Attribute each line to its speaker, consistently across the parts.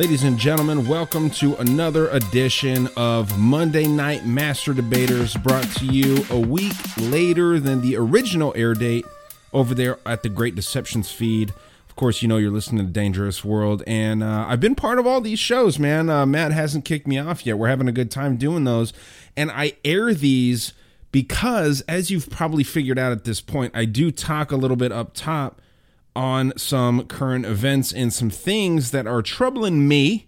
Speaker 1: Ladies and gentlemen, welcome to another edition of Monday Night Master Debaters, brought to you a week later than the original air date over there at the Great Deceptions feed. Of course, you know you're listening to Dangerous World, and uh, I've been part of all these shows, man. Uh, Matt hasn't kicked me off yet. We're having a good time doing those, and I air these because, as you've probably figured out at this point, I do talk a little bit up top on some current events and some things that are troubling me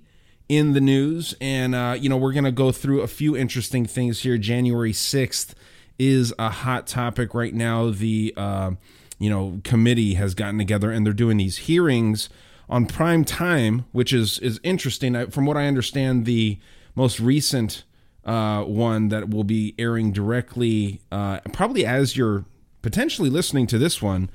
Speaker 1: in the news. And, uh, you know, we're going to go through a few interesting things here. January 6th is a hot topic right now. The, uh, you know, committee has gotten together and they're doing these hearings on prime time, which is, is interesting. I, from what I understand, the most recent uh, one that will be airing directly, uh, probably as you're potentially listening to this one,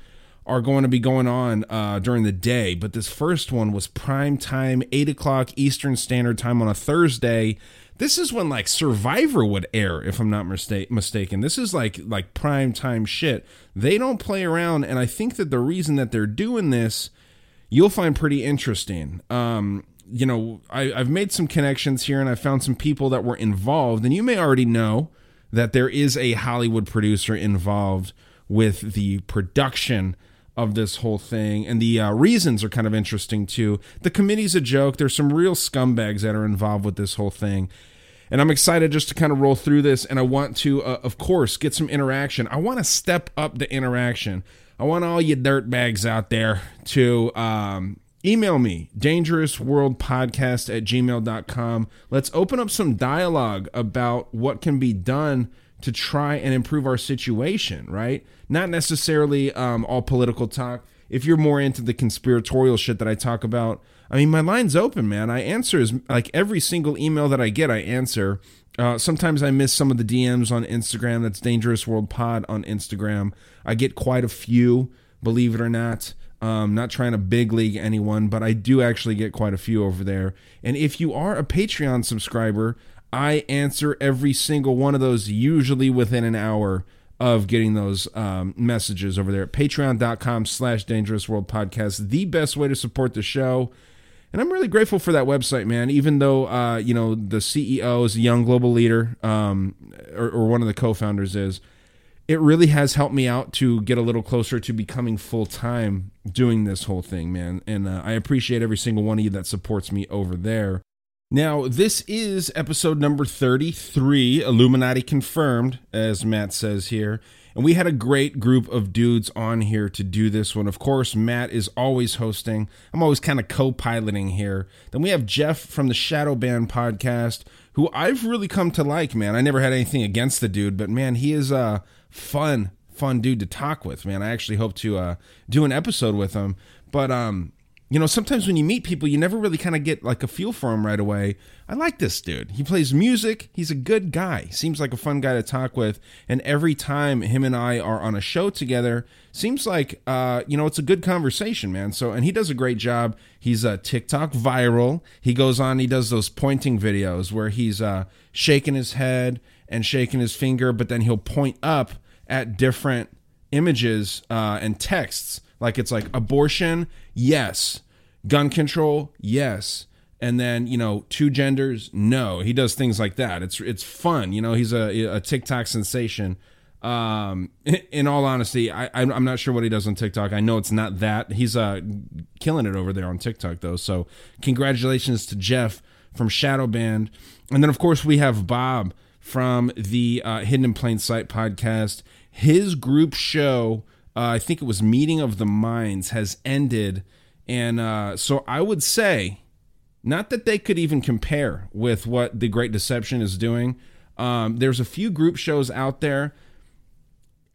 Speaker 1: are going to be going on uh, during the day. But this first one was prime time, 8 o'clock Eastern Standard Time on a Thursday. This is when like Survivor would air, if I'm not mistake- mistaken. This is like like prime time shit. They don't play around, and I think that the reason that they're doing this, you'll find pretty interesting. Um, you know, I, I've made some connections here, and I found some people that were involved, and you may already know that there is a Hollywood producer involved with the production of this whole thing. And the uh, reasons are kind of interesting too. The committee's a joke. There's some real scumbags that are involved with this whole thing. And i'm excited just to kind of roll through this. And i want to uh, of course get some interaction. I want to step up the interaction. I want all you dirt bags out there to um, email me dangerousworldpodcast at gmail.com let's open up some dialogue about what can be done to try and improve our situation right not necessarily um, all political talk if you're more into the conspiratorial shit that i talk about i mean my line's open man i answer is like every single email that i get i answer uh, sometimes I miss some of the DMs on Instagram. That's Dangerous World Pod on Instagram. I get quite a few, believe it or not. Um, not trying to big league anyone, but I do actually get quite a few over there. And if you are a Patreon subscriber, I answer every single one of those, usually within an hour of getting those um, messages over there at patreon.com slash dangerous world podcast the best way to support the show and i'm really grateful for that website man even though uh, you know the ceo is a young global leader um, or, or one of the co-founders is it really has helped me out to get a little closer to becoming full time doing this whole thing, man. And uh, I appreciate every single one of you that supports me over there. Now, this is episode number 33, Illuminati confirmed, as Matt says here. And we had a great group of dudes on here to do this one. Of course, Matt is always hosting. I'm always kind of co piloting here. Then we have Jeff from the Shadow Band podcast, who I've really come to like, man. I never had anything against the dude, but man, he is a fun, fun dude to talk with, man. I actually hope to uh, do an episode with him. But um, you know, sometimes when you meet people, you never really kind of get like a feel for them right away. I like this dude. He plays music. He's a good guy. Seems like a fun guy to talk with. And every time him and I are on a show together, seems like uh, you know, it's a good conversation, man. So, and he does a great job. He's a uh, TikTok viral. He goes on. He does those pointing videos where he's uh, shaking his head and shaking his finger, but then he'll point up at different images uh, and texts. Like it's like abortion, yes. Gun control, yes. And then you know, two genders, no. He does things like that. It's it's fun. You know, he's a, a TikTok sensation. Um, in all honesty, I I'm not sure what he does on TikTok. I know it's not that. He's uh killing it over there on TikTok though. So congratulations to Jeff from Shadow Band, and then of course we have Bob from the uh, Hidden in Plain Sight podcast. His group show, uh, I think it was Meeting of the Minds, has ended, and uh, so I would say, not that they could even compare with what the Great Deception is doing. Um, there's a few group shows out there.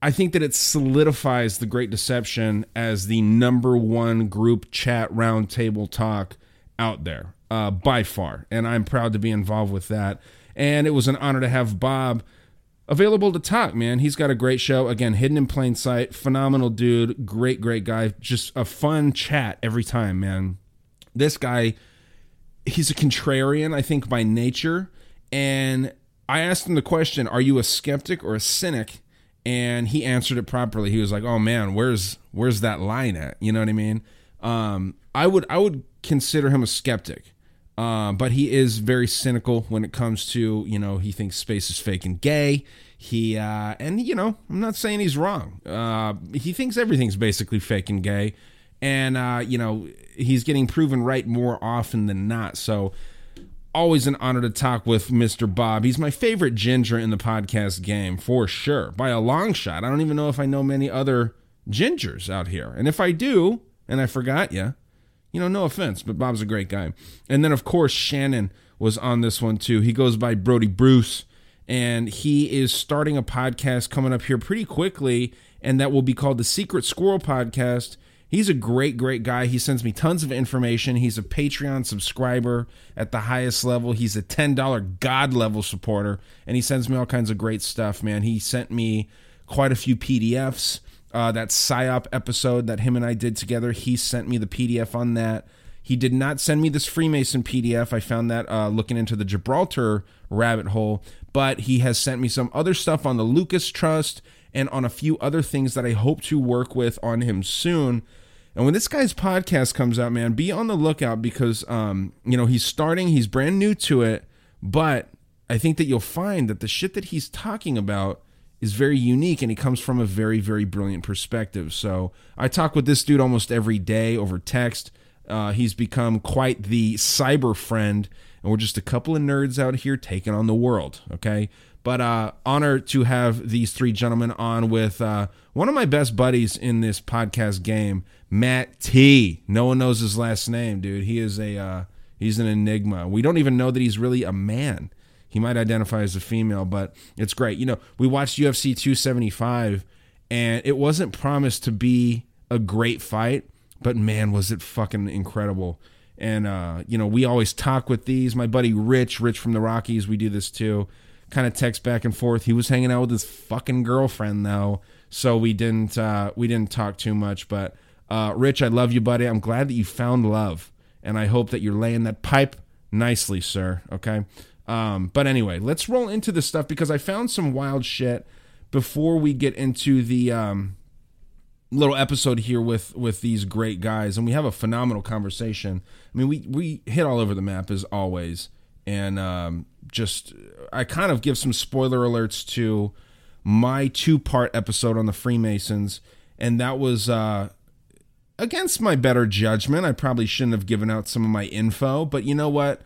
Speaker 1: I think that it solidifies the Great Deception as the number one group chat roundtable talk out there uh, by far, and I'm proud to be involved with that. And it was an honor to have Bob available to talk, man. He's got a great show. Again, hidden in plain sight. Phenomenal dude. Great, great guy. Just a fun chat every time, man. This guy, he's a contrarian, I think, by nature. And I asked him the question Are you a skeptic or a cynic? And he answered it properly. He was like, "Oh man, where's where's that line at?" You know what I mean? Um, I would I would consider him a skeptic. Uh, but he is very cynical when it comes to you know he thinks space is fake and gay. He uh, and you know I'm not saying he's wrong. Uh, he thinks everything's basically fake and gay, and uh, you know he's getting proven right more often than not. So always an honor to talk with Mr. Bob. He's my favorite ginger in the podcast game for sure, by a long shot. I don't even know if I know many other gingers out here, and if I do, and I forgot you you know, no offense, but Bob's a great guy. And then, of course, Shannon was on this one too. He goes by Brody Bruce, and he is starting a podcast coming up here pretty quickly, and that will be called the Secret Squirrel Podcast. He's a great, great guy. He sends me tons of information. He's a Patreon subscriber at the highest level. He's a $10 God level supporter, and he sends me all kinds of great stuff, man. He sent me quite a few PDFs uh, that psyop episode that him and I did together. He sent me the PDF on that. He did not send me this Freemason PDF. I found that uh, looking into the Gibraltar rabbit hole, but he has sent me some other stuff on the Lucis Trust and on a few other things that I hope to work with on him soon. And when this guy's podcast comes out, man, be on the lookout because um, you know he's starting, he's brand new to it, but I think that you'll find that the shit that he's talking about is very unique and he comes from a very very brilliant perspective. So i talk with this dude almost every day over text. Uh, he's become quite the cyber friend and we're just a couple of nerds out here taking on the world okay? But uh honor to have these three gentlemen on with uh one of my best buddies in this podcast game matt t. No one knows his last name dude. He is a uh he's an enigma. We don't even know that he's really a man he might identify as a female, but it's great. You know, we watched UFC 275 and it wasn't promised to be a great fight, but man, was it fucking incredible. And uh, you know, we always talk with these. My buddy Rich, Rich from the Rockies, we do this too. Kind of text back and forth. He was hanging out with his fucking girlfriend though, so we didn't uh, we didn't talk too much. But uh, Rich, I love you, buddy. I'm glad that you found love, and I hope that you're laying that pipe nicely, sir. Okay. Um, but anyway, let's roll into this stuff because I found some wild shit before we get into the um, little episode here with with these great guys, and we have a phenomenal conversation. I mean, we we hit all over the map as always, and um, just I kind of give some spoiler alerts to my two part episode on the Freemasons, and that was uh, against my better judgment. I probably shouldn't have given out some of my info, but you know what?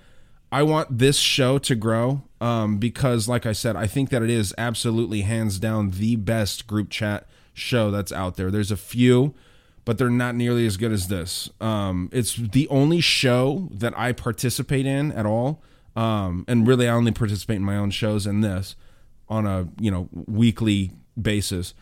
Speaker 1: I want this show to grow um, because, like I said, I think that it is absolutely hands down the best group chat show that's out there. There's a few, but they're not nearly as good as this. Um, it's the only show that I participate in at all, um, and really, I only participate in my own shows and this on a you know weekly basis.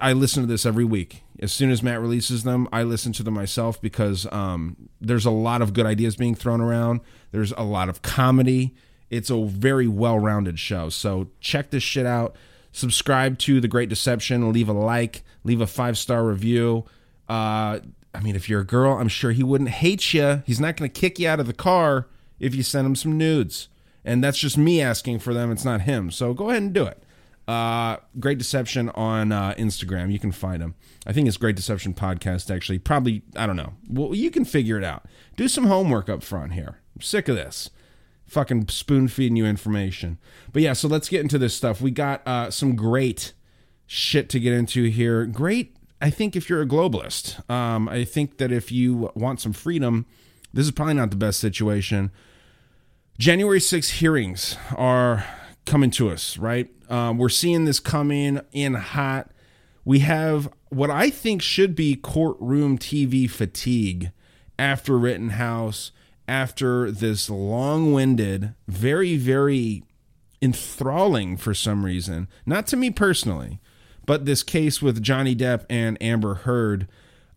Speaker 1: I listen to this every week. As soon as Matt releases them, I listen to them myself because um, there's a lot of good ideas being thrown around. There's a lot of comedy. It's a very well rounded show. So check this shit out. Subscribe to The Great Deception. Leave a like. Leave a five star review. Uh, I mean, if you're a girl, I'm sure he wouldn't hate you. He's not going to kick you out of the car if you send him some nudes. And that's just me asking for them. It's not him. So go ahead and do it. Uh, Great Deception on uh, Instagram. You can find him. I think it's Great Deception Podcast, actually. Probably, I don't know. Well, you can figure it out. Do some homework up front here. I'm sick of this. Fucking spoon feeding you information. But yeah, so let's get into this stuff. We got uh, some great shit to get into here. Great, I think, if you're a globalist. Um, I think that if you want some freedom, this is probably not the best situation. January 6 hearings are coming to us, right? Um, we're seeing this coming in hot. We have what I think should be courtroom TV fatigue after Rittenhouse, after this long winded, very, very enthralling for some reason, not to me personally, but this case with Johnny Depp and Amber Heard.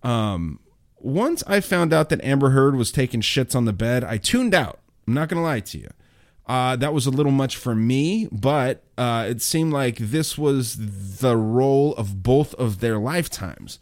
Speaker 1: Um, once I found out that Amber Heard was taking shits on the bed, I tuned out. I'm not going to lie to you. Uh, that was a little much for me, but uh, it seemed like this was the role of both of their lifetimes.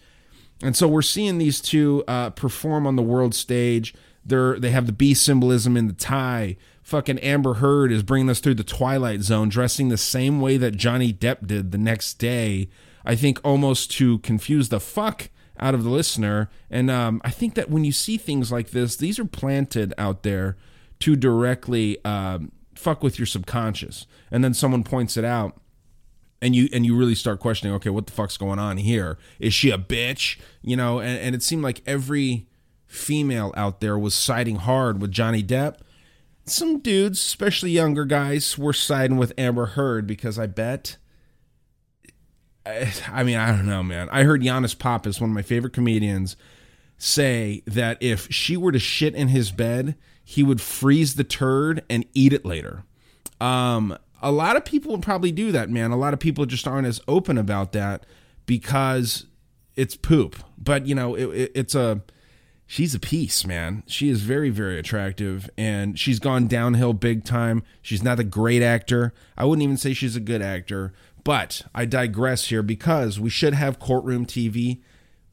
Speaker 1: And so we're seeing these two uh, perform on the world stage. They're they have the beast symbolism in the tie. Fucking Amber Heard is bringing us through the twilight zone, dressing the same way that Johnny Depp did the next day. I think almost to confuse the fuck out of the listener. And um, I think that when you see things like this, these are planted out there to directly um, fuck with your subconscious. And then someone points it out and you and you really start questioning okay what the fuck's going on here? Is she a bitch? You know and, and it seemed like every female out there was siding hard with johnny depp. Some dudes especially younger guys were siding with amber heard because i bet i mean i don't know man. I heard Yannis Pappas, one of my favorite comedians say that if she were to shit in his bed he would freeze the turd and eat it later um a lot of people probably do that, man. A lot of people just aren't as open about that because it's poop. But you know, it, it, it's a she's a piece, man. She is very, very attractive, and she's gone downhill big time. She's not a great actor. I wouldn't even say she's a good actor. But I digress here because we should have courtroom TV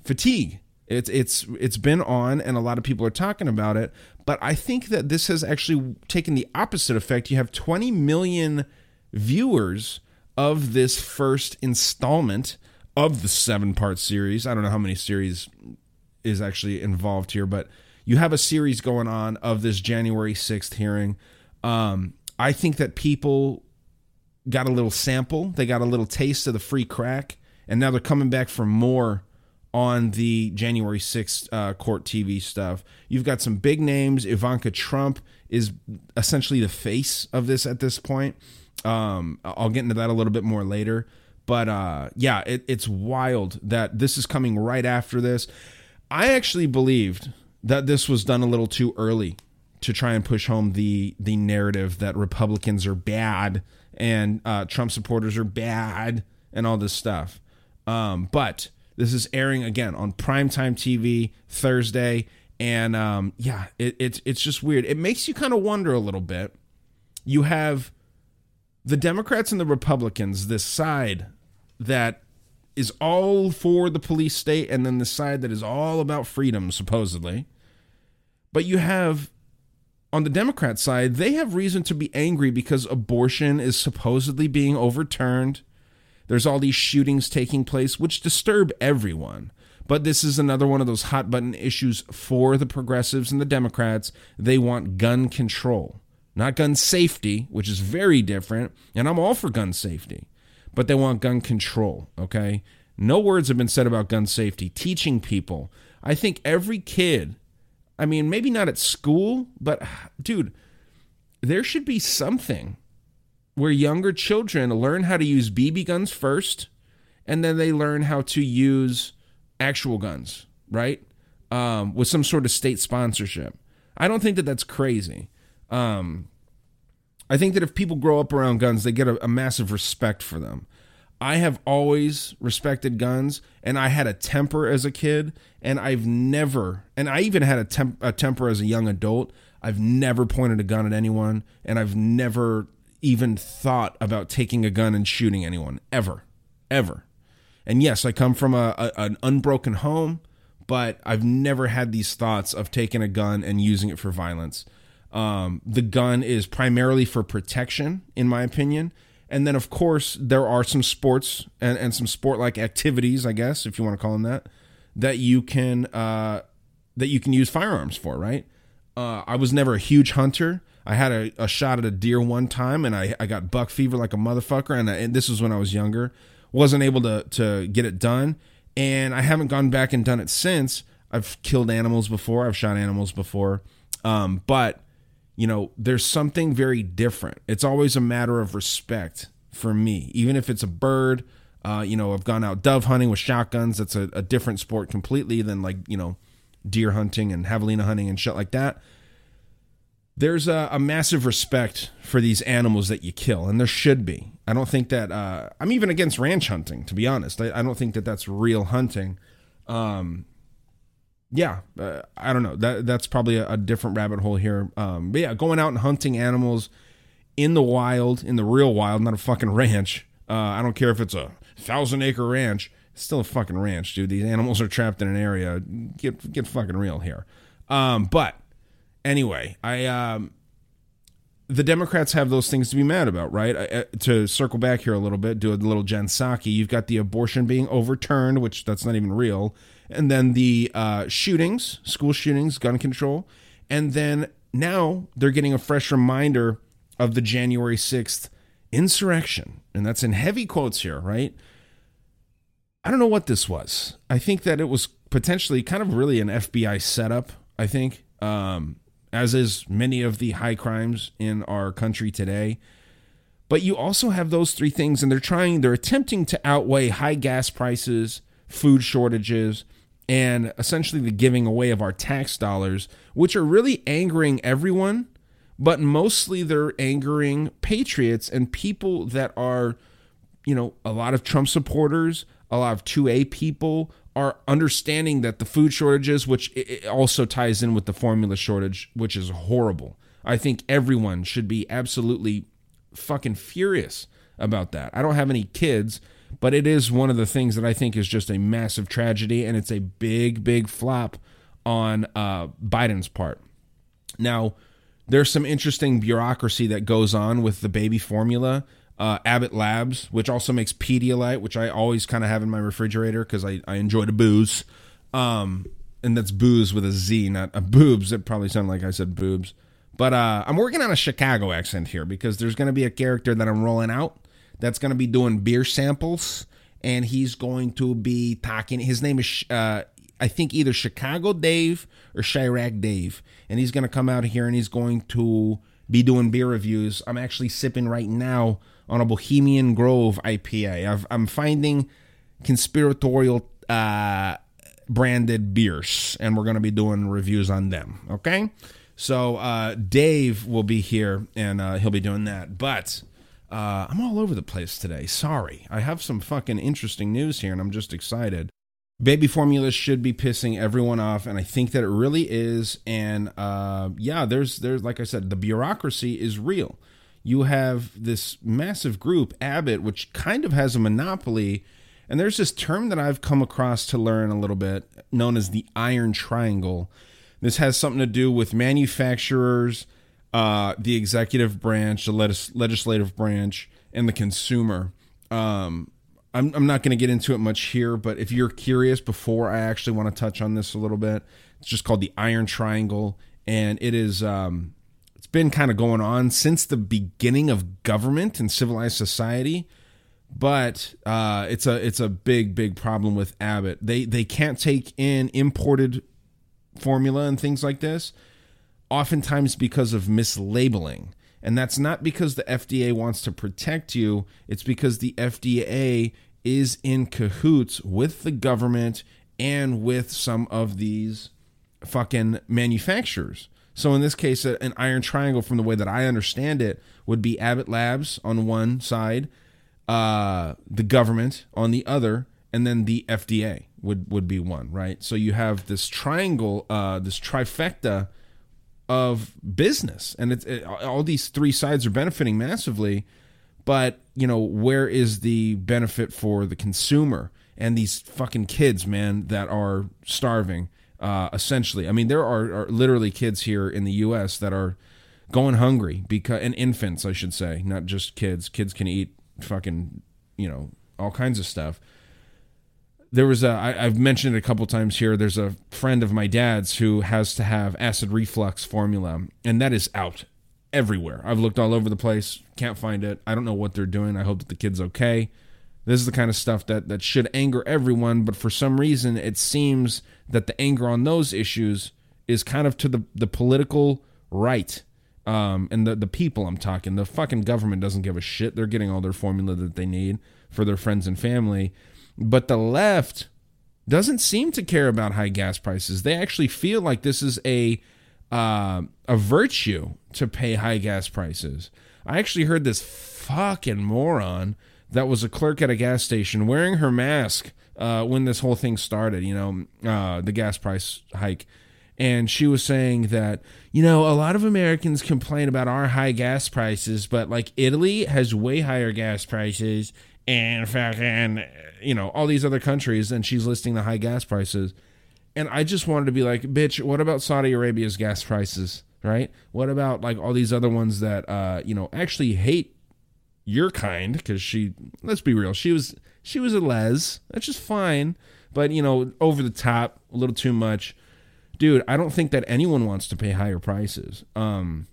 Speaker 1: fatigue. It's it's it's been on, and a lot of people are talking about it. But I think that this has actually taken the opposite effect. You have 20 million viewers of this first installment of the seven part series. I don't know how many series is actually involved here, but you have a series going on of this January 6th hearing. Um, I think that people got a little sample, they got a little taste of the free crack, and now they're coming back for more on the January 6th uh, court TV stuff. You've got some big names. Ivanka Trump is essentially the face of this at this point. Um, I'll get into that a little bit more later. But uh, yeah, it, it's wild that this is coming right after this. I actually believed that this was done a little too early to try and push home the the narrative that Republicans are bad and uh, Trump supporters are bad and all this stuff. Um, but this is airing again on primetime TV Thursday, and um, yeah, it, it's it's just weird. It makes you kind of wonder a little bit. You have the Democrats and the Republicans, this side that is all for the police state, and then the side that is all about freedom, supposedly. But you have, on the Democrat side, they have reason to be angry because abortion is supposedly being overturned. There's all these shootings taking place, which disturb everyone. But this is another one of those hot button issues for the progressives and the Democrats. They want gun control not gun safety, which is very different. And I'm all for gun safety, but they want gun control. Okay. No words have been said about gun safety, teaching people. I think every kid, I mean, maybe not at school, but dude, there should be something where younger children learn how to use BB guns first and then they learn how to use actual guns, right? Um, with some sort of state sponsorship. I don't think that that's crazy. Um, I think that if people grow up around guns, they get a, a massive respect for them. I have always respected guns, and I had a temper as a kid, and I've never, and I even had a, temp, a temper as a young adult. I've never pointed a gun at anyone, and I've never even thought about taking a gun and shooting anyone ever, ever. And yes, I come from a, a, an unbroken home, but I've never had these thoughts of taking a gun and using it for violence. Um, the gun is primarily for protection, in my opinion. And then, of course, there are some sports and, and some sport like activities, I guess, if you want to call them that, that you can uh, that you can use firearms for, right? Uh, I was never a huge hunter. I had a, a, shot at a deer one time, and I, I got buck fever like a motherfucker. And, I, and this was when I was younger. wasn't able to to get it done, and I haven't gone back and done it since. I've killed animals before. I've shot animals before, um, but you know, there's something very different. It's always a matter of respect for me, even if it's a bird. Uh, you know, I've gone out dove hunting with shotguns. That's a, a different sport completely than like you know, deer hunting and javelina hunting and shit like that. There's a, a, massive respect for these animals that you kill, and there should be. I don't think that uh, I'm even against ranch hunting, to be honest. I, I don't think that that's real hunting. Um, yeah, uh, I don't know. That that's probably a, a different rabbit hole here. Um, but yeah, going out and hunting animals in the wild, in the real wild, not a fucking ranch. Uh, I don't care if it's a thousand acre ranch. It's still a fucking ranch, dude. These animals are trapped in an area. Get get fucking real here. Um, but anyway, I um, the Democrats have those things to be mad about, right? Uh, to circle back here a little bit, do a little Jen Psaki. You've got the abortion being overturned, which that's not even real and then the uh, shootings, school shootings, gun control, and then now they're getting a fresh reminder of the January 6th insurrection. And that's in heavy quotes here, right? I don't know what this was. I think that it was potentially kind of really an FBI setup, I think, um, as is many of the high crimes in our country today. But you also have those three things, and they're trying, they're attempting to outweigh high gas prices, food shortages, and essentially the giving away of our tax dollars, which are really angering everyone, but mostly they're angering patriots and people that are, you know, a lot of Trump supporters, a lot of 2A people are understanding that the food shortages, which also ties in with the formula shortage, which is horrible. I think everyone should be absolutely fucking furious about that. I don't have any kids, but it is one of the things that I think is just a massive tragedy, and it's a big, big flop on uh, Biden's part. Now, there's some interesting bureaucracy that goes on with the baby formula. Uh, Abbott Labs, which also makes Pedialyte, which I always kind of have in my refrigerator because I, I enjoy the booze. Um, and that's booze with a Z, not a boobs. It probably sounded like I said boobs. But uh, I'm working on a Chicago accent here because there's going to be a character that I'm rolling out that's going to be doing beer samples, and he's going to be talking. His name is, uh, I think, either Chicago Dave or Chiraq Dave, and he's going to come out here and he's going to be doing beer reviews. I'm actually sipping right now on a Bohemian Grove IPA. i am finding conspiratorial uh, branded beers, and we're going to be doing reviews on them. Okay. So uh, Dave will be here, and uh, he'll be doing that. But uh, I'm all over the place today. Sorry. I have some fucking interesting news here, and I'm just excited. Baby formula should be pissing everyone off, and I think that it really is. And uh, yeah, there's there's like I said, the bureaucracy is real. You have this massive group, Abbott, which kind of has a monopoly. And there's this term that I've come across to learn a little bit, known as the Iron Triangle. This has something to do with manufacturers, uh, the executive branch, the legis- legislative branch, and the consumer. Um, I'm, I'm not going to get into it much here, but if you're curious, before I actually want to touch on this a little bit, it's just called the Iron Triangle, and it is um, been kind of going on since the beginning of government and civilized society. But uh, it's a it's a big big problem with Abbott. They they can't take in imported formula and things like this oftentimes because of mislabeling. And that's not because the FDA wants to protect you, it's because the FDA is in cahoots with the government and with some of these fucking manufacturers. So in this case, an iron triangle, from the way that I understand it, would be Abbott Labs on one side, uh, the government on the other, and then the FDA would would be one, right? So you have this triangle, uh, this trifecta of business and it's it, all these three sides are benefiting massively but you know where is the benefit for the consumer and these fucking kids man that are starving uh, essentially i mean there are, are, literally kids here in the us that are going hungry because and infants, I should say, not just kids. Kids can eat fucking, you know, all kinds of stuff. There was a I, I've mentioned it a couple times here. There's a friend of my dad's who has to have acid reflux formula, and that is out everywhere. I've looked all over the place, can't find it. I don't know what they're doing. I hope that the kid's okay. This is the kind of stuff that that should anger everyone, but for some reason it seems that the anger on those issues is kind of to the the political right. Um, and the the people I'm talking, the fucking government doesn't give a shit. They're getting all their formula that they need for their friends and family. But the left doesn't seem to care about high gas prices. They actually feel like this is a uh, a virtue to pay high gas prices. I actually heard this fucking moron that was a clerk at a gas station wearing her mask uh, when this whole thing started, you know, uh, the gas price hike. And she was saying that, you know, a lot of Americans complain about our high gas prices, but like Italy has way higher gas prices and fucking, you know, all these other countries. And she's listing the high gas prices. And I just wanted to be like, bitch, what about Saudi Arabia's gas prices? Right? What about like all these other ones that, uh, you know, actually hate your kind because she let's be real she was she was a les that's just fine but you know over the top a little too much. Dude i don't think that anyone wants to pay higher prices um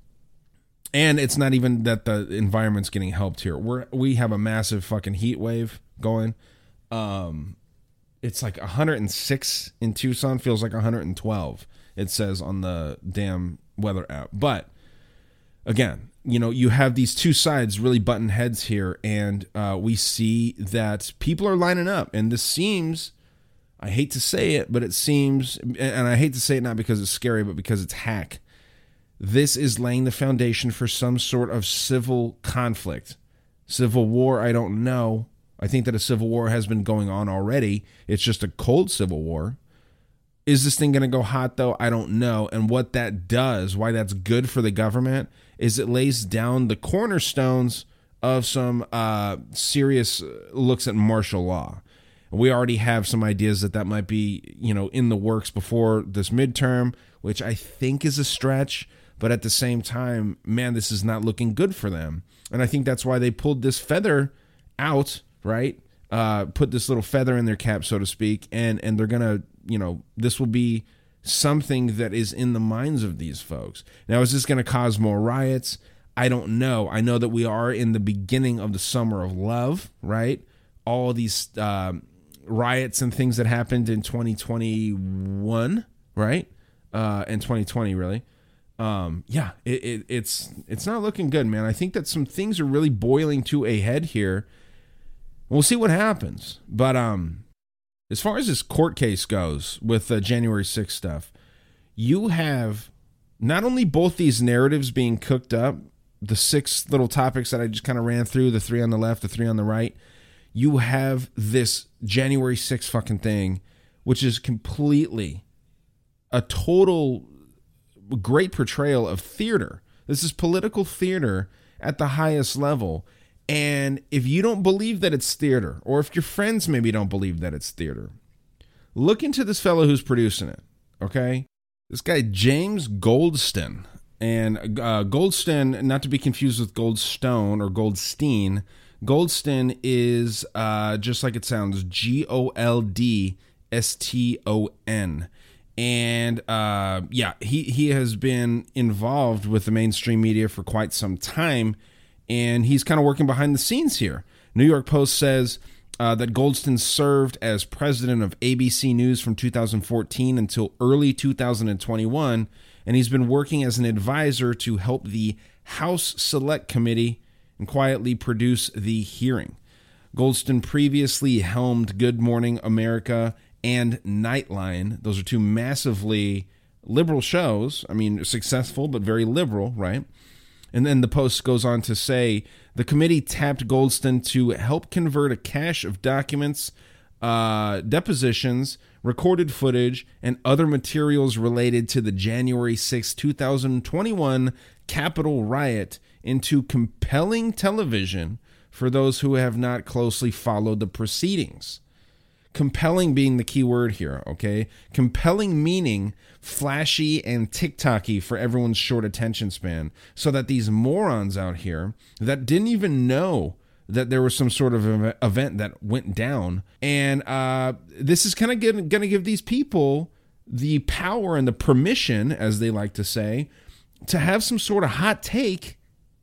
Speaker 1: and it's not even that the environment's getting helped here. We're we have a massive fucking heat wave going um it's like 106 in tucson feels like 112 it says on the damn weather app but again you know, you have these two sides really button heads here, and uh, we see that people are lining up, and this seems. I hate to say it, but it seems, and I hate to say it not because it's scary, but because it's hack. This is laying the foundation for some sort of civil conflict. Civil war, I don't know. I think that a civil war has been going on already. It's just a cold civil war. Is this thing going to go hot though? I don't know. And what that does, why that's good for the government, is it lays down the cornerstones of some uh, serious looks at martial law. We already have some ideas that that might be, you know, in the works before this midterm, which I think is a stretch. But at the same time, man, this is not looking good for them. And I think that's why they pulled this feather out, right? Uh, put this little feather in their cap, so to speak, and and they're gonna, you know, this will be something that is in the minds of these folks. Now, is this going to cause more riots? I don't know. I know that we are in the beginning of the summer of love, right? All these uh, riots and things that happened in 2021, right? Uh, and 2020, really. Um, yeah, it, it, it's it's not looking good, man. I think that some things are really boiling to a head here. We'll see what happens, but um, as far as this court case goes with the January 6th stuff, you have not only both these narratives being cooked up, the six little topics that I just kind of ran through, the three on the left, the three on the right, you have this January 6th fucking thing, which is completely a total great portrayal of theater. This is political theater at the highest level. And if you don't believe that it's theater, or if your friends maybe don't believe that it's theater, look into this fellow who's producing it. Okay. This guy, James Goldston. And uh, Goldston, not to be confused with Goldstone or Goldstein, Goldston is uh, just like it sounds G O L D S T O N. And uh, yeah, he, he has been involved with the mainstream media for quite some time and he's kind of working behind the scenes here. New York Post says uh, that Goldstein served as president of ABC News from 2014 until early 2021, and he's been working as an advisor to help the House Select Committee and quietly produce the hearing. Goldstein previously helmed Good Morning America and Nightline. Those are two massively liberal shows. I mean, successful, but very liberal, right? And then the post goes on to say the committee tapped Goldston to help convert a cache of documents, uh, depositions, recorded footage, and other materials related to the January 6, 2021 Capitol riot into compelling television for those who have not closely followed the proceedings. Compelling being the key word here, okay? Compelling meaning flashy and TikToky for everyone's short attention span, so that these morons out here that didn't even know that there was some sort of event that went down, and uh, this is kind of going to give these people the power and the permission, as they like to say, to have some sort of hot take,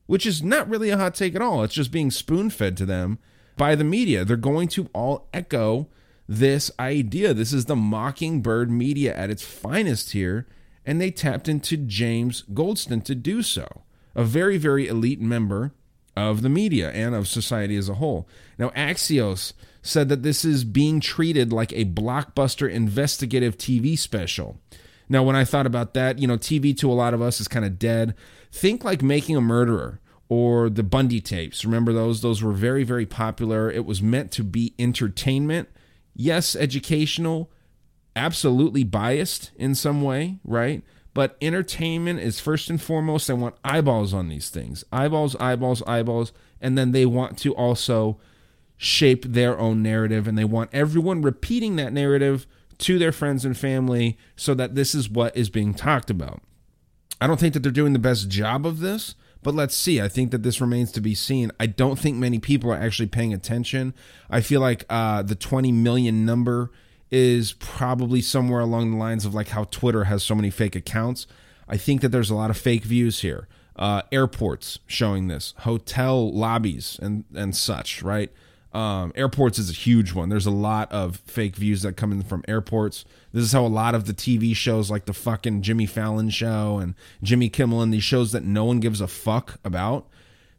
Speaker 1: which is not really a hot take at all. It's just being spoon fed to them by the media. They're going to all echo this idea. This is the mockingbird media at its finest here, and they tapped into James Goldston to do so, a very, very elite member of the media and of society as a whole. Now, Axios said that this is being treated like a blockbuster investigative TV special. Now, when I thought about that, you know, TV to a lot of us is kind of dead. Think like Making a Murderer or the Bundy tapes. Remember those? Those were very, very popular. It was meant to be entertainment yes, educational, absolutely biased in some way, right? But entertainment is first and foremost. They want eyeballs on these things eyeballs, eyeballs, eyeballs. And then they want to also shape their own narrative. And they want everyone repeating that narrative to their friends and family so that this is what is being talked about. I don't think that they're doing the best job of this, but let's see. I think that this remains to be seen. I don't think many people are actually paying attention. I feel like uh, the 20 million number is probably somewhere along the lines of like how Twitter has so many fake accounts. I think that there's a lot of fake views here. Uh, airports showing this, hotel lobbies and and such, right? Um, airports is a huge one. There's a lot of fake views that come in from airports. This is how a lot of the TV shows, like the fucking Jimmy Fallon show and Jimmy Kimmel, and these shows that no one gives a fuck about,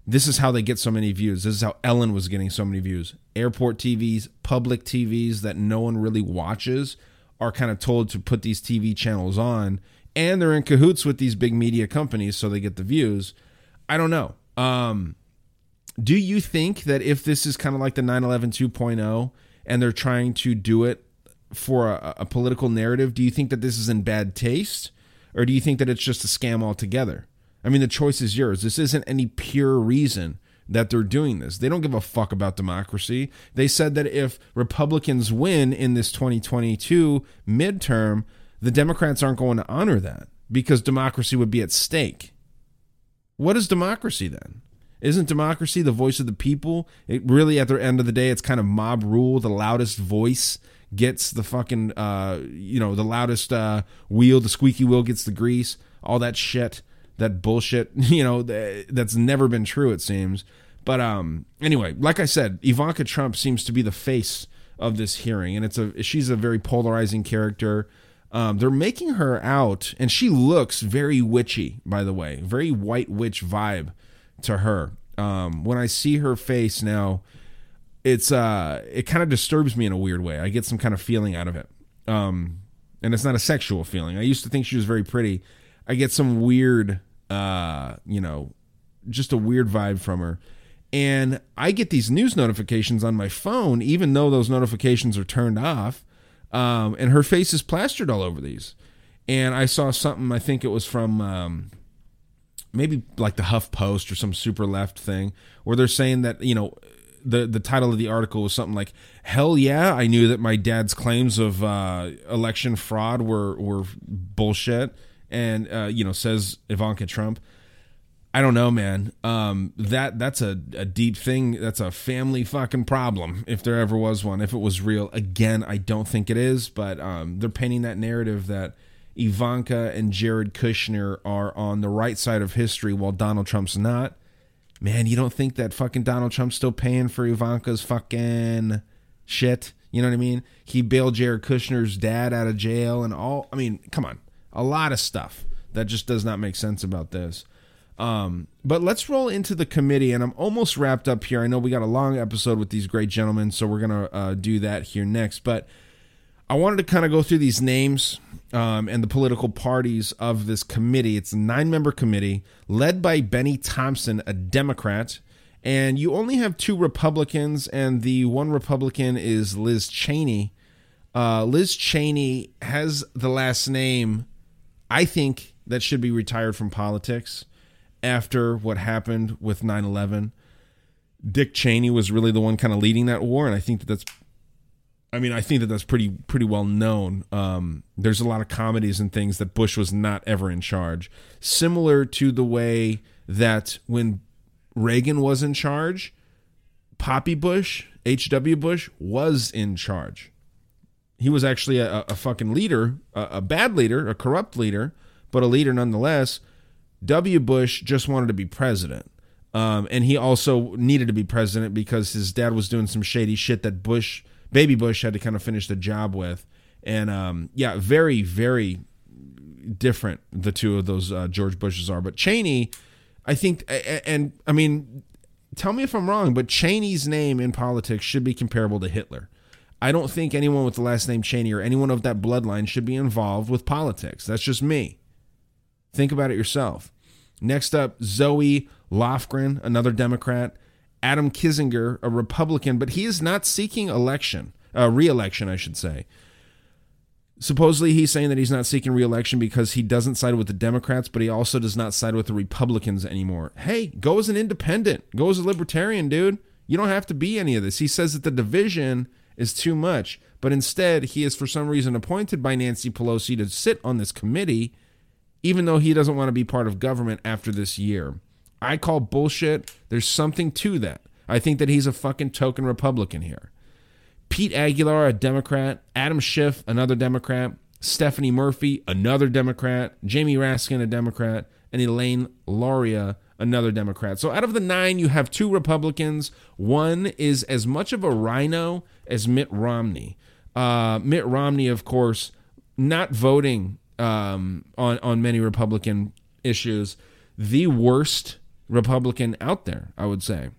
Speaker 1: this is how they get so many views. This is how Ellen was getting so many views. Airport TVs, public TVs that no one really watches are kind of told to put these TV channels on, and they're in cahoots with these big media companies so they get the views. I don't know. Um, do you think that if this is kind of like the 9/11 2.0 and they're trying to do it for a, a, political narrative, do you think that this is in bad taste or do you think that it's just a scam altogether? I mean, the choice is yours. This isn't any pure reason that they're doing this. They don't give a fuck about democracy. They said that if Republicans win in this 2022 midterm, the Democrats aren't going to honor that because democracy would be at stake. What is democracy then? Isn't democracy the voice of the people? It really, at the end of the day, it's kind of mob rule. The loudest voice gets the fucking, uh, you know, the loudest uh, wheel, the squeaky wheel gets the grease. All that shit, that bullshit, you know, that's never been true. It seems. But um, anyway, like I said, Ivanka Trump seems to be the face of this hearing, and it's a she's a very polarizing character. Um, they're making her out, and she looks very witchy, by the way, very white witch vibe to her. Um, when I see her face now, it's uh, it kind of disturbs me in a weird way. I get some kind of feeling out of it. Um, and it's not a sexual feeling. I used to think she was very pretty. I get some weird, uh, you know, just a weird vibe from her. And I get these news notifications on my phone, even though those notifications are turned off. Um, and her face is plastered all over these. And I saw something, I think it was from um, maybe like the Huff Post or some super left thing where they're saying that you know the the title of the article was something like hell yeah I knew that my dad's claims of uh, election fraud were were bullshit and uh, you know says Ivanka Trump. I don't know, man. Um, that that's a, a deep thing. That's a family fucking problem. If there ever was one, if it was real, again, I don't think it is. But um, they're painting that narrative that Ivanka and Jared Kushner are on the right side of history while Donald Trump's not. Man, you don't think that fucking Donald Trump's still paying for Ivanka's fucking shit? You know what I mean? He bailed Jared Kushner's dad out of jail and all. I mean, come on. A lot of stuff that just does not make sense about this. Um, but let's roll into the committee, and I'm almost wrapped up here. I know we got a long episode with these great gentlemen, so we're gonna uh, do that here next. But I wanted to kind of go through these names um, and the political parties of this committee. It's a nine member committee led by Bennie Thompson, a Democrat. And you only have two Republicans, and the one Republican is Liz Cheney. Uh, Liz Cheney has the last name, I think, that should be retired from politics after what happened with 9 11. Dick Cheney was really the one kind of leading that war, and I think that that's I mean, I think that that's pretty pretty well known. Um, there's a lot of comedies and things that Bush was not ever in charge, similar to the way that when Reagan was in charge, Poppy Bush, H.W. Bush, was in charge. He was actually a, a fucking leader, a, a bad leader, a corrupt leader, but a leader nonetheless. W. Bush just wanted to be president. Um, and he also needed to be president because his dad was doing some shady shit that Bush, baby Bush, had to kind of finish the job with. And um, yeah, very, very different the two of those uh, George Bushes are. But Cheney, I think, and I mean, tell me if I'm wrong, but Cheney's name in politics should be comparable to Hitler. I don't think anyone with the last name Cheney or anyone of that bloodline should be involved with politics. That's just me. Think about it yourself. Next up, Zoe Lofgren, another Democrat. Adam Kinzinger, a Republican, but he is not seeking election, uh, re-election, I should say. Supposedly, he's saying that he's not seeking re-election because he doesn't side with the Democrats, but he also does not side with the Republicans anymore. Hey, go as an independent, go as a libertarian, dude. You don't have to be any of this. He says that the division is too much, but instead, he is for some reason appointed by Nancy Pelosi to sit on this committee, even though he doesn't want to be part of government after this year. I call bullshit. There's something to that. I think that he's a fucking token Republican here. Pete Aguilar, a Democrat. Adam Schiff, another Democrat. Stephanie Murphy, another Democrat. Jamie Raskin, a Democrat. And Elaine Luria, another Democrat. So out of the nine, you have two Republicans. One is as much of a RINO as Mitt Romney. Uh, Mitt Romney, of course, not voting um, on on many Republican issues. The worst Republican out there, I would say.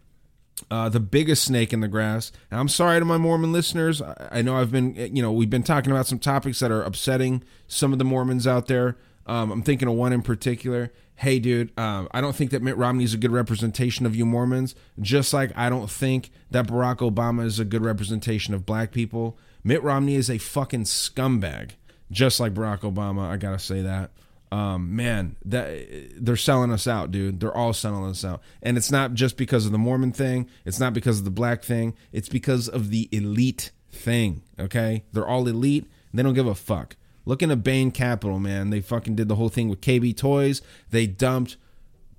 Speaker 1: Uh, the biggest snake in the grass. And I'm sorry to my Mormon listeners. I, I, know I've been, you know, we've been talking about some topics that are upsetting some of the Mormons out there. Um, I'm thinking of one in particular. Hey, dude, uh, I don't think that Mitt Romney is a good representation of you Mormons, just like I don't think that Barack Obama is a good representation of black people. Mitt Romney is a fucking scumbag, just like Barack Obama. I gotta say that um, man, that they're selling us out, dude. They're all selling us out, and it's not just because of the Mormon thing. It's not because of the black thing. It's because of the elite thing. Okay, they're all elite. They don't give a fuck. Look into Bain Capital, man. They fucking did the whole thing with KB Toys. They dumped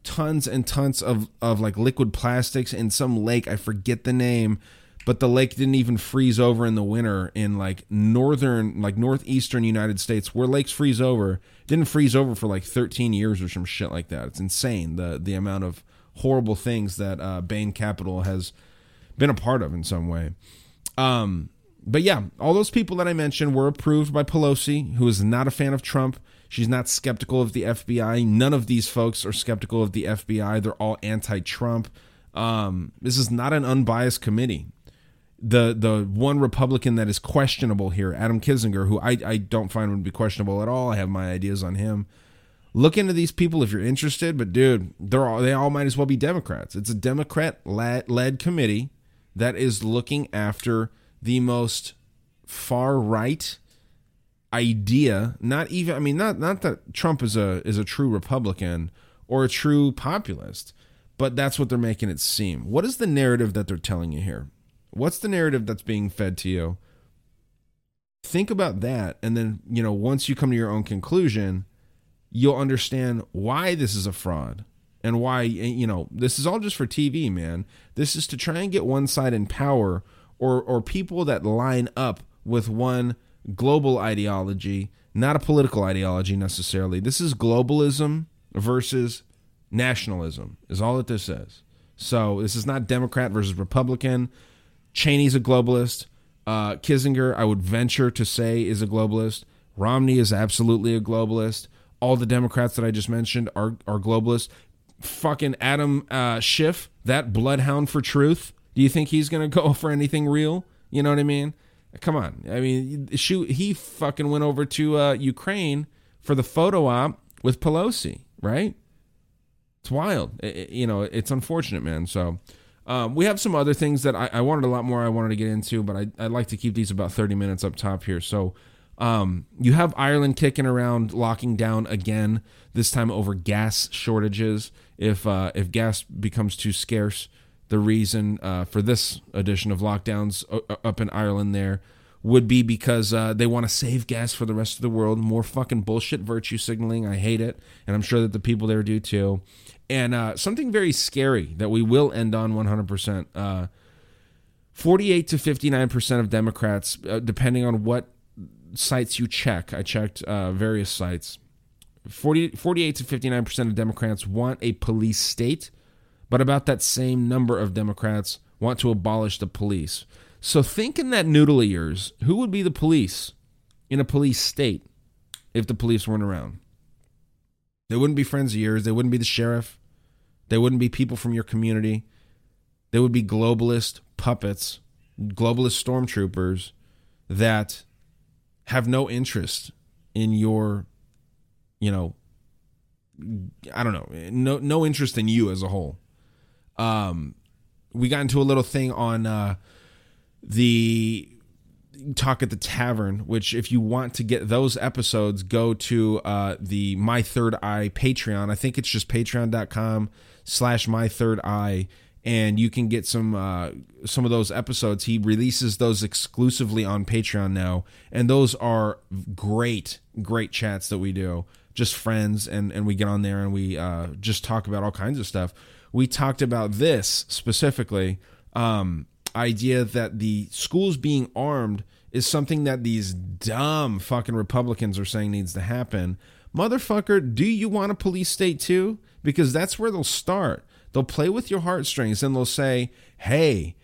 Speaker 1: tons and tons of of like liquid plastics in some lake. I forget the name but the lake didn't even freeze over in the winter in like northern like northeastern united states where lakes freeze over didn't freeze over for like 13 years or some shit like that. It's insane the the amount of horrible things that uh, bain capital has been a part of in some way. Um but yeah all those people that i mentioned were approved by pelosi who is not a fan of trump. She's not skeptical of the fbi none of these folks are skeptical of the fbi they're all anti-trump. Um, this is not an unbiased committee the the one Republican that is questionable here, Adam Kinzinger, who I, I don't find would be questionable at all. I have my ideas on him. Look into these people if you're interested, but dude, they're all they all might as well be Democrats. It's a Democrat led committee that is looking after the most far right idea. Not even I mean not not that Trump is a is a true Republican or a true populist, but that's what they're making it seem. What is the narrative that they're telling you here? What's the narrative that's being fed to you? Think about that. And then, you know, once you come to your own conclusion, you'll understand why this is a fraud and why, eh, you know, this is all just for TV, man. This is to try and get one side in power or, or people that line up with one global ideology, not a political ideology necessarily. This is globalism versus nationalism, is all that this is. So this is not Democrat versus Republican. Cheney's a globalist. Uh, Kinzinger, I would venture to say, is a globalist. Romney is absolutely a globalist. All the Democrats that I just mentioned are are globalists. Fucking Adam uh, Schiff, that bloodhound for truth. Do you think he's gonna go for anything real? You know what I mean? Come on. I mean, shoot, he fucking went over to uh, Ukraine for the photo op with Pelosi, right? It's wild. It, you know, it's unfortunate, man. So um, we have some other things that I, I, wanted a lot more I wanted to get into, but I, I'd like to keep these about 30 minutes up top here. So um, you have Ireland kicking around, locking down again, this time over gas shortages. If, uh, if gas becomes too scarce, the reason uh, for this edition of lockdowns up in Ireland there. would be because uh, they want to save gas for the rest of the world. More fucking bullshit virtue signaling. I hate it, and I'm sure that the people there do too. And uh, something very scary that we will end on 100%. Uh, 48 to 59 percent of Democrats, uh, depending on what sites you check. I checked uh, various sites. 40, 48 to 59 percent of Democrats want a police state, but about that same number of Democrats want to abolish the police. So think in that noodle of yours, who would be the police in a police state if the police weren't around? They wouldn't be friends of yours. They wouldn't be the sheriff. They wouldn't be people from your community. They would be globalist puppets, globalist stormtroopers that have no interest in your, you know, I don't know, no no interest in you as a whole. Um, we got into a little thing on uh, the talk at the tavern which if you want to get those episodes go to uh, the my third eye patreon. I think it's just patreon.com slash my third eye and you can get some uh, some of those episodes. He releases those exclusively on patreon now and those are great great chats that we do. Just friends and and we get on there and we uh, just talk about all kinds of stuff. We talked about this specifically um, idea that the schools being armed is something that these dumb fucking Republicans are saying needs to happen. Motherfucker, do you want a police state too? Because that's where they'll start. They'll play with your heartstrings and they'll say, hey,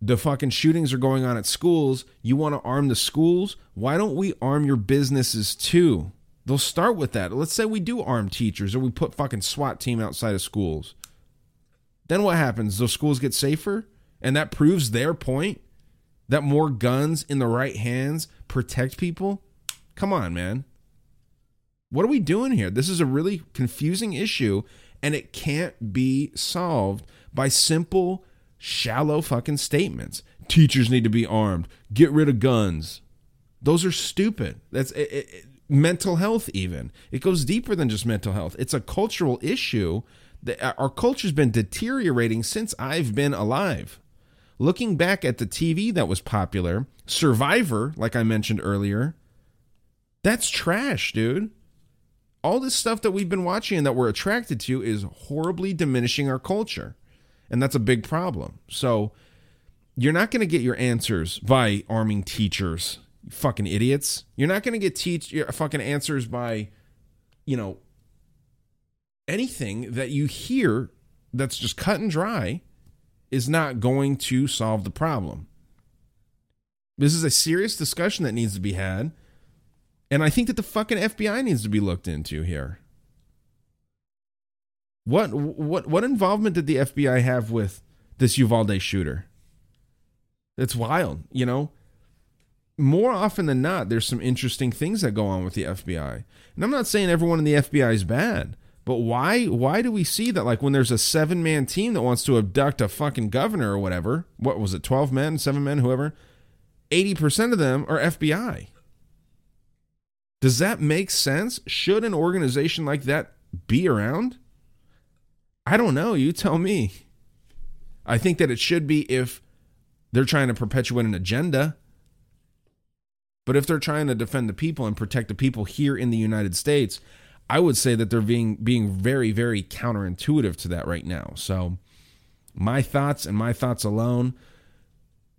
Speaker 1: the fucking shootings are going on at schools. You want to arm the schools? Why don't we arm your businesses too? They'll start with that. Let's say we do arm teachers or we put fucking SWAT team outside of schools. Then what happens? Those schools get safer? And that proves their point that more guns in the right hands protect people? Come on, man. What are we doing here? This is a really confusing issue, and it can't be solved by simple, shallow fucking statements. Teachers need to be armed. Get rid of guns. Those are stupid. That's it, it, mental health, even. It goes deeper than just mental health. It's a cultural issue. Our culture's been deteriorating since I've been alive looking back at the TV that was popular, Survivor, like I mentioned earlier, that's trash, dude. All this stuff that we've been watching and that we're attracted to is horribly diminishing our culture. And that's a big problem. So you're not going to get your answers by arming teachers, fucking idiots. You're not going to get teach your fucking answers by, you know, anything that you hear that's just cut and dry is not going to solve the problem. This is a serious discussion that needs to be had. And I think that the fucking FBI needs to be looked into here. What what what involvement did the FBI have with this Uvalde shooter? It's wild, you know. More often than not, there's some interesting things that go on with the FBI. And I'm not saying everyone in the FBI is bad. But why why do we see that like when there's a seven man team that wants to abduct a fucking governor or whatever, what was it, twelve men, seven men, whoever, eighty percent of them are FBI. Does that make sense? Should an organization like that be around? I don't know. You tell me. I think that it should be if they're trying to perpetuate an agenda. But if they're trying to defend the people and protect the people here in the United States, I would say that they're being being very very counterintuitive to that right now. So my thoughts and my thoughts alone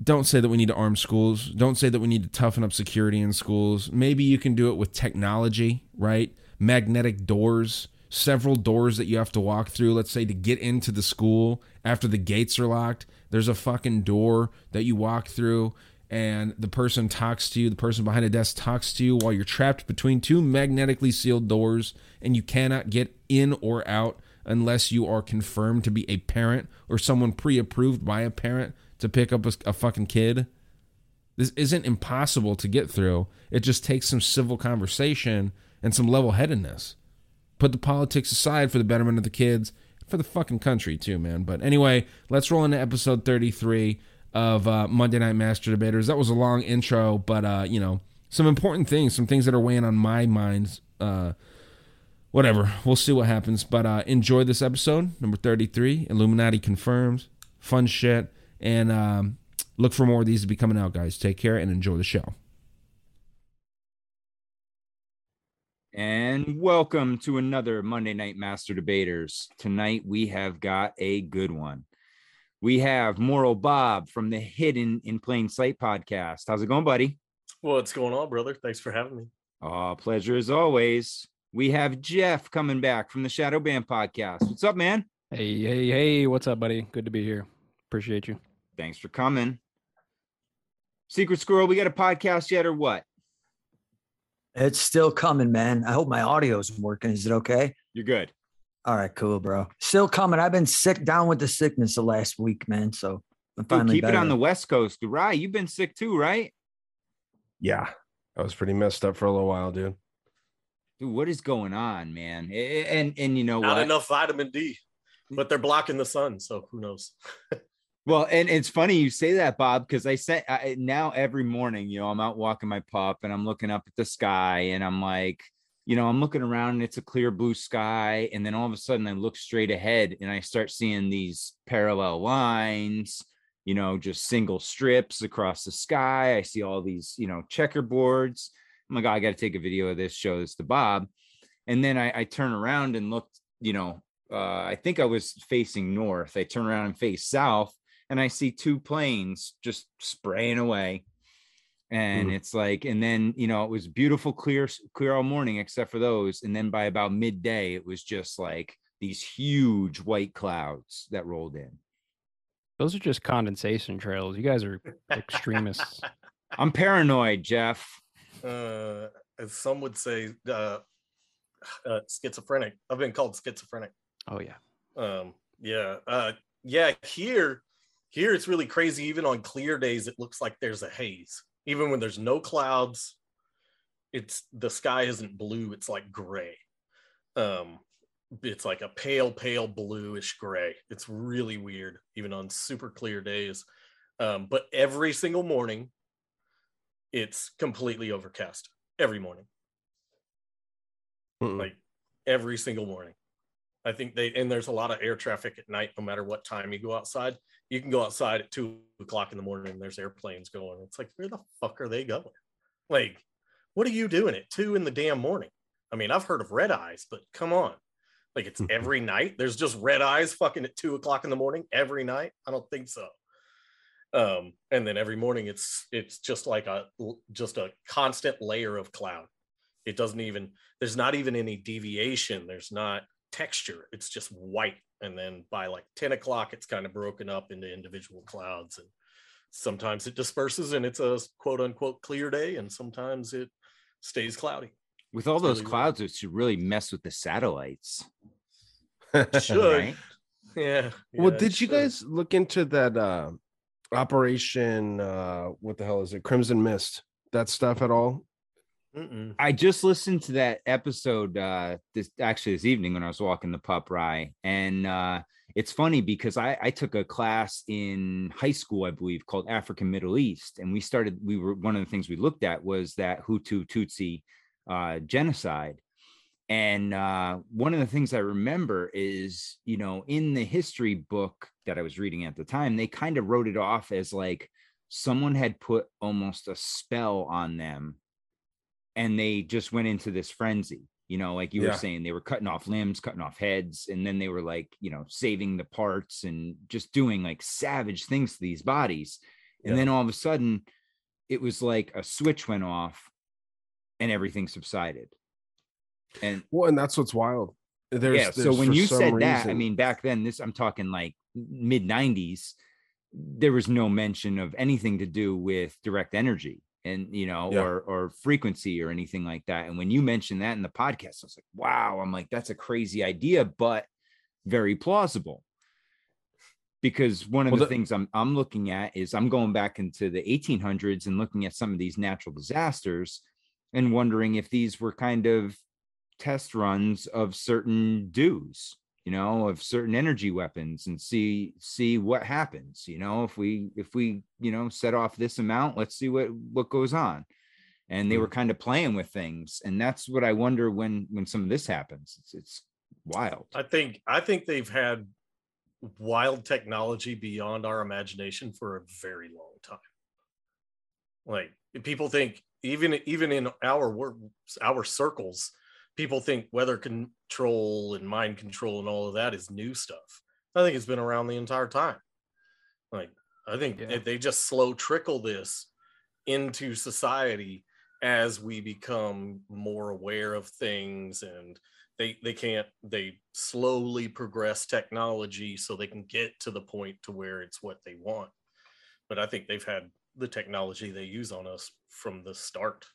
Speaker 1: don't say that we need to arm schools. Don't say that we need to toughen up security in schools. Maybe you can do it with technology, right? Magnetic doors, several doors that you have to walk through, let's say to get into the school after the gates are locked. There's a fucking door that you walk through and the person talks to you, the person behind a desk talks to you while you're trapped between two magnetically sealed doors and you cannot get in or out unless you are confirmed to be a parent or someone pre approved by a parent to pick up a, a, fucking kid. This isn't impossible to get through. It just takes some civil conversation and some level headedness. Put the politics aside for the betterment of the kids, for the fucking country too, man. But anyway, let's roll into episode 33 of uh, Monday Night Master Debaters. That was a long intro, but uh, you know, some important things, some things that are weighing on my mind. Uh, whatever, we'll see what happens. But uh, enjoy this episode, number thirty-three. Illuminati confirms, fun shit, and um, Look for more of these to be coming out, guys. Take care and enjoy the show.
Speaker 2: And welcome to another Monday Night Master Debaters. Tonight we have got a good one. We have Moral Bob from the Hidden in Plain Sight podcast. How's it going, buddy?
Speaker 3: Well, what's going on, brother? Thanks for having me.
Speaker 2: Oh, pleasure as always. We have Jeff coming back from the Shadow Band podcast. What's up, man?
Speaker 4: Hey, hey, hey, what's up, buddy? Good to be here. Appreciate you.
Speaker 2: Thanks for coming. Secret Squirrel, we got a podcast yet or what?
Speaker 5: It's still coming, man. I hope my audio's working. Is it okay?
Speaker 2: You're good.
Speaker 5: All right, cool, bro. Still coming. I've been sick down with the sickness the last week, man. So I'm
Speaker 2: Dude,
Speaker 5: finally
Speaker 2: keep it on the West Coast. Right. You've been sick too, right?
Speaker 6: Yeah, I was pretty messed up for a little while, dude.
Speaker 2: Dude, what is going on, man? A- a- And and you know
Speaker 3: Not
Speaker 2: what?
Speaker 3: enough vitamin D, but they're blocking the sun, so who knows?
Speaker 2: Well, and it's funny you say that, Bob, because I said now every morning, you know, I'm out walking my pup and I'm looking up at the sky and I'm like, you know, I'm looking around and it's a clear blue sky. And then all of a sudden I look straight ahead and I start seeing these parallel lines, you know, just single strips across the sky. I see all these, you know, checkerboards. I'm like, oh, I got to take a video of this, show this to Bob. And then I, I turn around and look, you know, uh, I think I was facing north. I turn around and face south and I see two planes just spraying away. And it's like, and then you know, it was beautiful, clear, clear all morning, except for those. And then by about midday, it was just like these huge white clouds that rolled in.
Speaker 4: Those are just condensation trails. You guys are extremists.
Speaker 2: I'm paranoid, Jeff.
Speaker 3: Uh, as some would say, uh, uh, schizophrenic. I've been called schizophrenic.
Speaker 4: Oh yeah.
Speaker 3: Um, yeah, uh, yeah. Here, here it's really crazy. Even on clear days, it looks like there's a haze. Even when there's no clouds, it's the sky isn't blue. It's like gray. Um, it's like a pale, pale bluish gray. It's really weird, even on super clear days. Um, but every single morning, it's completely overcast. Every morning
Speaker 6: Mm-mm.
Speaker 3: like every single morning. I think they and there's a lot of air traffic at night, no matter what time you go outside. You can go outside at two o'clock in the morning and there's airplanes going. It's like, where the fuck are they going? Like, what are you doing at two in the damn morning? I mean, I've heard of red eyes, but come on. Like it's every night. There's just red eyes fucking at two o'clock in the morning every night. I don't think so. Um, and then every morning it's it's just like a just a constant layer of cloud. It doesn't even there's not even any deviation. There's not texture. It's just white. And then by like 10 o'clock, it's kind of broken up into individual clouds. And sometimes it disperses and it's a quote unquote clear day. And sometimes it stays cloudy.
Speaker 2: With all
Speaker 3: It's
Speaker 2: those
Speaker 3: really weird.
Speaker 2: clouds, it should really mess with the satellites.
Speaker 3: Should.
Speaker 2: Right?
Speaker 3: Yeah.
Speaker 6: well,
Speaker 3: yeah, it
Speaker 6: did you
Speaker 3: should.
Speaker 6: guys look into that uh operation uh what the hell is it? Crimson Mist. That stuff at all?
Speaker 3: Mm-mm.
Speaker 2: I just listened to that episode uh this actually this evening when I was walking the pup rye. And uh it's funny because I, I took a class in high school, I believe, called African Middle East. And we started, we were one of the things we looked at was that Hutu Tutsi uh genocide. And uh, one of the things I remember is, you know, in the history book that I was reading at the time, they kind of wrote it off as like someone had put almost a spell on them and they just went into this frenzy. You know, like you
Speaker 6: Yeah.
Speaker 2: were saying, they were cutting off limbs, cutting off heads, and then they were like, you know, saving the parts and just doing like savage things to these bodies. And
Speaker 6: Yeah.
Speaker 2: then all of a sudden, it was like a switch went off and everything subsided. And
Speaker 6: Well, and that's what's wild. There's,
Speaker 2: yeah, so when you said that, I mean, back then, this I'm talking like mid 90s, there was no mention of anything to do with direct energy and you know,
Speaker 6: Yeah.
Speaker 2: or or frequency or anything like that. And when you mentioned that in the podcast, I was like, wow, I'm like, that's a crazy idea, but very plausible. Because one of
Speaker 6: Well,
Speaker 2: the
Speaker 6: the-
Speaker 2: things I'm I'm looking at is I'm going back into the 1800s and looking at some of these natural disasters and wondering if these were kind of test runs of certain DEWs you know of certain energy weapons and see see what happens you know if we if we you know set off this amount let's see what what goes on. And they were mm-hmm. kind of playing with things and that's what i wonder when when some of this happens. It's, it's wild.
Speaker 3: I think I think they've had wild technology beyond our imagination for a very long time. Like people think even even in our our circles, people think weather control and mind control and all of that is new stuff. I think it's been around the entire time. Like I think
Speaker 4: Yeah.
Speaker 3: they just slow trickle this into society as we become more aware of things and they they can't they slowly progress technology so they can get to the point to where it's what they want but i think they've had the technology they use on us from the start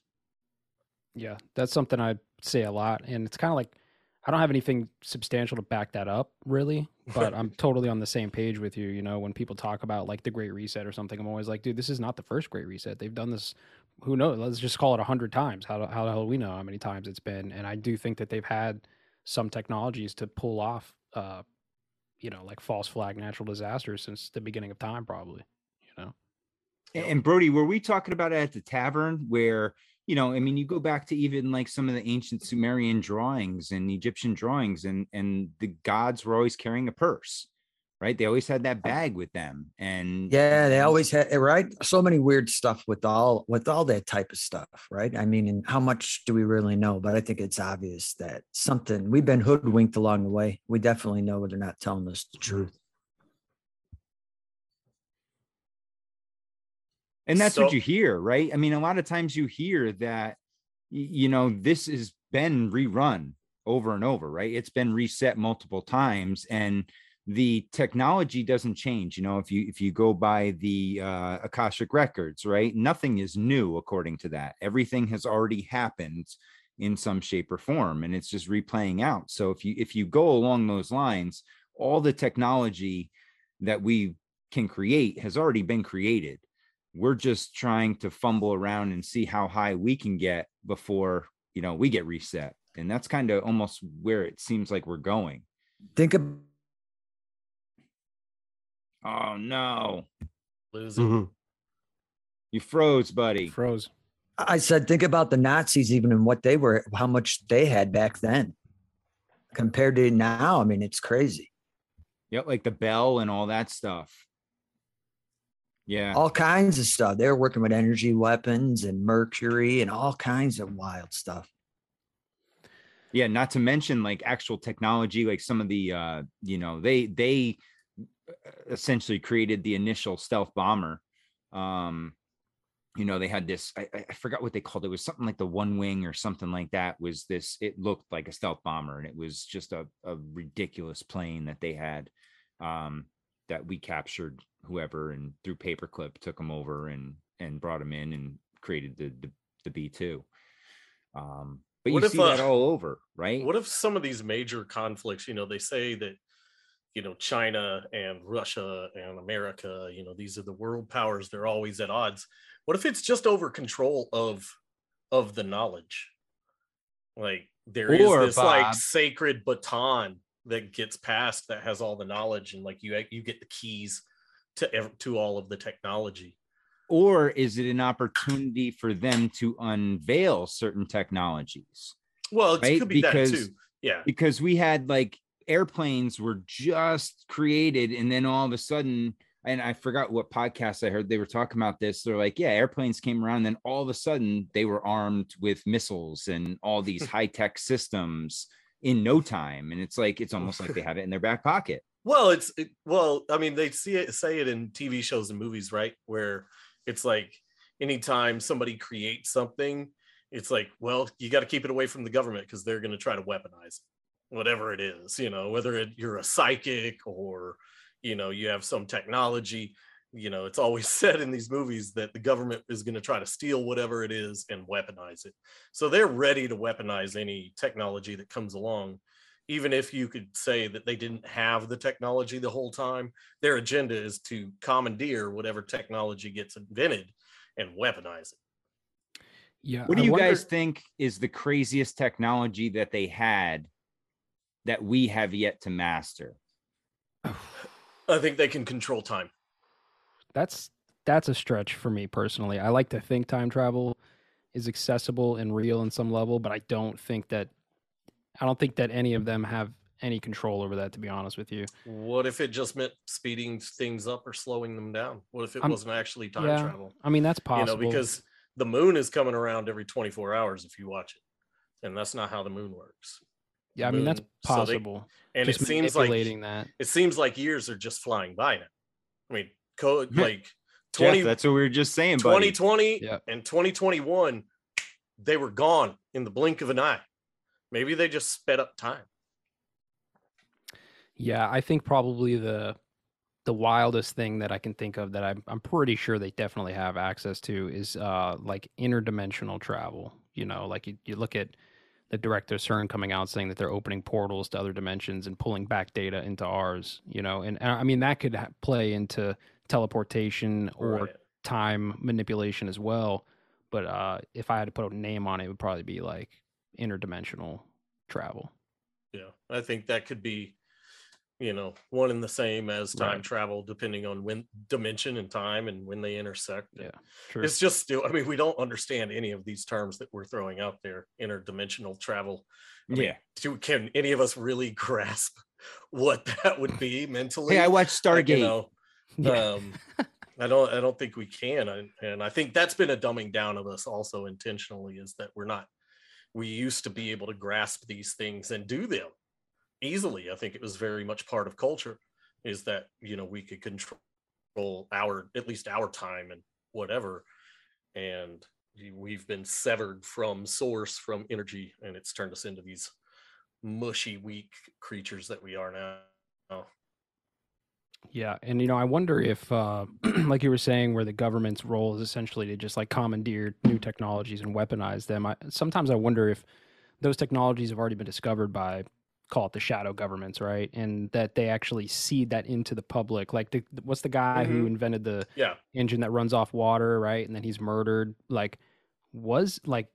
Speaker 4: Yeah, that's something I say a lot, and it's kind of like I don't have anything substantial to back that up, really. But I'm totally on the same page with you. You know, when people talk about like the Great Reset or something, I'm always like, dude, this is not the first Great Reset. They've done this. Who knows? Let's just call it a hundred times. How how the hell do we know how many times it's been? And I do think that they've had some technologies to pull off, uh, you know, like false flag natural disasters since the beginning of time, probably. You know.
Speaker 2: And- And Brody, were we talking about it at the tavern where, you know, I mean, you go back to even like some of the ancient Sumerian drawings and Egyptian drawings, and and the gods were always carrying a purse, right? They always had that bag with them. And
Speaker 5: Yeah, they always had eh, right. So many weird stuff with all with all that type of stuff, right? I mean, and how much do we really know? But I think it's obvious that something we've been hoodwinked along the way. We definitely know they're not telling us the truth.
Speaker 2: And that's what you hear right? I mean a lot of times you hear that you know this has been rerun over and over right? It's been reset multiple times and the technology doesn't change you know if you if you go by the uh, akashic records right? Nothing is new according to that. Everything has already happened in some shape or form and it's just replaying out. So if you if you go along those lines all the technology that we can create has already been created we're just trying to fumble around and see how high we can get before you know we get reset and that's kind of almost where it seems like we're going
Speaker 5: Think of
Speaker 2: oh no
Speaker 3: losing
Speaker 6: Mhm.
Speaker 2: you froze buddy
Speaker 4: Froze.
Speaker 5: I said, think about the Nazis, even and what they were, how much they had back then compared to now. I mean, it's crazy.
Speaker 2: yep like the bell and all that stuff yeah
Speaker 5: All kinds of stuff. They were working with energy weapons and mercury and all kinds of wild stuff.
Speaker 2: yeah not to mention like actual technology like some of the uh you know they they uh, essentially created the initial stealth bomber um you know they had this I, I- I forgot what they called it. it was something like the one wing or something like that was this it looked like a stealth bomber and it was just a, a ridiculous plane that they had um that we captured whoever and through paperclip took them over and and brought them in and created the the, the b2 um but
Speaker 3: What
Speaker 2: you
Speaker 3: if,
Speaker 2: see that
Speaker 3: uh,
Speaker 2: all over right
Speaker 3: What if some of these major conflicts, you know, they say that, you know, China and Russia and America, you know, these are the world powers, they're always at odds. What if it's just over control of of the knowledge? Like there is
Speaker 2: Or,
Speaker 3: this like sacred baton that gets passed that has all the knowledge and like you you get the keys to to all of the technology.
Speaker 2: or is it an opportunity for them to unveil certain technologies
Speaker 3: Well, it
Speaker 2: Right,
Speaker 3: could be
Speaker 2: because-
Speaker 3: that too. Yeah.
Speaker 2: because we had like airplanes were just created and then all of a sudden and I forgot what podcast I heard they were talking about this they're like yeah airplanes came around and then all of a sudden they were armed with missiles and all these high-tech systems in no time and it's like it's almost like they have it in their back pocket
Speaker 3: Well, it's it, well, I mean, they see it say it in TV shows and movies, right? Where it's like anytime somebody creates something, it's like, well, you got to keep it away from the government because they're going to try to weaponize it, whatever it is, you know, whether it, you're a psychic or you know you have some technology. You know, it's always said in these movies that the government is going to try to steal whatever it is and weaponize it. So they're ready to weaponize any technology that comes along even if you could say that they didn't have the technology the whole time, their agenda is to commandeer whatever technology gets invented and weaponize it.
Speaker 4: Yeah.
Speaker 2: what do
Speaker 4: I
Speaker 2: you
Speaker 4: wonder-
Speaker 2: guys think is the craziest technology that they had that we have yet to master
Speaker 3: I think they can control time.
Speaker 4: That's that's a stretch for me personally. I like to think time travel is accessible and real in some level, but I don't think that I don't think that any of them have any control over that, to be honest with you.
Speaker 3: What if it just meant speeding things up or slowing them down? What if it
Speaker 4: I'm-
Speaker 3: wasn't actually time
Speaker 4: yeah,
Speaker 3: travel?
Speaker 4: I mean, that's possible.
Speaker 3: You know, because the moon is coming around every 24 hours if you watch it. And that's not how the moon works.
Speaker 4: yeah, I mean, that's
Speaker 3: moon- so they-
Speaker 4: possible.
Speaker 3: And
Speaker 4: Just
Speaker 3: it seems like
Speaker 4: that.
Speaker 3: it seems like years are just flying by now. I mean, co- like
Speaker 2: Jeff,
Speaker 3: 20,
Speaker 2: that's what we were just saying,
Speaker 3: 2020
Speaker 4: Yeah.
Speaker 3: and 2021, they were gone in the blink of an eye. Maybe they just sped up time.
Speaker 4: Yeah, I think probably the the wildest thing that I can think of that I'm I'm pretty sure they definitely have access to is uh like interdimensional travel. You know, like you, you look at the director CERN coming out saying that they're opening portals to other dimensions and pulling back data into ours. You know, and, and I mean that could ha- play into teleportation or
Speaker 3: Right.
Speaker 4: time manipulation as well. But uh if I had to put a name on it, it would probably be like interdimensional travel.
Speaker 3: Yeah, I think that could be, you know, one and the same as time
Speaker 4: Right.
Speaker 3: travel, depending on when dimension and time and when they intersect.
Speaker 4: Yeah, true.
Speaker 3: It's just still, I mean, we don't understand any of these terms that we're throwing out there. Interdimensional travel. I mean,
Speaker 2: Yeah.
Speaker 3: do, can any of us really grasp what that would be mentally?
Speaker 2: Hey, I watched
Speaker 3: Like,
Speaker 2: Stargate.
Speaker 3: you know, Um, I don't, I don't think we can, and, and I think that's been a dumbing down of us also intentionally. Is that we're not. We used to be able to grasp these things and do them easily. I think it was very much part of culture. Is that you know we could control our at least our time and whatever, and we've been severed from source from energy, and it's turned us into these mushy, weak creatures that we are now.
Speaker 4: Yeah, and you know, I wonder if, uh, like you were saying, where the government's role is essentially to just like commandeer new technologies and weaponize them. I, sometimes I wonder if those technologies have already been discovered by, call it the shadow governments, right? And that they actually seed that into the public. Like, the, what's the guy who
Speaker 3: Mhm.
Speaker 4: invented the
Speaker 3: Yeah.
Speaker 4: engine that runs off water, right? And then he's murdered. Like, was like,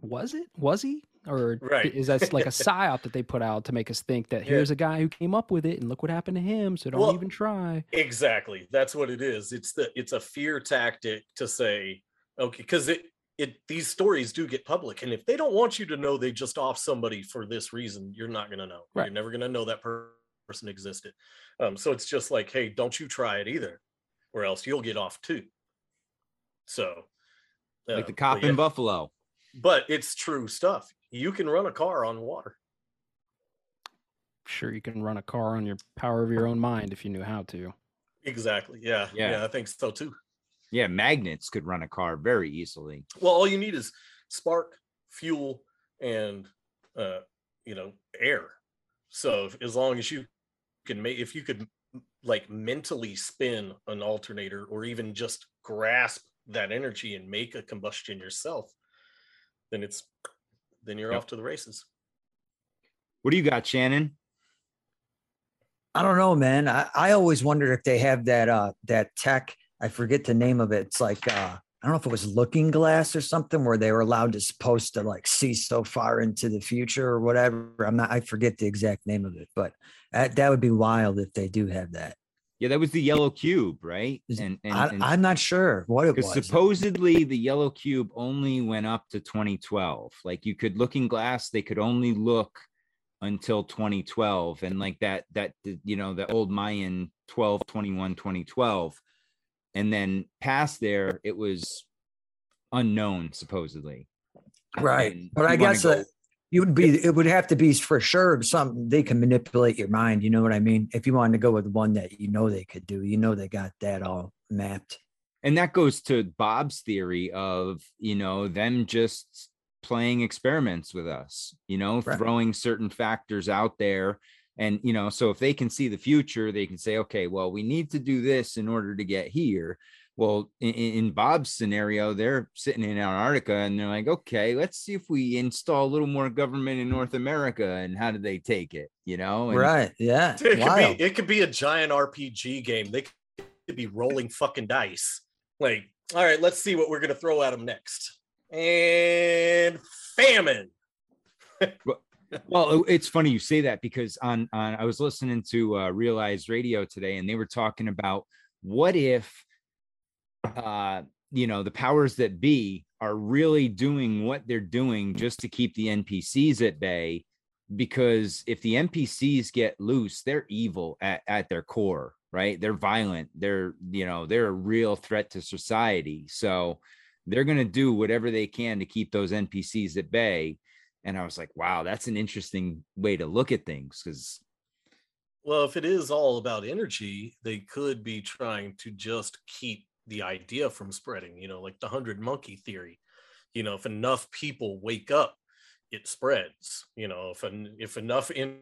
Speaker 4: was it? Was he? Or
Speaker 3: Right.
Speaker 4: is that like a psyop that they put out to make us think that
Speaker 3: Yeah.
Speaker 4: here's a guy who came up with it and look what happened to him? So don't
Speaker 3: Well,
Speaker 4: even try.
Speaker 3: Exactly. That's what it is. It's the it's a fear tactic to say, okay, because it it these stories do get public, and if they don't want you to know they just off somebody for this reason, you're not gonna know.
Speaker 4: Right.
Speaker 3: You're never gonna know that person existed. Um, so it's just like, hey, don't you try it either, or else you'll get off too. So,
Speaker 2: like the
Speaker 3: uh,
Speaker 2: cop
Speaker 3: but
Speaker 2: in Buffalo.
Speaker 3: but it's true stuff. You can run a car on water.
Speaker 4: Sure, you can run a car on your power of your own mind if you knew how to.
Speaker 3: Exactly. Yeah.
Speaker 2: Yeah.
Speaker 3: Yeah. I think so too.
Speaker 2: Yeah, magnets could run a car very easily.
Speaker 3: Well, all you need is spark, fuel, and uh, you know, air. So if, as long as you can make, if you could like mentally spin an alternator or even just grasp that energy and make a combustion yourself, then it's then you're
Speaker 2: Yep.
Speaker 3: off to the races.
Speaker 2: What do you got, Shannon?
Speaker 5: I don't know, man. I, I always wondered if they have that uh that tech. I forget the name of it. It's like uh I don't know if it was looking glass or something where they were allowed to supposed to like see so far into the future or whatever. I'm not I forget the exact name of it, but that, that would be wild if they do have that.
Speaker 2: Yeah, that was the yellow cube, right? And and,
Speaker 5: I,
Speaker 2: and
Speaker 5: I'm not sure what it was.
Speaker 2: supposedly the yellow cube only went up to 2012. Like you could looking glass, they could only look until 2012 and like that that you know the old mayan 12 21 2012 and then past there it was unknown supposedly
Speaker 5: right.
Speaker 2: And
Speaker 5: But I guess
Speaker 2: go-
Speaker 5: you would be it would have to be for sure something they can manipulate your mind. You know what I mean? If you wanted to go with one that you know they could do, you know they got that all mapped.
Speaker 2: and that goes to bob's theory of you know them just playing experiments with us you know
Speaker 5: Right.
Speaker 2: throwing certain factors out there and you know so if they can see the future they can say okay well we need to do this in order to get here well in, in bob's scenario they're sitting in antarctica and they're like okay let's see if we install a little more government in north america and how do they take it you know and
Speaker 5: Right. Yeah.
Speaker 3: It could be it could be a giant RPG game. They could be rolling fucking dice. Like, all right, let's see what we're gonna throw at them next. And famine.
Speaker 2: well it's funny you say that because on on i was listening to uh realize radio today and they were talking about what if uh you know the powers that be are really doing what they're doing just to keep the npcs at bay because if the npcs get loose they're evil at, at their core right? They're violent. They're you know they're a real threat to society. So they're going to do whatever they can to keep those npcs at bay. And i was like wow that's an interesting way to look at things because
Speaker 3: Well, if it is all about energy, they could be trying to just keep the idea from spreading, you know, like the hundred monkey theory. You know, if enough people wake up, it spreads. You know, if en- if enough en-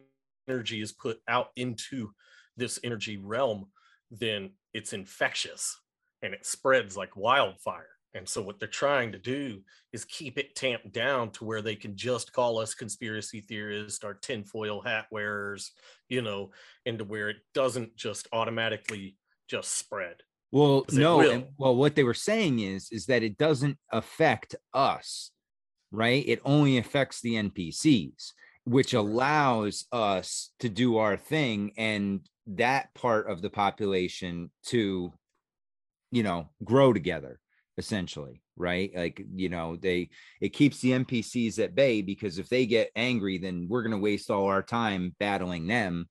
Speaker 3: energy is put out into this energy realm, then it's infectious and it spreads like wildfire. And so what they're trying to do is keep it tamped down to where they can just call us conspiracy theorists or tinfoil hat wearers, you know, into where it doesn't just automatically just spread.
Speaker 2: Well, no. and- well, what they were saying is is that it doesn't affect us, right? It only affects the NPCs, which allows us to do our thing and that part of the population to, you know, grow together essentially right like you know they it keeps the npcs at bay because if they get angry then we're going to waste all our time battling them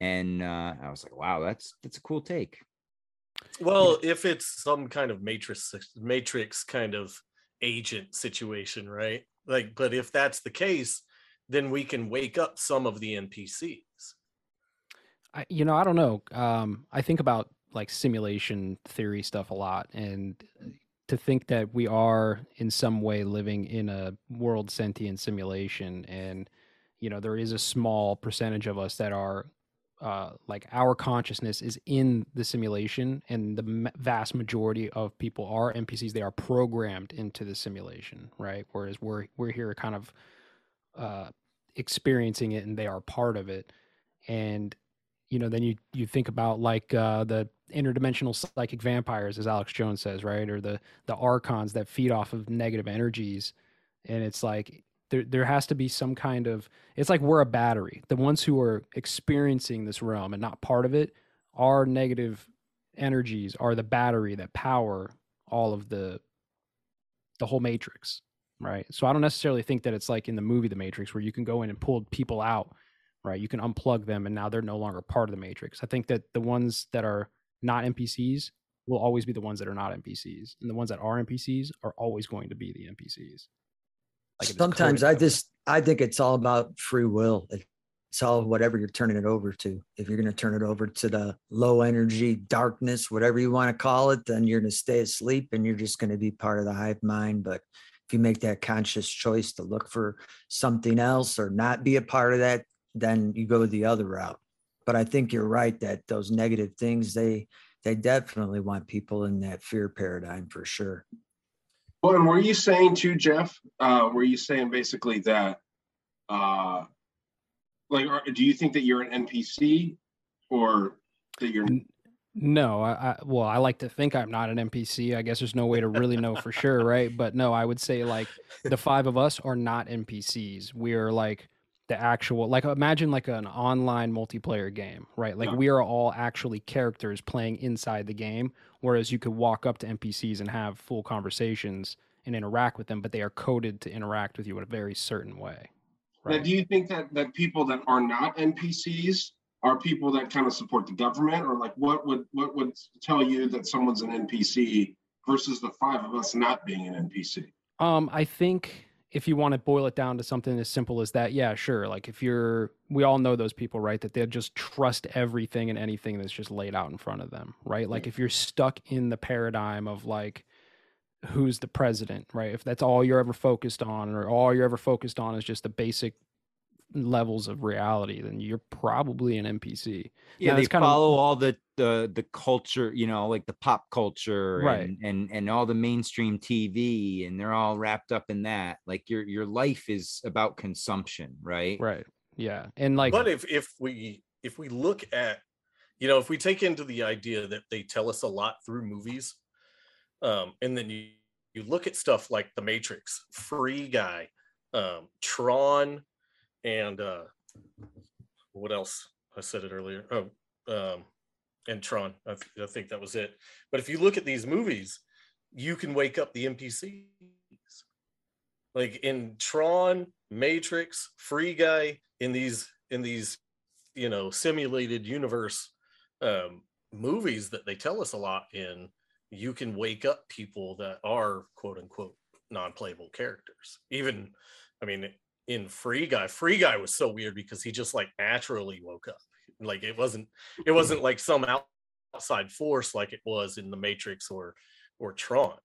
Speaker 2: and uh i was like wow that's that's a cool take
Speaker 3: Well, if it's some kind of matrix matrix kind of agent situation, right? Like, but if that's the case, then we can wake up some of the NPCs.
Speaker 4: I, you know, I don't know. Um, I think about like simulation theory stuff a lot, and to think that we are in some way living in a world sentient simulation, and you know, there is a small percentage of us that are uh, like our consciousness is in the simulation, and the vast majority of people are NPCs. They are programmed into the simulation, right? Whereas we're we're here kind of uh, experiencing it, and they are part of it. And you know, then you you think about like uh, the interdimensional psychic vampires, as Alex Jones says, right, or the the archons that feed off of negative energies, and it's like there there has to be some kind of it's like we're a battery. The ones who are experiencing this realm and not part of it are negative energies are the battery that power all of the the whole matrix right? So i don't necessarily think that it's like in the movie the matrix where you can go in and pull people out right? You can unplug them and now they're no longer part of the matrix. I think that the ones that are not npcs will always be the ones that are not npcs and the ones that are npcs are always going to be the npcs Like,
Speaker 5: Sometimes I just I think it's all about free will. It's all whatever you're turning it over to. If you're going to turn it over to the low energy darkness, whatever you want to call it, then you're going to stay asleep and you're just going to be part of the hive mind. But if you make that conscious choice to look for something else or not be a part of that, then you go the other route. But I think you're right that those negative things they they definitely want people in that fear paradigm for sure.
Speaker 6: Well, and were you saying too, Jeff? Uh, were you saying basically that, uh, like, are, do you think that you're an NPC, or that you're?
Speaker 4: No, I, I well, I like to think I'm not an NPC. I guess there's no way to really know for sure, right? But no, I would say like the five of us are not NPCs. We're like the actual like imagine like an online multiplayer game, right? Like
Speaker 6: Yeah.
Speaker 4: we are all actually characters playing inside the game, whereas you could walk up to NPCs and have full conversations and interact with them, but they are coded to interact with you in a very certain way.
Speaker 6: Now, do you think that that people that are not NPCs are people that kind of support the government, or like what would what would tell you that someone's an NPC versus the five of us not being an NPC?
Speaker 4: Um, I think if you want to boil it down to something as simple as that, yeah, sure. Like if you're, we all know those people, right? That they'll just trust everything and anything that's just laid out in front of them, right? Like if you're stuck in the paradigm of like, who's the president, right? If that's all you're ever focused on, or all you're ever focused on is just the basic levels of reality, then you're probably an NPC.
Speaker 2: yeah
Speaker 4: Now,
Speaker 2: they
Speaker 4: it's kind of-
Speaker 2: follow all the the the culture you know like the pop culture
Speaker 4: Right.
Speaker 2: and, and and all the mainstream tv and they're all wrapped up in that like your your life is about consumption right
Speaker 4: Right. Yeah. And like,
Speaker 3: but if if we if we look at you know if we take into the idea that they tell us a lot through movies um and then you you look at stuff like the matrix free guy um tron and uh what else i said it earlier oh um and tron I, th- I think that was it but if you look at these movies you can wake up the npcs like in tron Matrix, Free Guy in these in these you know simulated universe um, movies that they tell us a lot in. You can wake up people that are quote unquote non-playable characters. Even, I mean, in Free Guy, Free Guy was so weird because he just like naturally woke up. Like it wasn't it wasn't like some outside force like it was in the Matrix or or Tron.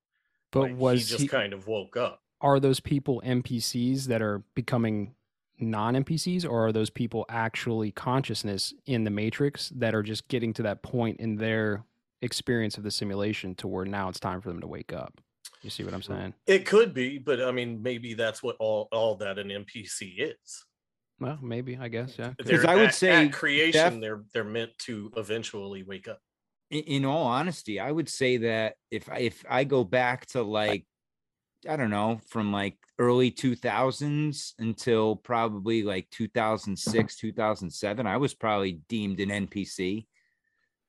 Speaker 4: But
Speaker 3: Like,
Speaker 4: was
Speaker 3: he just
Speaker 4: he-
Speaker 3: kind of woke up?
Speaker 4: Are those people NPCs that are becoming non NPCs, or are those people actually consciousness in the Matrix that are just getting to that point in their experience of the simulation to where now it's time for them to wake up? You see what I'm saying?
Speaker 3: It could be, but I mean, maybe that's what all all that an NPC is.
Speaker 4: Well, maybe I guess yeah. could
Speaker 2: I would
Speaker 3: at-
Speaker 2: say
Speaker 3: at creation,
Speaker 2: def-
Speaker 3: they're they're meant to eventually wake up.
Speaker 2: in, in all honesty, I would say that if I if I go back to like I don't know, from like early 2000s until probably like 2006, 2007, I was probably deemed an NPC.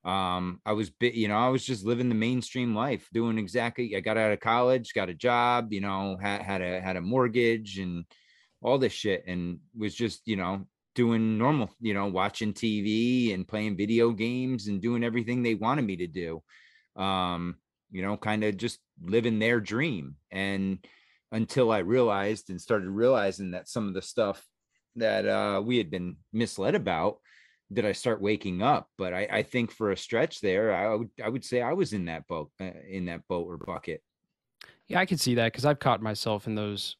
Speaker 2: Um, I was bit, you know, I was just living the mainstream life, doing exactly. I got out of college, got a job, you know, had had a had a mortgage and all this shit, and was just, you know, doing normal, you know, watching TV and playing video games and doing everything they wanted me to do. Um, you know, kind of just living their dream. And until I realized and started realizing that some of the stuff that uh, we had been misled about, did I start waking up? But I, I think for a stretch there, I would I would say I was in that boat, uh, in that boat or bucket.
Speaker 4: Yeah, I could see that because I've caught myself in those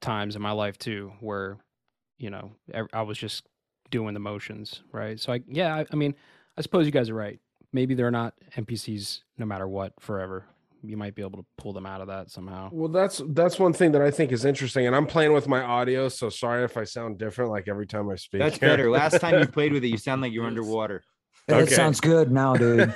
Speaker 4: times in my life too, where you know I was just doing the motions, right? So I, yeah, I, I mean, I suppose you guys are right. Maybe they're not NPCs no matter what forever. You might be able to pull them out of that somehow.
Speaker 1: Well, that's that's one thing that I think is interesting, and I'm playing with my audio, so sorry if I sound different like every time I speak.
Speaker 2: That's
Speaker 1: here.
Speaker 2: better. Last time you played with it, you sound like you're underwater.
Speaker 5: That
Speaker 1: Okay.
Speaker 5: sounds good now, dude.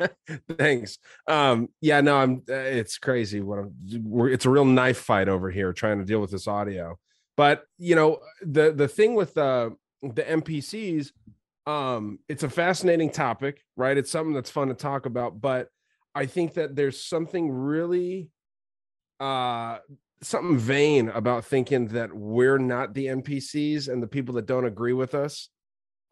Speaker 1: Thanks. Um, yeah, no, I'm. uh, It's crazy. What I'm. We're, it's a real knife fight over here trying to deal with this audio. But you know, the the thing with the the NPCs, um, it's a fascinating topic, right? It's something that's fun to talk about. But I think that there's something really, uh, something vain about thinking that we're not the NPCs and the people that don't agree with us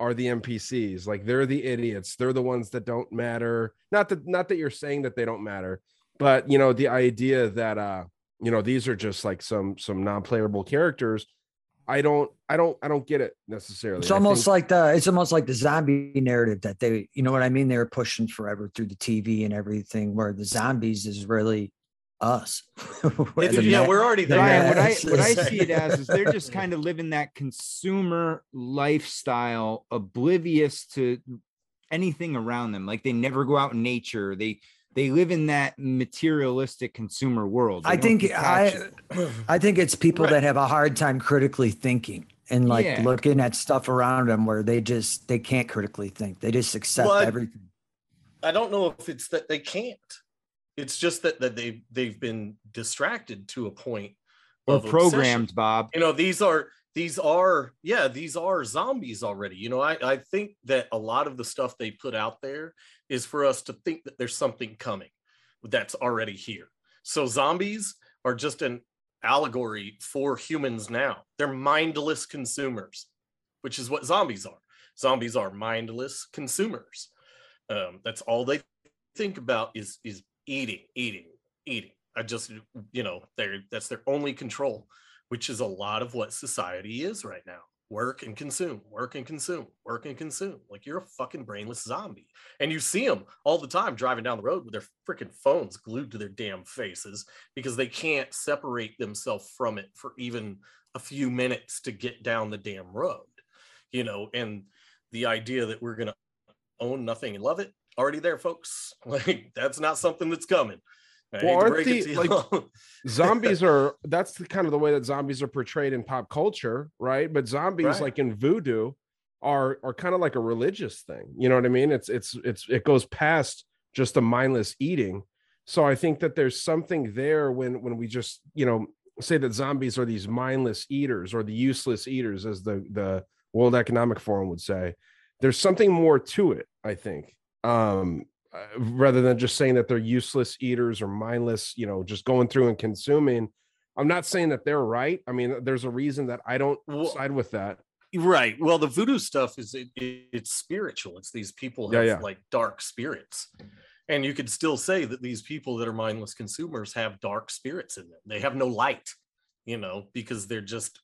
Speaker 1: are the NPCs. Like they're the idiots. They're the ones that don't matter. Not that not that you're saying that they don't matter, but you know, the idea that uh, you know, these are just like some some non-playable characters. I don't I don't I don't get it necessarily.
Speaker 5: It's almost
Speaker 1: think-
Speaker 5: like the it's almost like the zombie narrative that they you know what I mean they were pushing forever through the TV and everything where the zombies is really us.
Speaker 3: It's- yeah,
Speaker 5: ma-
Speaker 3: we're already
Speaker 5: the
Speaker 3: there.
Speaker 2: Ryan, what I what I see it as is they're just kind of living that consumer lifestyle, oblivious to anything around them. Like they never go out in nature. They they live in that materialistic consumer world. They
Speaker 5: I think I I think it's people that have a hard time critically thinking and like
Speaker 2: Yeah.
Speaker 5: looking at stuff around them where they just they can't critically think. They just accept
Speaker 3: Well, I-
Speaker 5: everything.
Speaker 3: I don't know if it's that they can't. It's just that that they they've been distracted to a point
Speaker 2: or
Speaker 3: of obsession.
Speaker 2: programmed, Bob.
Speaker 3: You know, these are these are yeah, these are zombies already. You know, I I think that a lot of the stuff they put out there is for us to think that there's something coming that's already here. So zombies are just an allegory for humans now. They're mindless consumers, which is what zombies are. Zombies are mindless consumers. Um, that's all they think about is is eating, eating, eating. I just you know they're that's their only control, which is a lot of what society is right now. Work and consume, work and consume, work and consume. Like you're a fucking brainless zombie, and you see them all the time driving down the road with their freaking phones glued to their damn faces because they can't separate themselves from it for even a few minutes to get down the damn road. You know, and the idea that we're gonna own nothing and love it already there folks like that's not something that's coming
Speaker 1: Well, aren't the- like, zombies are that's the kind of the way that zombies are portrayed in pop culture, right? But zombies,
Speaker 3: Right.
Speaker 1: like in voodoo, are are kind of like a religious thing. You know what I mean? It's it's it's it goes past just the mindless eating. So I think that there's something there when when we just you know say that zombies are these mindless eaters or the useless eaters, as the the World Economic Forum would say. There's something more to it, I think. Um, uh, rather than just saying that they're useless eaters or mindless, you know, just going through and consuming, I'm not saying that they're right. I mean, there's a reason that I don't side with that.
Speaker 3: Right. Well, the voodoo stuff is it, it- it's spiritual. It's these people
Speaker 1: Yeah,
Speaker 3: have
Speaker 1: yeah.
Speaker 3: like dark spirits. And you could still say that these people that are mindless consumers have dark spirits in them. They have no light, you know, because they're just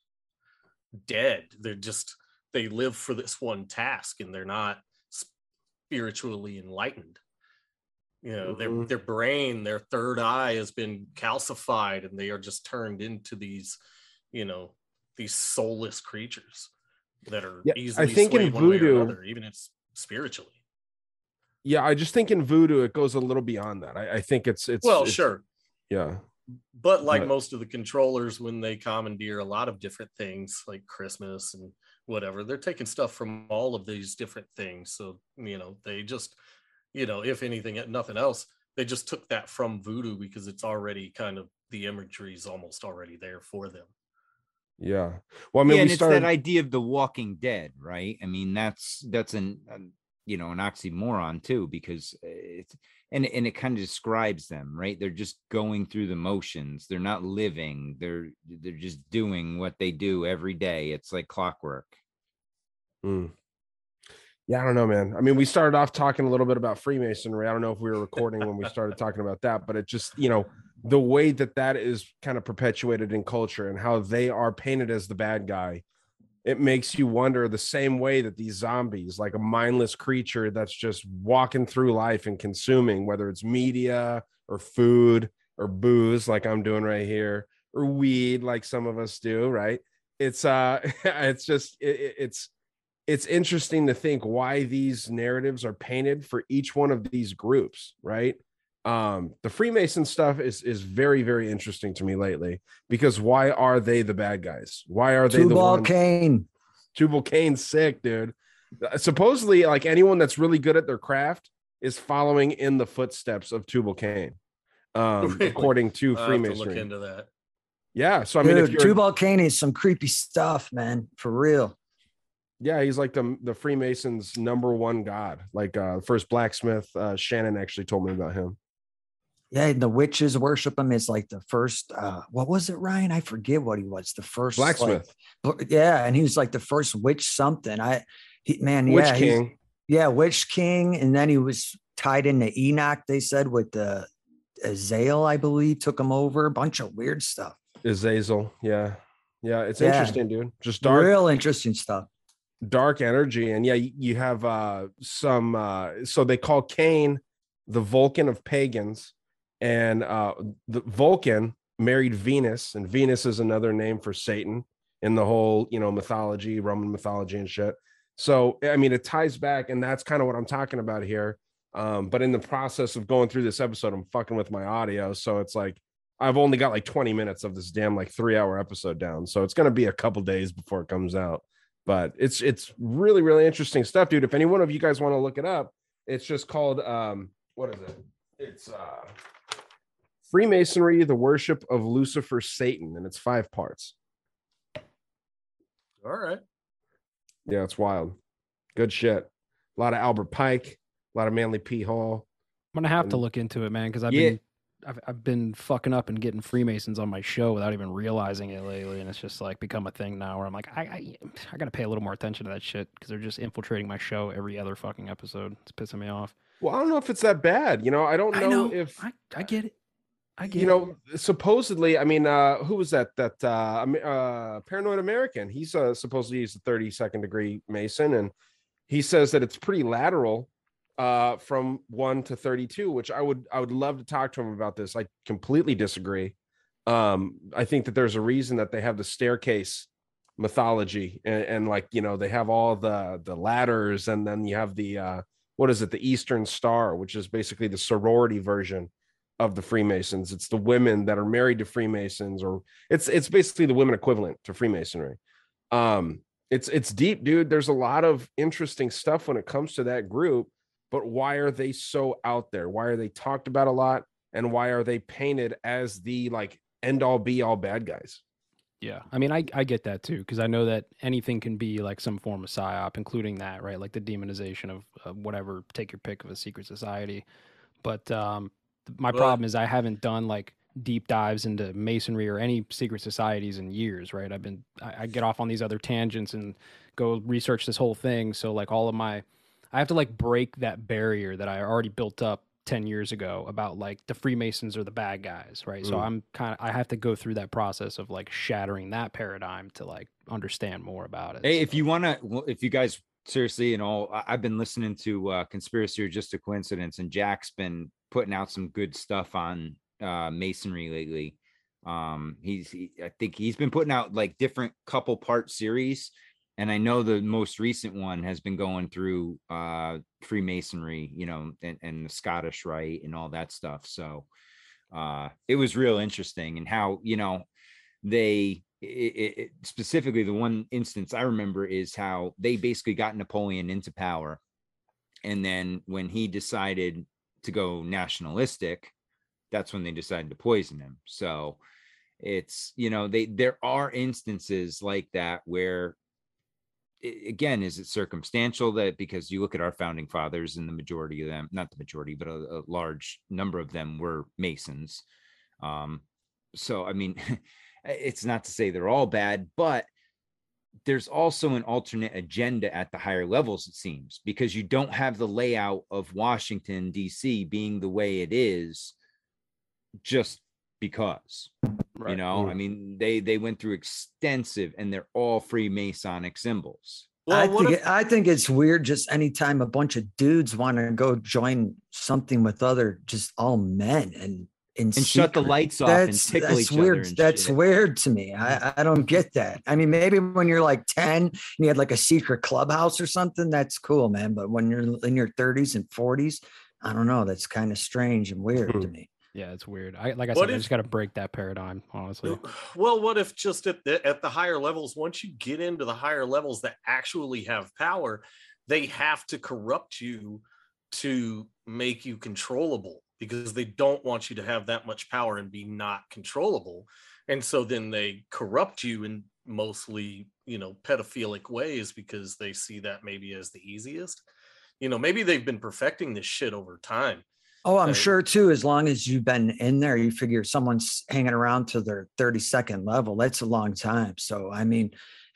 Speaker 3: dead. They're just they live for this one task and they're not spiritually enlightened. You know, their
Speaker 1: Mhm.
Speaker 3: their brain, their third eye has been calcified and they are just turned into these, you know, these soulless creatures that are
Speaker 1: Yeah, I
Speaker 3: easily
Speaker 1: think in
Speaker 3: swayed one way or
Speaker 1: voodoo-
Speaker 3: another, even it's spiritually.
Speaker 1: Yeah, I just think in voodoo it goes a little beyond that. I, I think it's it's
Speaker 3: well,
Speaker 1: it's-
Speaker 3: sure.
Speaker 1: Yeah.
Speaker 3: But like
Speaker 1: But-
Speaker 3: most of the controllers, when they commandeer a lot of different things like Christmas and whatever, they're taking stuff from all of these different things. So, you know, they just, you know, if anything, nothing else, they just took that from voodoo because it's already kind of the imagery is almost already there for them.
Speaker 1: Yeah. Well, I mean,
Speaker 2: yeah, and
Speaker 1: we
Speaker 2: it's that idea of the Walking Dead, right? I mean, that's that's an, an you know an oxymoron too, because it's and and it kind of describes them, right? They're just going through the motions. They're not living. They're they're just doing what they do every day. It's like clockwork.
Speaker 1: Mm. Yeah, I don't know, man. I mean, we started off talking a little bit about Freemasonry. I don't know if we were recording when we started talking about that, but it just, you know, the way that that is kind of perpetuated in culture and how they are painted as the bad guy, it makes you wonder the same way that these zombies, like a mindless creature that's just walking through life and consuming, whether it's media or food or booze, like I'm doing right here, or weed, like some of us do, right? It's uh, it's just it, it- it's it's interesting to think why these narratives are painted for each one of these groups, right? Um, the Freemason stuff is is very very interesting to me lately because why are they the bad guys? Why are they the
Speaker 5: Tubal
Speaker 1: ones?
Speaker 5: Cain.
Speaker 1: Tubal Cain's sick, dude. Uh, Supposedly, like anyone that's really good at their craft is following in the footsteps of Tubal Cain, um,
Speaker 3: Really?
Speaker 1: according to
Speaker 3: I'll have to look
Speaker 1: Freemasonry.
Speaker 3: into that.
Speaker 1: Yeah, so I mean, if
Speaker 5: Dude,
Speaker 1: you're
Speaker 5: Tubal Cain is some creepy stuff, man. For real.
Speaker 1: Yeah, he's like the the Freemasons' number one god. Like uh first blacksmith, uh Shannon actually told me about him.
Speaker 5: Yeah, the witches worship him. It's like the first uh what was it, Ryan? I forget what he was. The first like-
Speaker 1: Blacksmith.
Speaker 5: but- yeah, and he was like the first witch something. I he man,
Speaker 1: Witch
Speaker 5: yeah,
Speaker 1: King.
Speaker 5: Yeah, Witch King, and then he was tied into Enoch. They said with the Azael, I believe, took him over. A bunch of weird stuff.
Speaker 1: Azazel. Yeah. Yeah, it's
Speaker 5: Yeah.
Speaker 1: interesting, dude. Just dark
Speaker 5: Real interesting stuff.
Speaker 1: Dark energy. And yeah, you, have uh some uh so they call Cain the Vulcan of pagans, and uh the Vulcan married Venus, and Venus is another name for Satan in the whole, you know, mythology, Roman mythology and shit. So I mean, it ties back, and that's kind of what I'm talking about here. Um, but in the process of going through this episode, I'm fucking with my audio, so it's like I've only got like 20 minutes of this damn like three hour episode down, so it's gonna be a couple days before it comes out. But it's it's really really interesting stuff, dude. If any one of you guys want to look it up, it's just called um, what is it? It's uh, Freemasonry: The Worship of Lucifer, Satan, and it's five parts.
Speaker 3: All right.
Speaker 1: Yeah, it's wild. Good shit. A lot of Albert Pike, a lot of Manly P. Hall.
Speaker 4: I'm gonna have to look into it, man, because I've
Speaker 1: Yeah.
Speaker 4: been I've, I've been fucking up and getting Freemasons on my show without even realizing it lately, and it's just like become a thing now where I'm like, I I, I gotta pay a little more attention to that shit because they're just infiltrating my show every other fucking episode. It's pissing me off.
Speaker 1: Well, I don't know if it's that bad. You know, I don't know,
Speaker 4: I know.
Speaker 1: if
Speaker 4: I, I get it. I get
Speaker 1: you
Speaker 4: it.
Speaker 1: know supposedly i mean uh who was that that uh uh paranoid american he's uh supposedly he's a 32nd degree mason and he says that it's pretty lateral uh from 1 to 32 which i would i would love to talk to him about this i completely disagree um i think that there's a reason that they have the staircase mythology and, and like you know they have all the the ladders and then you have the uh what is it the eastern star which is basically the sorority version of the Freemasons. It's the women that are married to Freemasons, or it's it's basically the women equivalent to Freemasonry. Um, it's it's deep, dude. There's a lot of interesting stuff when it comes to that group, but why are they so out there? Why are they talked about a lot? And why are they painted as the like end all be all bad guys?
Speaker 4: Yeah, I mean, I I get that too because I know that anything can be like some form of psyop, including that, right? Like the demonization of uh, whatever. Take your pick of a secret society, but um, th- my
Speaker 3: But-
Speaker 4: problem is I haven't done like deep dives into masonry or any secret societies in years, right? I've been I, I get off on these other tangents and go research this whole thing. So like all of my I have to like break that barrier that I already built up 10 years ago about like the Freemasons are the bad guys, right? So
Speaker 7: Mm.
Speaker 4: I'm kind of I have to go through that process of like shattering that paradigm to like understand more about it.
Speaker 2: Hey, if you want to, if you guys seriously, you know, I- I've been listening to uh, Conspiracy or Just a Coincidence, and Jack's been putting out some good stuff on uh, masonry lately. Um, he's, he, I think he's been putting out like different couple part series, and I know the most recent one has been going through uh, Freemasonry, you know, and, and the Scottish Rite and all that stuff. So uh, it was real interesting, and how you know they it, it, specifically the one instance I remember is how they basically got Napoleon into power, and then when he decided to go nationalistic, that's when they decided to poison him. So it's you know they there are instances like that where again is it circumstantial that because you look at our founding fathers and the majority of them not the majority but a, a large number of them were masons. Um so i mean it's not to say they're all bad but there's also an alternate agenda at the higher levels it seems because you don't have the layout of washington dc being the way it is just because you
Speaker 4: Right.
Speaker 2: know i mm. mean they they went through extensive and they're all freemasonic symbols
Speaker 3: Well,
Speaker 5: I think
Speaker 3: if-
Speaker 5: I think it's weird. Just anytime a bunch of dudes want to go join something with other just all men and in
Speaker 2: And shut the lights off and
Speaker 5: that's-
Speaker 2: tickle
Speaker 5: that's
Speaker 2: each other
Speaker 5: weird.
Speaker 2: and
Speaker 5: That's
Speaker 2: shit.
Speaker 5: weird to me. I I don't get that. I mean, maybe when you're like ten and you had like a secret clubhouse or something, that's cool, man. But when you're in your 30s and 40s, I don't know. That's kind of strange and weird to hmm. me.
Speaker 4: Yeah, it's weird. I like I
Speaker 3: What
Speaker 4: said, I just got to break that paradigm, honestly.
Speaker 3: Well, what if just at the at the higher levels, once you get into the higher levels that actually have power, they have to corrupt you to make you controllable because they don't want you to have that much power and be not controllable. And so then they corrupt you in mostly, you know, pedophilic ways because they see that maybe as the easiest. You know, maybe they've been perfecting this shit over time.
Speaker 5: Oh, I'm
Speaker 3: Right.
Speaker 5: sure too. As long as you've been in there, you figure someone's hanging around to their 32nd level. That's a long time. So, I mean,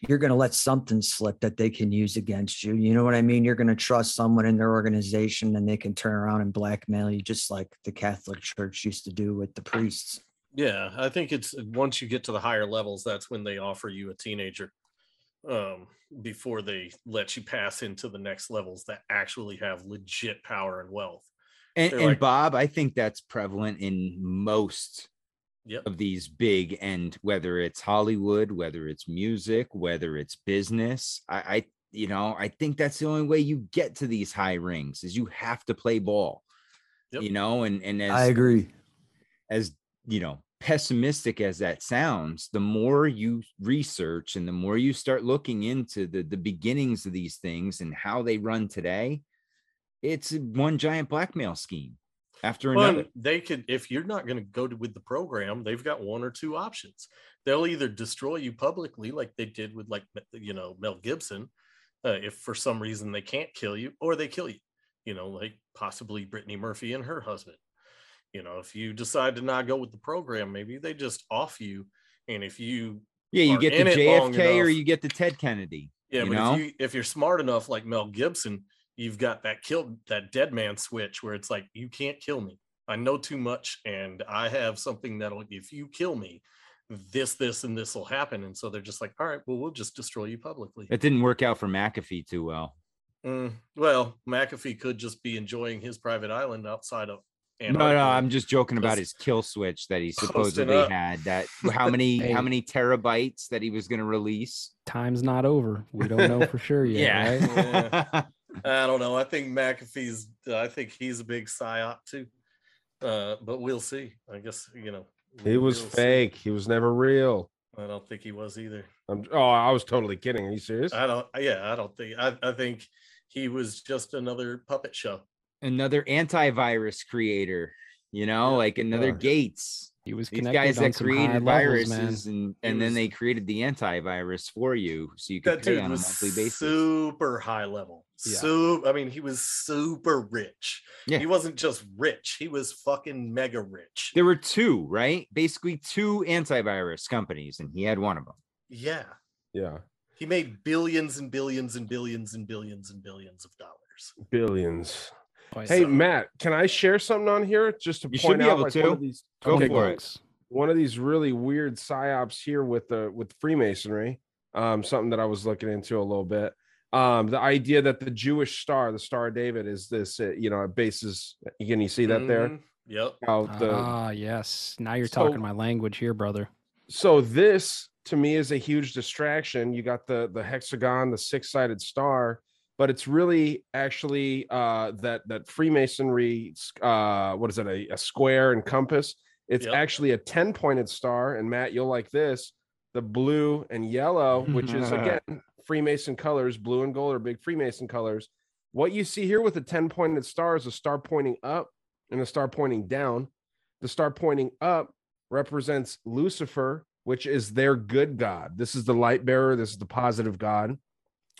Speaker 5: you're going to let something slip that they can use against you. You know what I mean? You're going to trust someone in their organization and they can turn around and blackmail you, just like the Catholic Church used to do with the priests.
Speaker 3: Yeah, I think it's once you get to the higher levels, that's when they offer you a teenager um, before they let you pass into the next levels that actually have legit power and wealth.
Speaker 2: And, and
Speaker 3: like-
Speaker 2: bob i think that's prevalent in most
Speaker 3: Yep.
Speaker 2: of these big and whether it's hollywood whether it's music whether it's business i i you know i think that's the only way you get to these high rings is you have to play ball
Speaker 3: Yep.
Speaker 2: you know and and as
Speaker 5: I agree.
Speaker 2: as you know pessimistic as that sounds the more you research and the more you start looking into the the beginnings of these things and how they run today it's one giant blackmail scheme after another
Speaker 3: they could, if you're not going to go to, with the program, they've got one or two options. They'll either destroy you publicly, like they did with, like, you know, Mel Gibson, uh, if for some reason they can't kill you, or they kill you, you know, like possibly Brittany Murphy and her husband. You know, if you decide to not go with the program, maybe they just off you. And if you,
Speaker 2: yeah you get the jfk or you get the ted kennedy
Speaker 3: yeah,
Speaker 2: you
Speaker 3: but
Speaker 2: know
Speaker 3: if you if you're smart enough like Mel Gibson, you've got that killed that dead man switch where it's like you can't kill me. I know too much and I have something that'll if you kill me, this, this, and this will happen. And so they're just like, all right, well, we'll just destroy you publicly.
Speaker 2: it didn't work out for mcafee too well
Speaker 3: Mm, well, McAfee could just be enjoying his private island outside of
Speaker 2: no no i'm just joking about his kill switch that he supposedly had that how many
Speaker 4: Hey.
Speaker 2: how many terabytes that he was going to release
Speaker 4: Time's not over. We don't know for sure yet, right?
Speaker 3: Yeah. I don't know. I think McAfee's. I think he's a big psyop too. Uh, but we'll see. I guess you know.
Speaker 7: He was
Speaker 3: we'll see.
Speaker 7: fake. He was never real.
Speaker 3: I don't think he was either.
Speaker 7: I'm, oh, I was totally kidding. Are you serious?
Speaker 3: I don't. Yeah, I don't think. I, I think he was just another puppet show.
Speaker 2: another antivirus creator, you know, like another
Speaker 7: Yeah.
Speaker 2: Gates.
Speaker 4: He was
Speaker 2: These guys that
Speaker 4: some high
Speaker 2: created
Speaker 4: levels, man.
Speaker 2: viruses and
Speaker 3: He
Speaker 2: and then
Speaker 3: was-
Speaker 2: they created the antivirus for you so you could pay on a monthly basis.
Speaker 3: super high level,
Speaker 4: Yeah.
Speaker 3: So I mean, he was super rich.
Speaker 2: Yeah.
Speaker 3: He wasn't just rich; he was fucking mega rich.
Speaker 2: There were two, right? Basically, two antivirus companies, and he had one of them.
Speaker 3: Yeah,
Speaker 1: Yeah.
Speaker 3: he made billions and billions and billions and billions and billions of dollars.
Speaker 1: Billions. Hey
Speaker 3: So-
Speaker 1: Matt, can I share something on here just to
Speaker 2: You should
Speaker 1: point
Speaker 2: be
Speaker 1: out
Speaker 2: able
Speaker 1: like
Speaker 2: to.
Speaker 1: one of these
Speaker 2: Go
Speaker 1: okay,
Speaker 2: for it.
Speaker 1: one of these really weird psyops here with the with Freemasonry. Um, something that I was looking into a little bit. Um, the idea that the Jewish star, the Star of David, is this, uh, you know, it bases. Can you see that there?
Speaker 3: Mhm. Yep.
Speaker 1: How the
Speaker 4: ah, yes. Now you're
Speaker 1: So-
Speaker 4: talking my language here, brother.
Speaker 1: so this to me is a huge distraction. You got the the hexagon, the six sided star, but it's really actually uh, that that Freemasonry. Uh, what is it? A, a square and compass. It's
Speaker 3: Yep.
Speaker 1: actually a ten pointed star. And Matt, you'll like this: the blue and yellow, which is again Freemason colors. Blue and gold are big Freemason colors. What you see here with the ten pointed star is a star pointing up and a star pointing down. The star pointing up represents Lucifer, which is their good God. This is the light bearer, this is the positive God.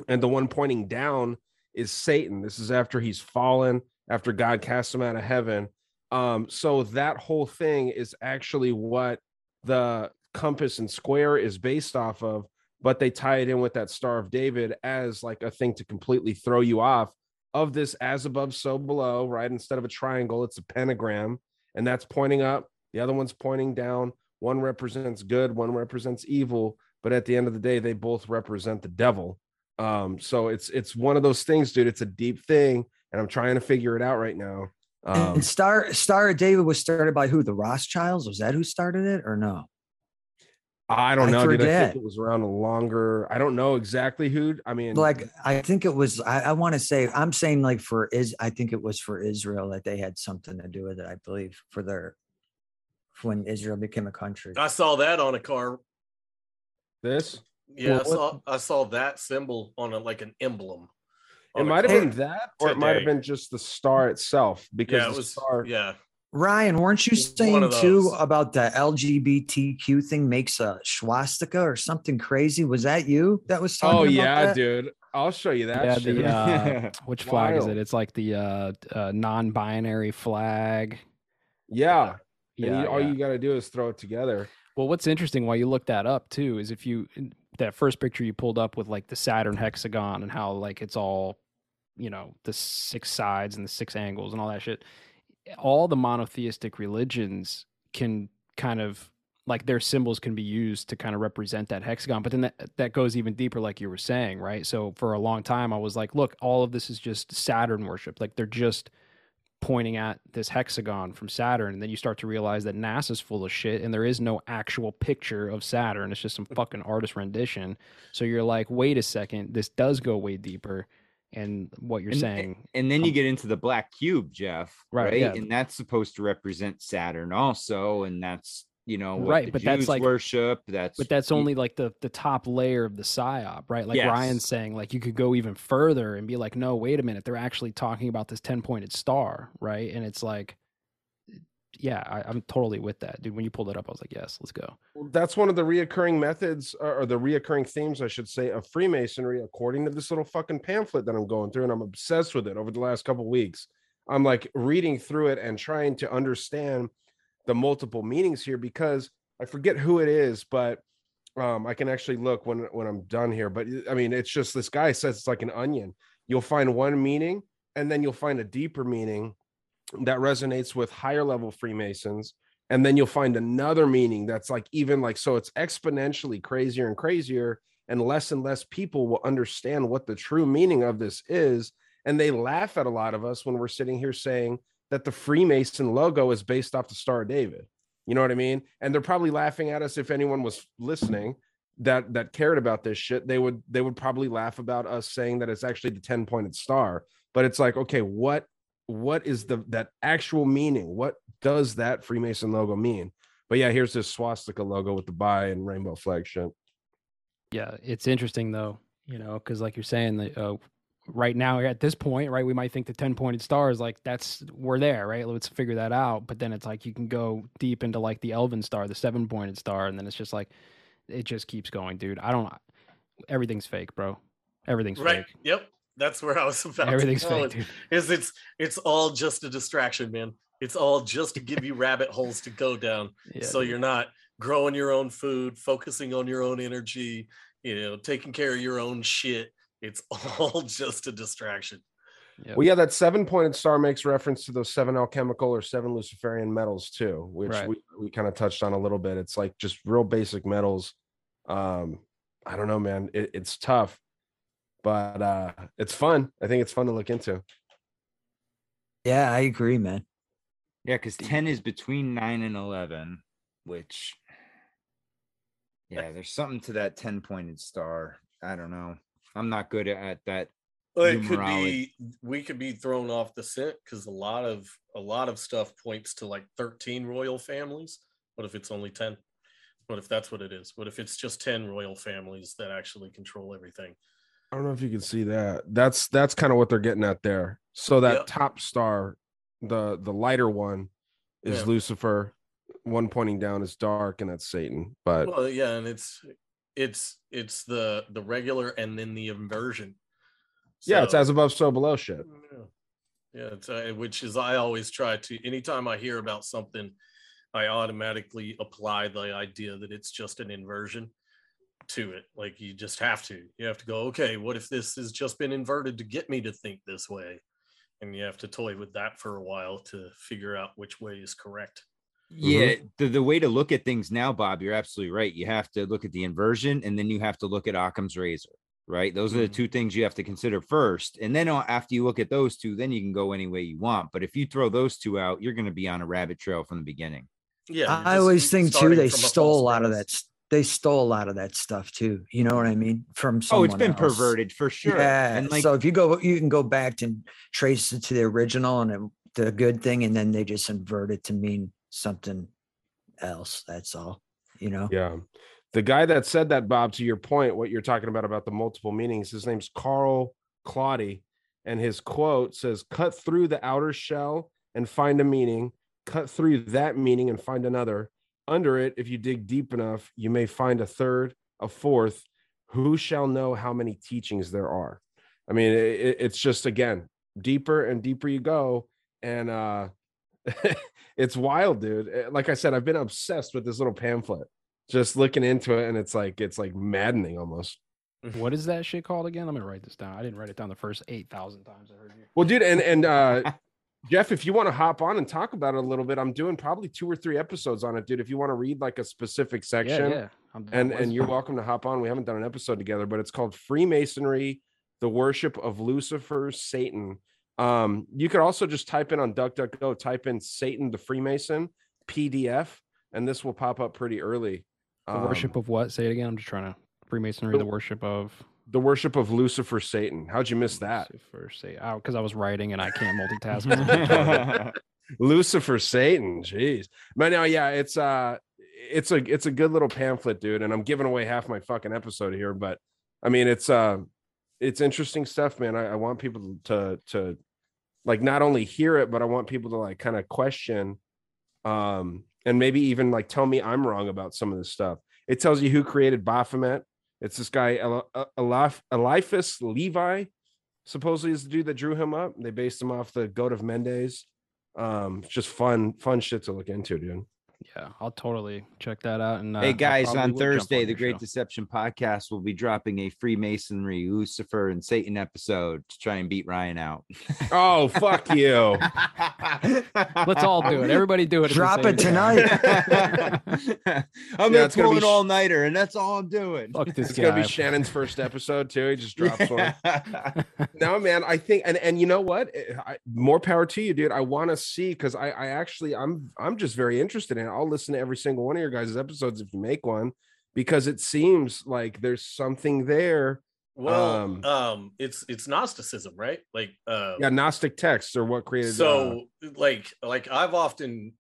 Speaker 1: And the one pointing down is Satan. This is after he's fallen, after God cast him out of heaven. Um, so that whole thing is actually what the compass and square is based off of, but they tie it in with that Star of David as like a thing to completely throw you off of this as above, so below, right? Instead of a triangle, it's a pentagram, and that's pointing up. The other one's pointing down. One represents good, one represents evil, but at the end of the day, they both represent the devil. Um, so it's it's one of those things, dude. It's a deep thing, and I'm trying to figure it out right now. Um,
Speaker 5: and Star Star of David was started by who? The Rothschilds? Was that who started it or no?
Speaker 1: I don't
Speaker 5: I
Speaker 1: know, dude. I
Speaker 5: forget.
Speaker 1: think it was around a longer. I don't know exactly who. I mean,
Speaker 5: Like I think it was. I, I want to say I'm saying like for is I think it was for Israel that they had something to do with it. I believe for their for when Israel became a country.
Speaker 3: I saw that on a car.
Speaker 1: this.
Speaker 3: Yeah, I
Speaker 1: what-
Speaker 3: saw I saw that symbol on a like an emblem.
Speaker 1: It might have been that, or it might have been just the star itself. Because
Speaker 3: Yeah, it
Speaker 1: the
Speaker 3: was.
Speaker 1: star,
Speaker 3: Yeah,
Speaker 5: Ryan, weren't you saying too about the LGBTQ thing makes a swastika or something crazy? Was that you that was talking
Speaker 1: Oh yeah,
Speaker 5: that?
Speaker 1: dude. I'll show you that.
Speaker 4: yeah,
Speaker 1: shit.
Speaker 4: the uh, which flag is it? It's like the uh, uh non-binary flag.
Speaker 1: yeah.
Speaker 4: Yeah,
Speaker 1: you, all
Speaker 4: yeah.
Speaker 1: you got to do is throw it together.
Speaker 4: Well, what's interesting while you look that up too is if you that first picture you pulled up with like the Saturn hexagon and how like it's all, you know, the six sides and the six angles and all that shit. All the monotheistic religions can kind of like their symbols can be used to kind of represent that hexagon, but then that that goes even deeper, like you were saying, right? So for a long time, I was like, look, all of this is just Saturn worship. Like they're just pointing at this hexagon from Saturn, and then you start to realize that NASA's full of shit, and there is no actual picture of Saturn. It's just some mm. fucking artist rendition. So you're like, wait a second, this does go way deeper. And what you're
Speaker 2: and,
Speaker 4: saying,
Speaker 2: and then you
Speaker 4: um,
Speaker 2: get into the black cube, Jeff.
Speaker 4: Right,
Speaker 2: Right.
Speaker 4: yeah.
Speaker 2: And that's supposed to represent Saturn also. And that's, you know, what
Speaker 4: Right, but that's like-
Speaker 2: worship. That's
Speaker 4: but that's only like the the top layer of the psyop, right? Like Ryan's saying, like you could go even further and be like, no, wait a minute, they're actually talking about this ten pointed star, right? And it's like, yeah, I, I'm totally with that, dude. When you pulled it up, I was like, yes, let's go.
Speaker 1: That's one of the reoccurring methods, or or the reoccurring themes, I should say, of Freemasonry, according to this little fucking pamphlet that I'm going through, and I'm obsessed with it over the last couple weeks. I'm like reading through it and trying to understand the multiple meanings here because I forget who it is, but um, I can actually look when when I'm done here. But I mean, it's just this guy says it's like an onion. You'll find one meaning, and then you'll find a deeper meaning that resonates with higher level Freemasons. And then you'll find another meaning that's like even like so it's exponentially crazier and crazier, and less and less people will understand what the true meaning of this is. And they laugh at a lot of us when we're sitting here saying that the Freemason logo is based off the Star of David. You know what I mean? And they're probably laughing at us if anyone was listening that that cared about this shit. They would they would probably laugh about us saying that it's actually the 10 pointed star. But it's like, okay, what what is the that actual meaning? What does that Freemason logo mean? But yeah, here's this swastika logo with the bi and rainbow flag shit.
Speaker 4: Yeah, it's interesting though, you know, because like you're saying, that uh, right now at this point, right, we might think the ten pointed star is like that's we're there, right? Let's figure that out. But then it's like you can go deep into like the Elven star, the seven pointed star, and then it's just like it just keeps going, dude. I don't. Everything's fake, bro. Everything's
Speaker 3: right.
Speaker 4: fake.
Speaker 3: Yep. That's where I was about
Speaker 4: Everything's
Speaker 3: to go.
Speaker 4: fake, dude.
Speaker 3: Is it's it's all just a distraction, man. It's all just to give you rabbit holes to go down.
Speaker 4: Yeah,
Speaker 3: so
Speaker 4: dude.
Speaker 3: you're not growing your own food, focusing on your own energy, you know, taking care of your own shit. It's all just a distraction.
Speaker 4: Yep.
Speaker 1: Well, yeah, that seven pointed star makes reference to those seven alchemical or seven Luciferian metals too, which
Speaker 4: Right.
Speaker 1: we, we kind of touched on a little bit. It's like just real basic metals. Um, I don't know, man. It, it's tough, but uh it's fun. I think it's fun to look into.
Speaker 5: Yeah, I agree, man.
Speaker 2: Yeah, because 10 is between 9 and 11, which, yeah, there's something to that 10 pointed star. I don't know. I'm not good at that.
Speaker 3: Well, it could be we could be thrown off the scent because a lot of a lot of stuff points to like 13 royal families. What if it's only 10? What if that's what it is? What if it's just 10 royal families that actually control everything?
Speaker 1: I don't know if you can see that. That's that's kind of what they're getting at there. So that
Speaker 3: Yep.
Speaker 1: top star, the the lighter one, is
Speaker 3: Yeah.
Speaker 1: Lucifer. One pointing down is dark, and that's Satan. But
Speaker 3: Well, yeah, and it's it's it's the the regular and then the inversion.
Speaker 1: yeah, it's as above, so below shit.
Speaker 3: Yeah, yeah it's, uh, which is I always try to. Anytime I hear about something, I automatically apply the idea that it's just an inversion to it. Like you just have to. You have to go. Okay, what if this has just been inverted to get me to think this way? And you have to toy with that for a while to figure out which way is correct.
Speaker 2: Yeah, the, the way to look at things now, Bob, you're absolutely right. You have to look at the inversion and then you have to look at Occam's razor, right? Those are the
Speaker 3: Mhm.
Speaker 2: two things you have to consider first. And then uh, after you look at those two, then you can go any way you want. But if you throw those two out, you're going to be on a rabbit trail from the beginning.
Speaker 3: Yeah,
Speaker 5: I always think too they stole a lot of
Speaker 3: premise.
Speaker 5: that. They stole a lot of that stuff too. You know what I mean? From
Speaker 2: Oh, it's been
Speaker 5: else.
Speaker 2: perverted for sure.
Speaker 5: Yeah.
Speaker 2: And like,
Speaker 5: so if you go, you can go back and trace it to the original and it- the good thing, and then they just invert it to mean something else. That's all. You know.
Speaker 1: Yeah. The guy that said that, Bob, to your point, what you're talking about about the multiple meanings, his name's Carl Claudy. And his quote says, cut through the outer shell and find a meaning, cut through that meaning and find another. Under it, if you dig deep enough, you may find a third, a fourth. Who shall know how many teachings there are? I mean, it, it's just again, deeper and deeper you go. And uh it's wild, dude. Eh, Like I said, I've been obsessed with this little pamphlet, just looking into it, and it's like it's like maddening almost.
Speaker 4: What is that shit called again? I'm gonna write this down. I didn't write it down the first eight thousand times I heard you.
Speaker 1: Well, dude, and and uh Jeff, if you want to hop on and talk about it a little bit, I'm doing probably two or three episodes on it, dude. If you want to read like a specific section,
Speaker 4: Yeah, yeah.
Speaker 1: And and you're welcome to hop on. We haven't done an episode together, but it's called Freemasonry: The Worship of Lucifer, Satan. Um, you could also just type in on DuckDuckGo, type in Satan the Freemason PDF, and this will pop up pretty early.
Speaker 4: the worship
Speaker 1: Um,
Speaker 4: of what? Say it again. I'm just trying to Freemasonry. The worship of
Speaker 1: the worship of Lucifer, Satan. How'd you miss that?
Speaker 4: Lucifer. Say out because I was writing and I can't multitask.
Speaker 1: Lucifer Satan. Jeez. But now, yeah, it's uh it's a it's a good little pamphlet, dude. And I'm giving away half my fucking episode here, but I mean it's uh it's interesting stuff, man. I, I want people to to like not only hear it, but I want people to like kind of question um and maybe even like tell me I'm wrong about some of this stuff. It tells you who created Baphomet. It's this guy uh, Eliphas Levi, supposedly is the dude that drew him up. They based him off the goat of Mendes. Um, just fun, fun shit to look into, dude.
Speaker 4: Yeah, I'll totally check that out. And uh,
Speaker 2: hey guys, on
Speaker 4: will jump
Speaker 2: Thursday, the Great
Speaker 4: show.
Speaker 2: Deception podcast will be dropping a Freemasonry, Lucifer, and Satan episode to try and beat Ryan out.
Speaker 1: Oh, fuck you.
Speaker 4: Let's all do it. Everybody do it.
Speaker 5: Drop it tonight.
Speaker 2: I'm
Speaker 1: Yeah,
Speaker 2: gonna pull an
Speaker 1: sh-
Speaker 2: all nighter, and that's all I'm doing.
Speaker 4: Fuck this
Speaker 1: It's gonna be. Shannon's first episode too. He just drops one. no, man. I think, and and you know what? I, more power to you, dude. I want to see because I I actually I'm I'm just very interested in. it. I'll listen to every single one of your guys' episodes if you make one because it seems like there's something there.
Speaker 3: Well,
Speaker 1: Um,
Speaker 3: um, it's it's Gnosticism, right? Like, uh,
Speaker 1: Yeah, Gnostic texts are what created. uh,
Speaker 3: so like like I've often,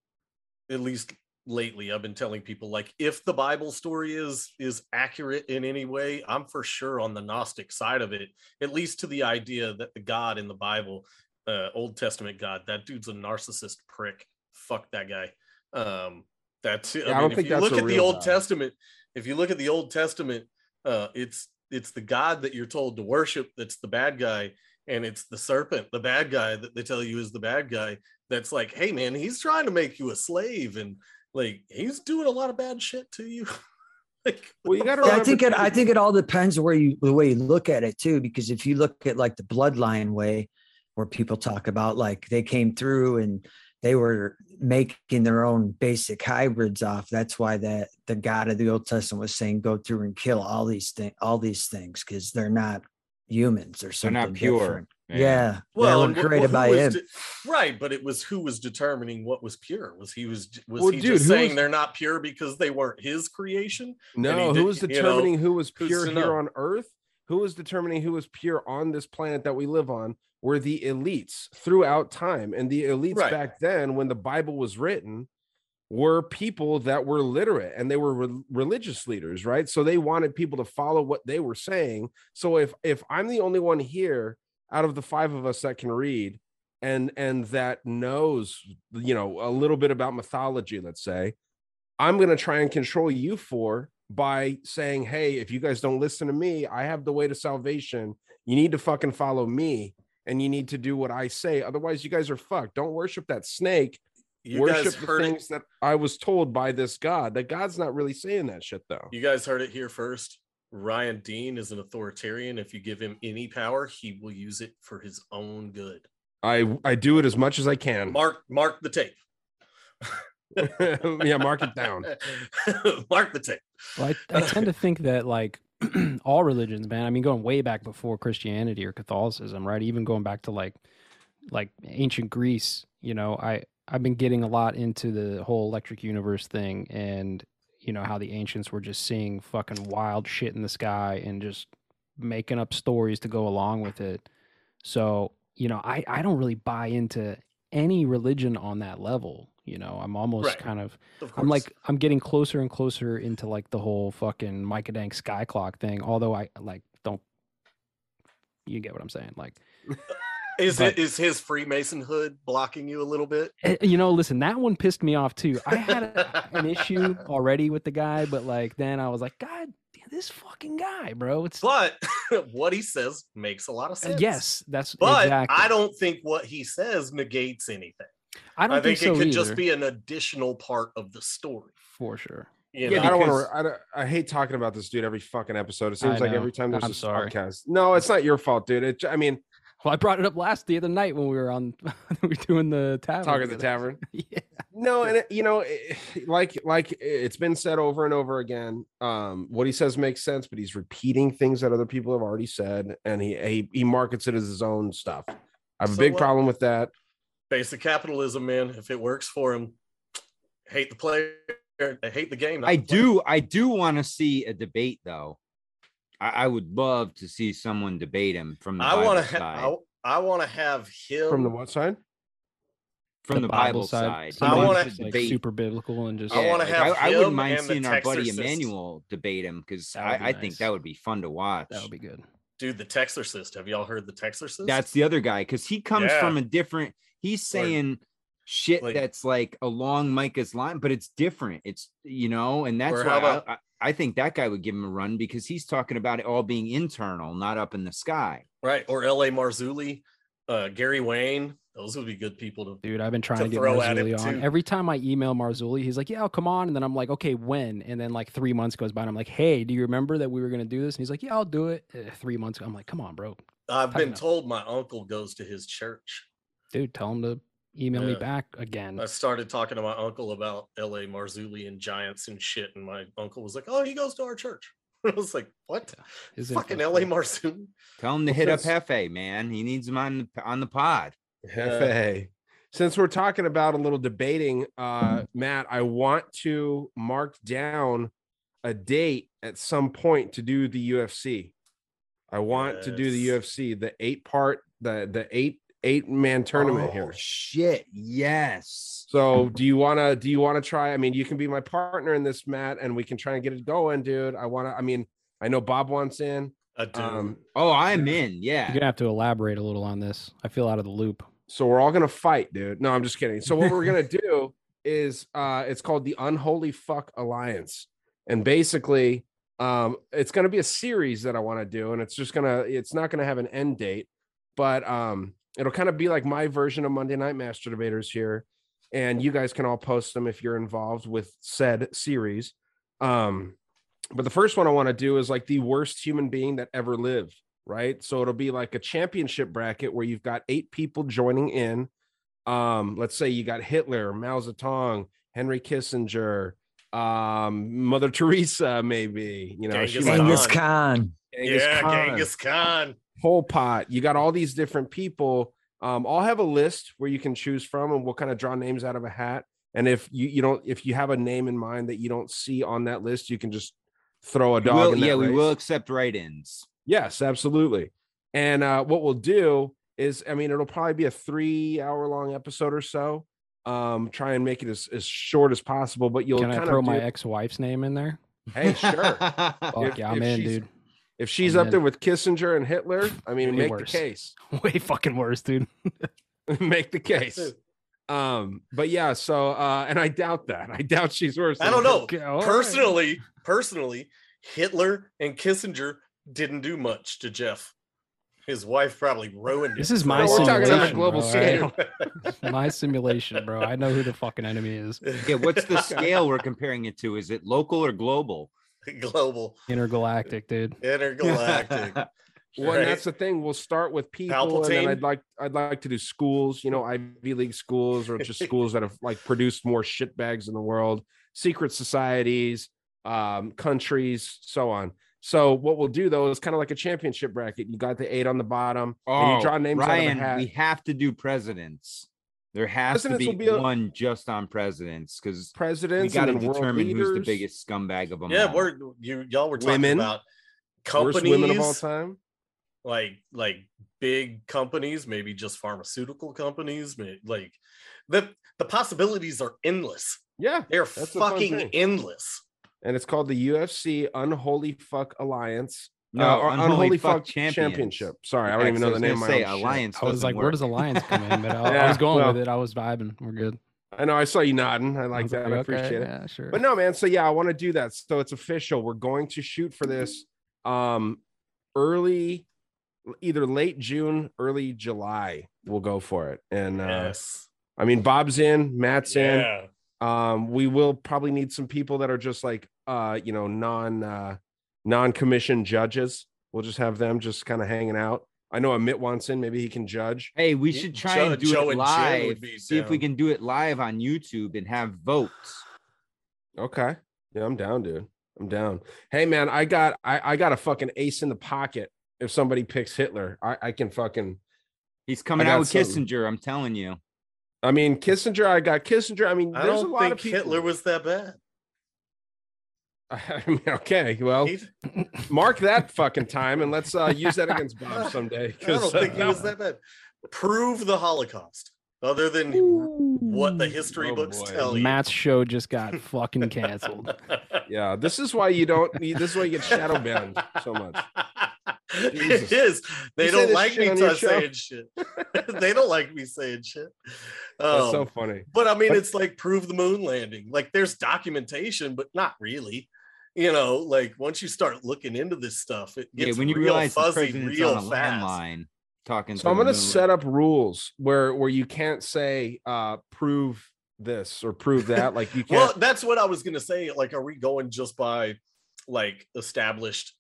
Speaker 3: at least lately, I've been telling people like if the Bible story is is accurate in any way, I'm for sure on the Gnostic side of it, at least to the idea that the God in the Bible, uh, Old Testament God, that dude's a narcissist prick. Fuck that guy. Um, that's
Speaker 1: Yeah, I
Speaker 3: I, mean,
Speaker 1: don't
Speaker 3: if
Speaker 1: think
Speaker 3: you
Speaker 1: that's
Speaker 3: look at the Old
Speaker 1: God.
Speaker 3: Testament, if you look at the Old Testament, uh, it's it's the god that you're told to worship that's the bad guy and it's the serpent the bad guy that they tell you is the bad guy that's like hey man he's trying to make you a slave and like he's doing a lot of bad shit to you like
Speaker 1: well you gotta
Speaker 5: Yeah, I think it. I think it all depends where you the way you look at it too. Because if you look at like the bloodline way, where people talk about like they came through and they were making their own basic hybrids off. That's why that the God of the Old Testament was saying, "Go through and kill all these things, all these things, because they're not humans. They're
Speaker 2: They're not pure.
Speaker 5: different."
Speaker 2: Yeah.
Speaker 5: Yeah,
Speaker 3: well
Speaker 5: they
Speaker 3: and
Speaker 5: were created
Speaker 3: who
Speaker 5: by him.
Speaker 3: de- right but it was who was determining what was pure was he was was
Speaker 1: Well,
Speaker 3: he
Speaker 1: dude,
Speaker 3: just saying
Speaker 1: was-
Speaker 3: they're not pure because they weren't his creation
Speaker 1: No, who
Speaker 3: did-
Speaker 1: was
Speaker 3: you know,
Speaker 1: determining who was pure here
Speaker 3: know?
Speaker 1: on Earth? Who was determining who was pure on this planet that we live on? Were the elites throughout time, and the elites
Speaker 3: Right.
Speaker 1: back then, when the Bible was written, were people that were literate and they were re- religious leaders, right? So they wanted people to follow what they were saying. So if if I'm the only one here out of the five of us that can read and and that knows, you know, a little bit about mythology, let's say, I'm going to try and control you for by saying, hey, if you guys don't listen to me, I have the way to salvation. You need to fucking follow me and you need to do what I say. Otherwise, you guys are fucked. Don't worship that snake.
Speaker 3: you
Speaker 1: worship
Speaker 3: guys
Speaker 1: the
Speaker 3: heard it
Speaker 1: things that I was told by this God. That God's not really saying that shit, though.
Speaker 3: You guys heard it here first. Ryan Dean is an authoritarian. If you give him any power, he will use it for his own good.
Speaker 1: I I do it as much as I can.
Speaker 3: Mark mark the tape.
Speaker 1: yeah, mark it down.
Speaker 3: mark the tape.
Speaker 4: Well, I, I tend to think that like all religions, man. I mean, going way back before Christianity or Catholicism, right? Even going back to like like ancient Greece. You know, I I've been getting a lot into the whole electric universe thing, and you know how the ancients were just seeing fucking wild shit in the sky and just making up stories to go along with it. So you know, I I don't really buy into any religion on that level. You know, I'm almost
Speaker 3: Right.
Speaker 4: kind of
Speaker 3: Of
Speaker 4: I'm like I'm getting closer and closer into like the whole fucking Micah Dank sky clock thing. Although I like don't you get what I'm saying? Like
Speaker 3: is
Speaker 4: but-
Speaker 3: it is his Freemason hood blocking you a little bit?
Speaker 4: eh, you know, listen, that one pissed me off too. I had a, an issue already with the guy, but like then I was like, God, this fucking guy, bro. It's
Speaker 3: But what he says makes a lot of
Speaker 4: uh,
Speaker 3: sense.
Speaker 4: yes, that's
Speaker 3: But
Speaker 4: exactly.
Speaker 3: I don't think what he says negates anything.
Speaker 4: I don't
Speaker 3: I think,
Speaker 4: think,
Speaker 3: it
Speaker 4: so
Speaker 3: could just be an additional part of the story.
Speaker 4: for sure.
Speaker 3: You
Speaker 1: Yeah,
Speaker 3: know?
Speaker 1: I don't want to. I, don't- I hate talking about this dude every fucking episode. It seems like every time there's
Speaker 4: I'm
Speaker 1: a
Speaker 4: sorry.
Speaker 1: podcast. No, it's not your fault, dude. It, I mean,
Speaker 4: Well, I brought it up last the other night when we were on we were doing the tavern.
Speaker 1: talk at the tavern.
Speaker 4: yeah.
Speaker 1: No, and it, you know, it- like like it's been said over and over again. Um, what he says makes sense, but he's repeating things that other people have already said, and he he, he markets it as his own stuff. I have a big
Speaker 3: what?
Speaker 1: problem with that.
Speaker 3: Basic capitalism, man. If it works for him, hate the player, I hate the game.
Speaker 2: I
Speaker 3: the
Speaker 2: do. I do want to see a debate, though. I, I would love to see someone debate him from the
Speaker 3: I
Speaker 2: Bible
Speaker 3: want to.
Speaker 2: side.
Speaker 3: Ha- I, I want to have him
Speaker 1: From the what side?
Speaker 2: from the, Bible, side.
Speaker 3: I
Speaker 4: somebody
Speaker 3: wanna-
Speaker 4: who's, like
Speaker 2: debate.
Speaker 4: super biblical and just
Speaker 3: I wanna
Speaker 2: like,
Speaker 3: have
Speaker 2: I, I wouldn't mind
Speaker 3: and
Speaker 2: seeing our buddy
Speaker 3: Texorcist.
Speaker 2: Emmanuel debate him because
Speaker 4: That would be
Speaker 2: I, I think that would be fun to watch.
Speaker 4: that would be good.
Speaker 3: dude. The Texorcist. Have y'all heard the Texorcist?
Speaker 2: That's the other guy because he comes
Speaker 3: Yeah.
Speaker 2: from a different. He's
Speaker 3: Or-
Speaker 2: saying shit
Speaker 3: like-
Speaker 2: that's like along Micah's line, but it's different. It's you know, and that's why
Speaker 3: about-
Speaker 2: I, I, I think that guy would give him a run because he's talking about it all being internal, not up in the sky.
Speaker 3: right. Or L.A. Marzulli, uh, Gary Wayne. Those would be good people to.
Speaker 4: Dude, I've been trying
Speaker 3: to
Speaker 4: to, get
Speaker 3: throw
Speaker 4: Marzulli on.
Speaker 3: too.
Speaker 4: Every time I email Marzulli, he's like, "Yeah, I'll come on," and then I'm like, "Okay, when?" And then like three months goes by, and I'm like, "Hey, do you remember that we were gonna do this?" And he's like, "Yeah, I'll do it." Uh, three months ago, I'm like, "Come on, bro,
Speaker 3: I've
Speaker 4: Tighten
Speaker 3: been
Speaker 4: up.
Speaker 3: told my uncle goes to his church.
Speaker 4: Dude, tell him to email me back again."
Speaker 3: I started talking to my uncle about L.A. Marzulli and Giants and shit, and my uncle was like, "Oh, he goes to our church." I was like, "What?
Speaker 4: His
Speaker 3: Fucking L.A.
Speaker 4: cool.
Speaker 3: Marzulli?"
Speaker 2: Tell him to
Speaker 1: Well,
Speaker 2: hit up Hefe, man. He needs him on the on the pod.
Speaker 1: Hefe. Since we're talking about a little debating, uh, Matt, I want to mark down a date at some point to do the UFC. I want to do the UFC, the eight part, the the eight eight man tournament
Speaker 2: Oh,
Speaker 1: here.
Speaker 2: Shit, yes.
Speaker 1: So do you wanna do you wanna try? I mean, you can be my partner in this, Matt, and we can try and get it going, dude. I wanna, I mean, I know Bob wants in.
Speaker 3: I do.
Speaker 1: Um,
Speaker 2: Oh, I'm in. Yeah.
Speaker 4: You're gonna have to elaborate a little on this. I feel out of the loop.
Speaker 1: So we're all gonna fight, dude. No, I'm just kidding. So what we're gonna do is uh it's called the Unholy Fuck Alliance. And basically, Um, it's going to be a series that I want to do, and it's just gonna. It's not going to have an end date, but um, it'll kind of be like my version of Monday Night Master Debaters here, and you guys can all post them if you're involved with said series. Um, but the first one I want to do is like the worst human being that ever lived, right? So it'll be like a championship bracket where you've got eight people joining in. Um, let's say you got Hitler, Mao Zedong, Henry Kissinger, um, Mother Teresa, maybe, you know, she
Speaker 3: Genghis
Speaker 1: might-
Speaker 5: Genghis
Speaker 3: Khan.
Speaker 5: Khan.
Speaker 1: Genghis
Speaker 3: yeah,
Speaker 1: Khan.
Speaker 3: Genghis Khan.
Speaker 1: Pol Pot. You got all these different people. Um, I'll have a list where you can choose from, and we'll kind of draw names out of a hat. And if you you don't if you have a name in mind that you don't see on that list, you can just throw a
Speaker 2: We
Speaker 1: dog.
Speaker 2: will-
Speaker 1: in that
Speaker 2: yeah, we will accept write-ins.
Speaker 1: Yes, absolutely. And uh, what we'll do is, I mean, it'll probably be a three hour long episode or so. Um, try and make it as, as short as possible, but you'll
Speaker 4: Can I throw
Speaker 1: of
Speaker 4: my ex-wife's name in there?
Speaker 1: Hey, sure.
Speaker 4: Fuck
Speaker 1: If-
Speaker 4: yeah, I'm in, dude.
Speaker 1: If she's
Speaker 4: I'm
Speaker 1: up
Speaker 4: in.
Speaker 1: there with Kissinger and Hitler, I mean, make
Speaker 4: worse.
Speaker 1: the case.
Speaker 4: Way fucking worse, dude.
Speaker 1: make the case. Um, but yeah, so uh, and I doubt that. I doubt she's worse.
Speaker 3: I don't know.
Speaker 1: Hitler.
Speaker 4: all right.
Speaker 3: Personally, personally, Hitler and Kissinger didn't do much to Jeff. His wife probably ruined it.
Speaker 4: This is my
Speaker 3: him.
Speaker 1: we're talking on
Speaker 4: simulation,
Speaker 1: global
Speaker 4: bro,
Speaker 1: scale.
Speaker 4: alright? my simulation, bro. I know who the fucking enemy is.
Speaker 2: yeah, what's the scale we're comparing it to? Is it local or global?
Speaker 3: Global,
Speaker 4: Intergalactic, dude.
Speaker 3: intergalactic.
Speaker 1: Well, and
Speaker 3: right?
Speaker 1: that's the thing. We'll start with people, and then I'd like I'd like to do schools, you know, Ivy League schools, or just schools that have like produced more shitbags in the world, secret societies, um, countries, so on. So what we'll do though is kind of like a championship bracket. You got the eight on the bottom, and you draw names
Speaker 2: Oh, Ryan,
Speaker 1: out of a hat.
Speaker 2: we have to do presidents. There has
Speaker 1: Presidents
Speaker 2: to
Speaker 1: will
Speaker 2: be,
Speaker 1: be a-
Speaker 2: one just on presidents because we
Speaker 1: Presidents,
Speaker 2: got to
Speaker 1: and then world
Speaker 2: determine who's the biggest scumbag of them.
Speaker 3: yeah,
Speaker 2: all.
Speaker 3: we're you y'all were talking
Speaker 1: Women.
Speaker 3: about
Speaker 1: worst
Speaker 3: companies,
Speaker 1: women of all time.
Speaker 3: like like big companies, maybe just pharmaceutical companies, may- like the the possibilities are endless.
Speaker 1: Yeah,
Speaker 3: They're
Speaker 1: That's the fun
Speaker 3: fucking endless.
Speaker 1: and it's called the UFC Unholy Fuck Alliance.
Speaker 2: No,
Speaker 1: uh, or
Speaker 2: Unholy Fuck Champions.
Speaker 1: Championship. Sorry, I don't even know the name. of my
Speaker 2: say alliance.
Speaker 4: I was
Speaker 2: doesn't
Speaker 4: like, where
Speaker 2: work.
Speaker 4: does Alliance come in? But I, I was going
Speaker 1: well-
Speaker 4: with it. I was vibing. We're good.
Speaker 1: I know. I saw you nodding. I
Speaker 4: I
Speaker 1: like
Speaker 4: was
Speaker 1: that.
Speaker 4: like,
Speaker 1: I
Speaker 4: okay,
Speaker 1: appreciate it.
Speaker 4: Yeah, sure.
Speaker 1: But no, man. So yeah, I want to do that. So it's official. We're going to shoot for this um early, either late June, early July. We'll go for it. And uh. I mean, Bob's in, Matt's in. Um, we will probably need some people that are just like uh, you know, non uh non-commissioned judges. We'll just have them just kind of hanging out. I know Amit wants in, maybe he can judge.
Speaker 2: Hey, we should try
Speaker 3: Joe-
Speaker 2: and do
Speaker 3: Joe
Speaker 2: it
Speaker 3: and Jen would
Speaker 2: live.
Speaker 3: be
Speaker 2: See if we can do it live on YouTube and have votes.
Speaker 1: Okay. Yeah, I'm down, dude. I'm down. Hey man, I got I, I got a fucking ace in the pocket if somebody picks Hitler. I, I can fucking
Speaker 2: He's coming out with
Speaker 1: something.
Speaker 2: Kissinger. I'm telling you.
Speaker 1: I mean Kissinger, I got Kissinger. I mean,
Speaker 3: I
Speaker 1: there's a
Speaker 3: don't
Speaker 1: lot
Speaker 3: think
Speaker 1: of people.
Speaker 3: Hitler was that bad.
Speaker 1: I mean, okay, well,
Speaker 3: He-
Speaker 1: mark that fucking time and let's uh use that against Bob someday.
Speaker 3: I
Speaker 1: 'cause,
Speaker 3: don't think
Speaker 1: uh,
Speaker 3: he was that bad. Prove the Holocaust, other than what the history
Speaker 1: Oh,
Speaker 3: books
Speaker 1: boy.
Speaker 3: tell you.
Speaker 4: Matt's show just got fucking canceled.
Speaker 1: Yeah, this is why you don't this is why you get shadow banned so much. Jesus.
Speaker 3: it is. They
Speaker 1: You
Speaker 3: don't like me t- saying shit. they don't like me saying shit.
Speaker 1: That's
Speaker 3: Um,
Speaker 1: so funny.
Speaker 3: but I mean, it's like prove the moon landing. Like there's documentation, but not really. You know, like once you start looking into this stuff, it
Speaker 2: Yeah,
Speaker 3: gets
Speaker 2: when you
Speaker 3: real
Speaker 2: realize the
Speaker 3: fuzzy
Speaker 2: president's
Speaker 3: real
Speaker 2: on a
Speaker 3: fast.
Speaker 2: landline talking.
Speaker 1: So I'm gonna set up rules where where you can't say uh prove this or prove that. Like you can't
Speaker 3: Well, that's what I was gonna say. Like, are we going just by like established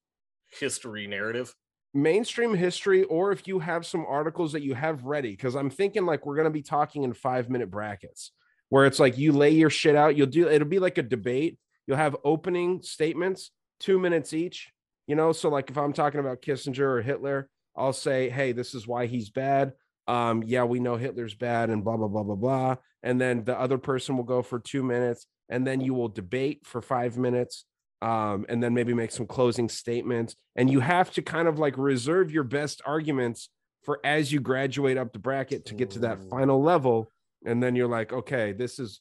Speaker 3: history narrative?
Speaker 1: mainstream history or if you have some articles that you have ready because i'm thinking like we're going to be talking in five minute brackets where it's like you lay your shit out you'll do it'll be like a debate you'll have opening statements two minutes each you know so like if i'm talking about kissinger or hitler i'll say hey this is why he's bad um yeah we know hitler's bad and blah blah blah blah blah and then the other person will go for two minutes and then you will debate for five minutes um, and then maybe make some closing statements. And you have to kind of like reserve your best arguments for as you graduate up the bracket to get to that final level. And then you're like, okay, this is,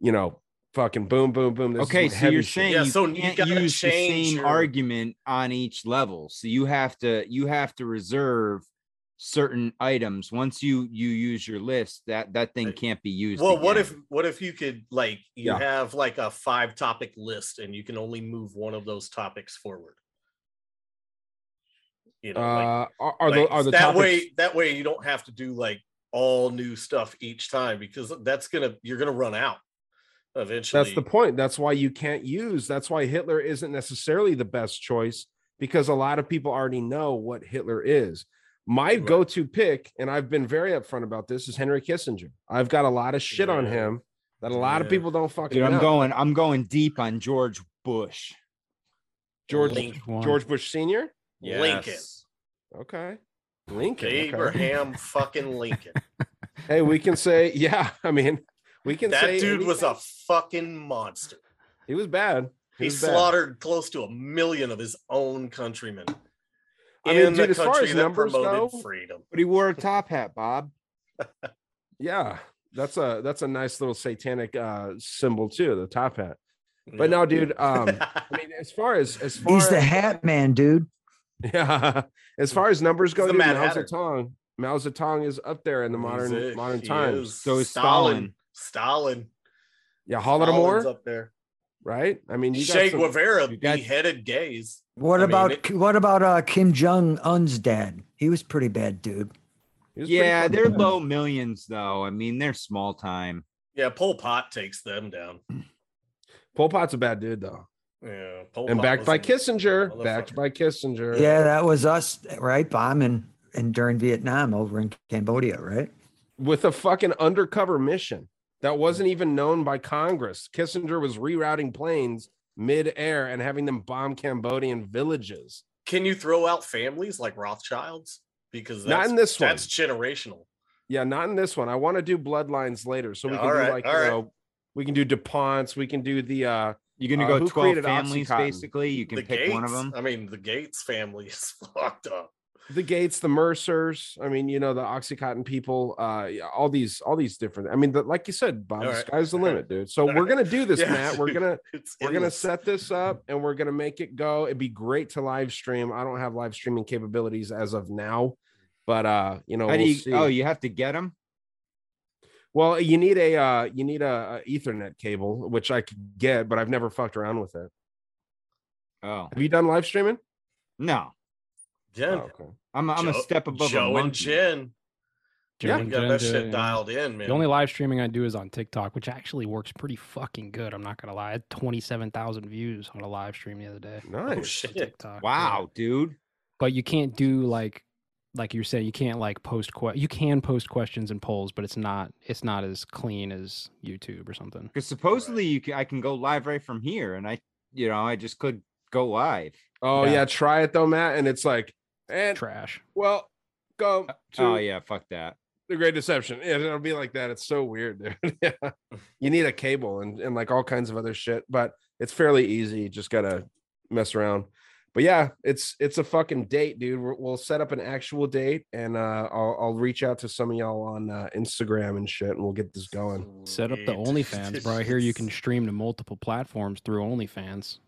Speaker 1: you know, fucking boom, boom, boom. This
Speaker 2: Okay,
Speaker 1: some
Speaker 2: so you're
Speaker 1: shit.
Speaker 2: saying
Speaker 3: Yeah,
Speaker 2: you
Speaker 3: so you
Speaker 2: can't
Speaker 3: gotta
Speaker 2: use the same
Speaker 3: your-
Speaker 2: argument on each level. So you have to you have to reserve certain items. Once you you use your list, that that thing can't be used.
Speaker 3: Well, what if what if you could like you
Speaker 2: Yeah.
Speaker 3: have like a five topic list and you can only move one of those topics forward? You know, like-
Speaker 1: Uh, are, are the are the
Speaker 3: that
Speaker 1: topics,
Speaker 3: way that way you don't have to do like all new stuff each time because that's gonna you're gonna run out eventually.
Speaker 1: That's the point. That's why you can't use. That's why Hitler isn't necessarily the best choice because a lot of people already know what Hitler is. My go-to pick, and I've been very upfront about this, is Henry Kissinger. I've got a lot of shit on him that a lot of people don't fucking.
Speaker 2: Dude, I'm
Speaker 1: know.
Speaker 2: going. I'm going deep on George Bush.
Speaker 1: George
Speaker 3: Lincoln.
Speaker 1: George Bush Senior.
Speaker 3: Lincoln.
Speaker 1: Okay. Lincoln. okay.
Speaker 3: Abraham fucking Lincoln.
Speaker 1: Hey, we can say, yeah. I mean, we can
Speaker 3: that
Speaker 1: say
Speaker 3: dude was a fucking monster.
Speaker 1: He was bad.
Speaker 3: He,
Speaker 1: was bad.
Speaker 3: slaughtered close to a million of his own countrymen.
Speaker 1: I mean,
Speaker 3: in
Speaker 1: dude,
Speaker 3: the
Speaker 1: as far as
Speaker 3: that
Speaker 1: numbers
Speaker 3: promoted
Speaker 1: go-
Speaker 3: freedom.
Speaker 2: But he wore a top hat, Bob.
Speaker 1: Yeah, that's a that's a nice little satanic uh symbol too, the top hat.
Speaker 3: Yeah.
Speaker 1: But no, dude. Um, I mean, as far as as far
Speaker 5: He's the
Speaker 1: as,
Speaker 5: hat man, dude.
Speaker 1: yeah, as far as numbers go,
Speaker 3: the
Speaker 1: dude, Mao
Speaker 3: Hatter.
Speaker 1: Zedong, Mao Zedong is up there in the modern
Speaker 3: it.
Speaker 1: modern
Speaker 3: He
Speaker 1: times.
Speaker 3: is.
Speaker 2: So is
Speaker 3: Stalin. Stalin.
Speaker 1: Yeah,
Speaker 3: Stalin's
Speaker 1: Holodomor,
Speaker 3: up there.
Speaker 1: right? I mean, you got
Speaker 3: Che
Speaker 1: some-
Speaker 3: Guevara
Speaker 2: you got-
Speaker 3: beheaded gays.
Speaker 5: What
Speaker 3: I mean,
Speaker 5: about
Speaker 3: it-
Speaker 5: what about uh, Kim Jong Un's dad? He was pretty bad, dude.
Speaker 1: he was pretty
Speaker 2: Yeah, they're
Speaker 1: bad.
Speaker 2: low millions though. I mean, they're small time.
Speaker 3: Yeah, Pol Pot takes them down.
Speaker 1: Pol Pot's a bad dude though,
Speaker 3: Yeah, Pol
Speaker 1: and
Speaker 3: Pot
Speaker 1: backed by Kissinger, backed by Kissinger.
Speaker 5: Yeah, that was us, right? Bombing and during Vietnam over in Cambodia, right?
Speaker 1: with a fucking undercover mission that wasn't even known by Congress. Kissinger was rerouting planes mid-air and having them bomb Cambodian villages.
Speaker 3: Can you throw out families like Rothschilds? Because that's,
Speaker 1: Not in this one.
Speaker 3: That's generational.
Speaker 1: Yeah, not in this one. I want to do bloodlines later, so we can
Speaker 3: all
Speaker 1: do
Speaker 3: right,
Speaker 1: like
Speaker 3: all
Speaker 1: you
Speaker 3: right.
Speaker 1: know, we can do Duponts, we can do the uh
Speaker 2: You're gonna
Speaker 1: Uh,
Speaker 2: go
Speaker 1: who
Speaker 2: 12 families,
Speaker 1: Oxycontin?
Speaker 2: basically. You can
Speaker 3: the
Speaker 2: pick
Speaker 3: Gates.
Speaker 2: one of them.
Speaker 3: I mean, the Gates family is fucked up.
Speaker 1: The Gates, the Mercers. I mean, you know, the Oxycontin people. Uh, yeah, all these, all these different. I mean, the, like you said, Bob,
Speaker 3: All
Speaker 1: the
Speaker 3: right,
Speaker 1: sky's the
Speaker 3: all
Speaker 1: limit,
Speaker 3: right,
Speaker 1: dude. So
Speaker 3: all
Speaker 1: we're
Speaker 3: right.
Speaker 1: gonna do this,
Speaker 3: Yeah,
Speaker 1: Matt. We're gonna we're gonna set this up and we're gonna make it go. It'd be great to live stream. I don't have live streaming capabilities as of now, but uh, you know,
Speaker 2: How
Speaker 1: we'll
Speaker 2: you?
Speaker 1: see.
Speaker 2: Oh, you have to get them.
Speaker 1: Well, you need a uh, you need a, a Ethernet cable, which I could get, but I've never fucked around with it.
Speaker 2: Oh
Speaker 1: Have you done live streaming?
Speaker 2: no,
Speaker 3: Jen,
Speaker 1: Oh, okay.
Speaker 2: I'm I'm a step above a
Speaker 3: Joe and. Jen.
Speaker 4: Joe
Speaker 3: you
Speaker 4: and
Speaker 3: got
Speaker 4: Jen
Speaker 3: that shit
Speaker 4: it, yeah.
Speaker 3: dialed in, man.
Speaker 4: The only live streaming I do is on TikTok, which actually works pretty fucking good. I'm not gonna lie. I had 27,000 views on a live stream the other day.
Speaker 1: Nice.
Speaker 3: Oh,
Speaker 4: oh
Speaker 3: shit.
Speaker 4: TikTok. yeah.
Speaker 2: Wow, dude.
Speaker 4: But you can't do like like you're saying you can't like post que- you can post questions and polls, but it's not it's not as clean as YouTube or something.
Speaker 2: Because supposedly you can, I can go live right from here, and I, you know, I just could go live.
Speaker 1: Oh
Speaker 4: Yeah.
Speaker 1: yeah, try it though, Matt. And it's like, and
Speaker 4: Trash.
Speaker 1: well, go to
Speaker 2: Oh yeah, fuck that.
Speaker 1: the Great Deception. Yeah, it'll be like that. It's so weird, dude. yeah, you need a cable and and like all kinds of other shit, but it's fairly easy. You just gotta mess around. But yeah, it's it's a fucking date, dude. We're, we'll set up an actual date, and uh, I'll I'll reach out to some of y'all on uh, Instagram and shit, and we'll get this going.
Speaker 4: Set up the
Speaker 3: Sweet.
Speaker 4: OnlyFans, bro. I hear you can stream to multiple platforms through OnlyFans.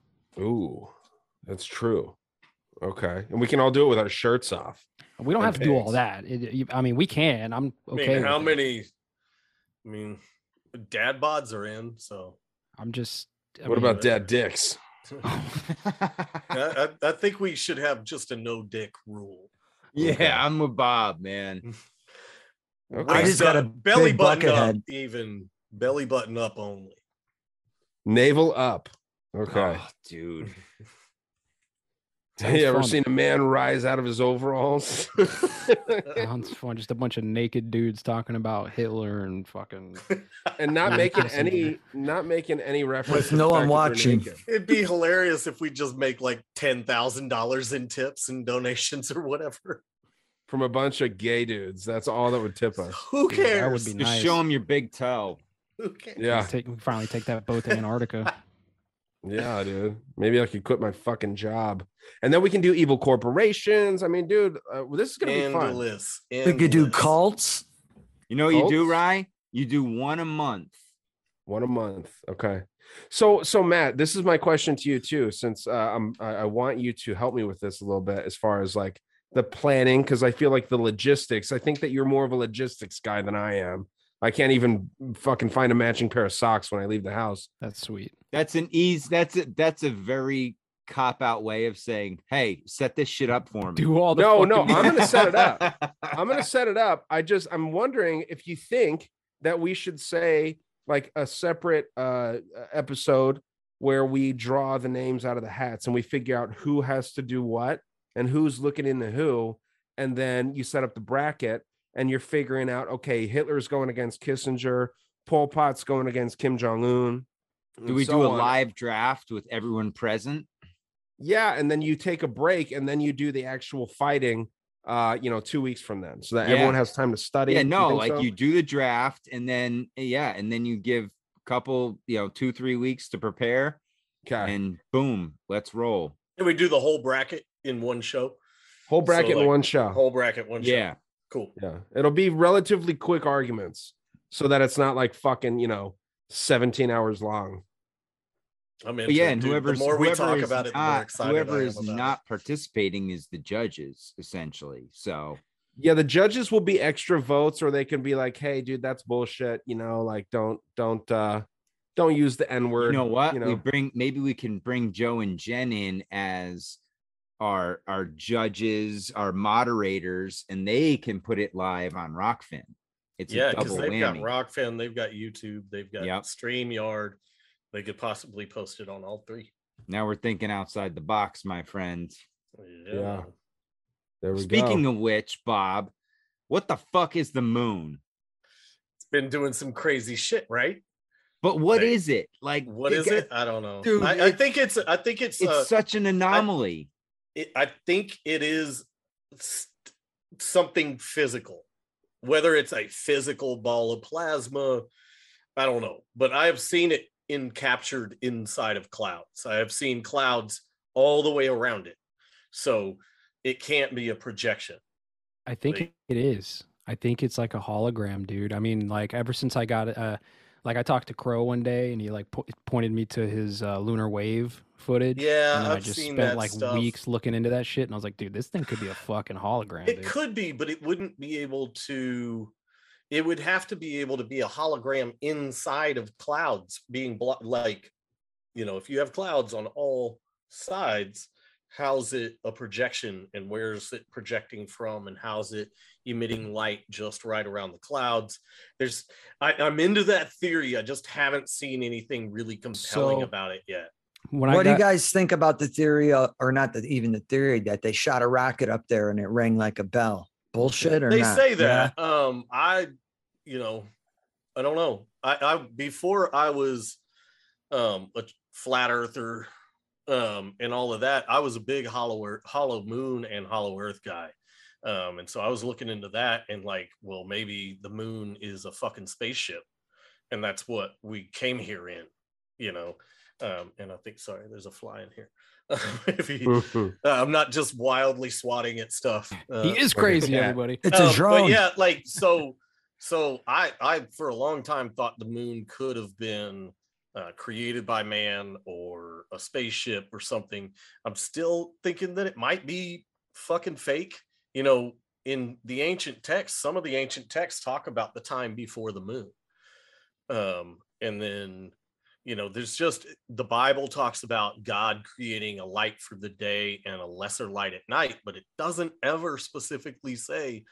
Speaker 1: Ooh, that's true. Okay, and we can all do it with our shirts off.
Speaker 4: We don't
Speaker 1: And
Speaker 4: have to do all that. It- you- I mean, we can. I'm
Speaker 3: I
Speaker 4: okay.
Speaker 3: mean, how
Speaker 4: with it.
Speaker 3: many? I mean, dad bods are in, so
Speaker 4: I'm just. I
Speaker 1: what
Speaker 4: mean,
Speaker 1: about dad dicks?
Speaker 3: I, I, I think we should have just a no dick rule.
Speaker 2: yeah,
Speaker 1: Okay.
Speaker 2: I'm with Bob, man.
Speaker 1: Okay.
Speaker 5: I
Speaker 3: Waist
Speaker 5: just got a
Speaker 3: belly
Speaker 5: big
Speaker 3: button
Speaker 5: bucket
Speaker 3: up,
Speaker 5: head.
Speaker 3: even belly button up only.
Speaker 1: Navel up. Okay.
Speaker 2: Oh, dude.
Speaker 1: Have you ever
Speaker 4: fun.
Speaker 1: seen a man rise out of his overalls?
Speaker 4: Sounds fun. Just a bunch of naked dudes talking about Hitler and fucking.
Speaker 1: and not making any not making any reference to
Speaker 5: no
Speaker 1: the
Speaker 5: one
Speaker 1: fact that they're
Speaker 5: watching.
Speaker 3: It'd be hilarious if we just make like ten thousand dollars in tips and donations or whatever.
Speaker 1: from a bunch of gay dudes. That's all that would tip us.
Speaker 3: Who
Speaker 4: Yeah,
Speaker 3: cares?
Speaker 4: that would be
Speaker 2: Just
Speaker 4: nice.
Speaker 2: show them your big toe.
Speaker 3: Who cares?
Speaker 1: Yeah,
Speaker 4: Take, finally take that boat to Antarctica.
Speaker 1: Yeah, dude. Maybe I could quit my fucking job, and then we can do evil corporations. I mean, dude, uh, this is gonna be fun.
Speaker 3: Endless.
Speaker 5: We could do cults.
Speaker 2: You know what you do,
Speaker 1: Cults?
Speaker 2: Rye? You do one a month.
Speaker 1: One a month. Okay. So, so Matt, this is my question to you too, since uh, I'm, I, I want you to help me with this a little bit as far as like the planning because I feel like the logistics. I think that you're more of a logistics guy than I am. I can't even fucking find a matching pair of socks when I leave the house.
Speaker 4: That's sweet.
Speaker 2: That's an ease. That's a that's a very cop out way of saying, "Hey, set this shit up for me."
Speaker 4: Do all the
Speaker 1: No, no, I'm gonna set it up. I'm gonna set it up. I just I'm wondering if you think that we should say like a separate uh episode where we draw the names out of the hats and we figure out who has to do what and who's looking into who, and then you set up the bracket and you're figuring out okay, Hitler's going against Kissinger, Pol Pot's going against Kim Jong Un.
Speaker 2: Do we do a live draft with everyone present?
Speaker 1: Yeah, and then you take a break and then you do the actual fighting uh, you know, two weeks from then, so that
Speaker 2: Yeah.
Speaker 1: everyone has time to study.
Speaker 2: Yeah, no,
Speaker 1: think
Speaker 2: like
Speaker 1: so?
Speaker 2: you do the draft and then yeah, and then you give a couple, you know, two, three weeks to prepare.
Speaker 1: Okay.
Speaker 2: And boom, let's roll.
Speaker 3: Can we do the whole bracket in one show?
Speaker 1: Whole bracket in
Speaker 3: like,
Speaker 1: one show.
Speaker 3: Whole bracket one show.
Speaker 2: Yeah.
Speaker 3: Cool.
Speaker 1: Yeah, it'll be relatively quick arguments, so that it's not like fucking you know seventeen hours long.
Speaker 3: I'm
Speaker 2: But yeah, and whoever's
Speaker 3: the more we talk
Speaker 2: is
Speaker 3: about it, the more
Speaker 2: not-
Speaker 3: excited
Speaker 2: whoever is
Speaker 3: about it.
Speaker 2: not participating is the judges, essentially. So
Speaker 1: Yeah, the judges will be extra votes, or they can be like, "Hey, dude, that's bullshit." You know, like don't don't uh don't use the n word.
Speaker 2: you know what?
Speaker 1: You
Speaker 2: We
Speaker 1: know,
Speaker 2: bring maybe we can bring Joe and Jen in as our our judges, our moderators, and they can put it live on Rokfin. It's
Speaker 3: yeah,
Speaker 2: a
Speaker 3: because they've
Speaker 2: whammy.
Speaker 3: got Rokfin, they've got YouTube, they've got
Speaker 2: Yep.
Speaker 3: StreamYard. They could possibly post it on all three.
Speaker 2: now we're thinking outside the box, my friend.
Speaker 3: Yeah.
Speaker 1: there we go.
Speaker 2: Speaking
Speaker 1: go.
Speaker 2: of which, Bob, what the fuck is the moon?
Speaker 3: It's been doing some crazy shit, right?
Speaker 2: But what
Speaker 3: Hey,
Speaker 2: is it? Like
Speaker 3: What
Speaker 2: the
Speaker 3: is
Speaker 2: guy-
Speaker 3: it? I don't know.
Speaker 2: Dude,
Speaker 3: I, I think it's I think it's
Speaker 2: It's
Speaker 3: uh,
Speaker 2: such an anomaly.
Speaker 3: It, I think it is something physical, whether it's a physical ball of plasma. I don't know, but I have seen it in captured inside of clouds. I have seen clouds all the way around it, so it can't be a projection.
Speaker 4: I think
Speaker 3: Like-
Speaker 4: it is. I think it's like a hologram, dude. I mean, like ever since I got uh like I talked to Crow one day and he like po- pointed me to his uh, lunar wave footage.
Speaker 3: Yeah,
Speaker 4: and then I
Speaker 3: I've
Speaker 4: just
Speaker 3: seen
Speaker 4: spent like
Speaker 3: stuff.
Speaker 4: weeks looking into that shit and I was like, dude, this thing could be a fucking hologram.
Speaker 3: It
Speaker 4: dude.
Speaker 3: could be, but it wouldn't be able to. It would have to be able to be a hologram inside of clouds, being blo- like, you know, if you have clouds on all sides, how's it a projection and where's it projecting from and how's it emitting light just right around the clouds? There's, I, I'm into that theory. I just haven't seen anything really compelling
Speaker 4: So,
Speaker 3: about it yet.
Speaker 4: When
Speaker 5: what
Speaker 4: I
Speaker 5: do you guys think about the theory, uh, or not the, even the theory that they shot a rocket up there and it rang like a bell? Bullshit or
Speaker 3: they
Speaker 5: not?
Speaker 3: say
Speaker 5: Yeah?
Speaker 3: that um i you know i don't know i i before i was um a flat earther um and all of that i was a big hollow earth, hollow moon and hollow earth guy um and so i was looking into that and like well maybe the moon is a fucking spaceship and that's what we came here in you know um and i think sorry there's a fly in here if he, uh, i'm not just wildly swatting at stuff uh,
Speaker 4: he is crazy,
Speaker 2: yeah.
Speaker 4: everybody.
Speaker 5: It's a
Speaker 3: um,
Speaker 5: drone.
Speaker 3: But yeah, like so so I I for a long time thought the moon could have been uh, created by man or a spaceship or something. I'm still thinking that it might be fucking fake. You know, in the ancient texts, some of the ancient texts talk about the time before the moon. Um, and then you know, there's just the Bible talks about God creating a light for the day and a lesser light at night, but it doesn't ever specifically say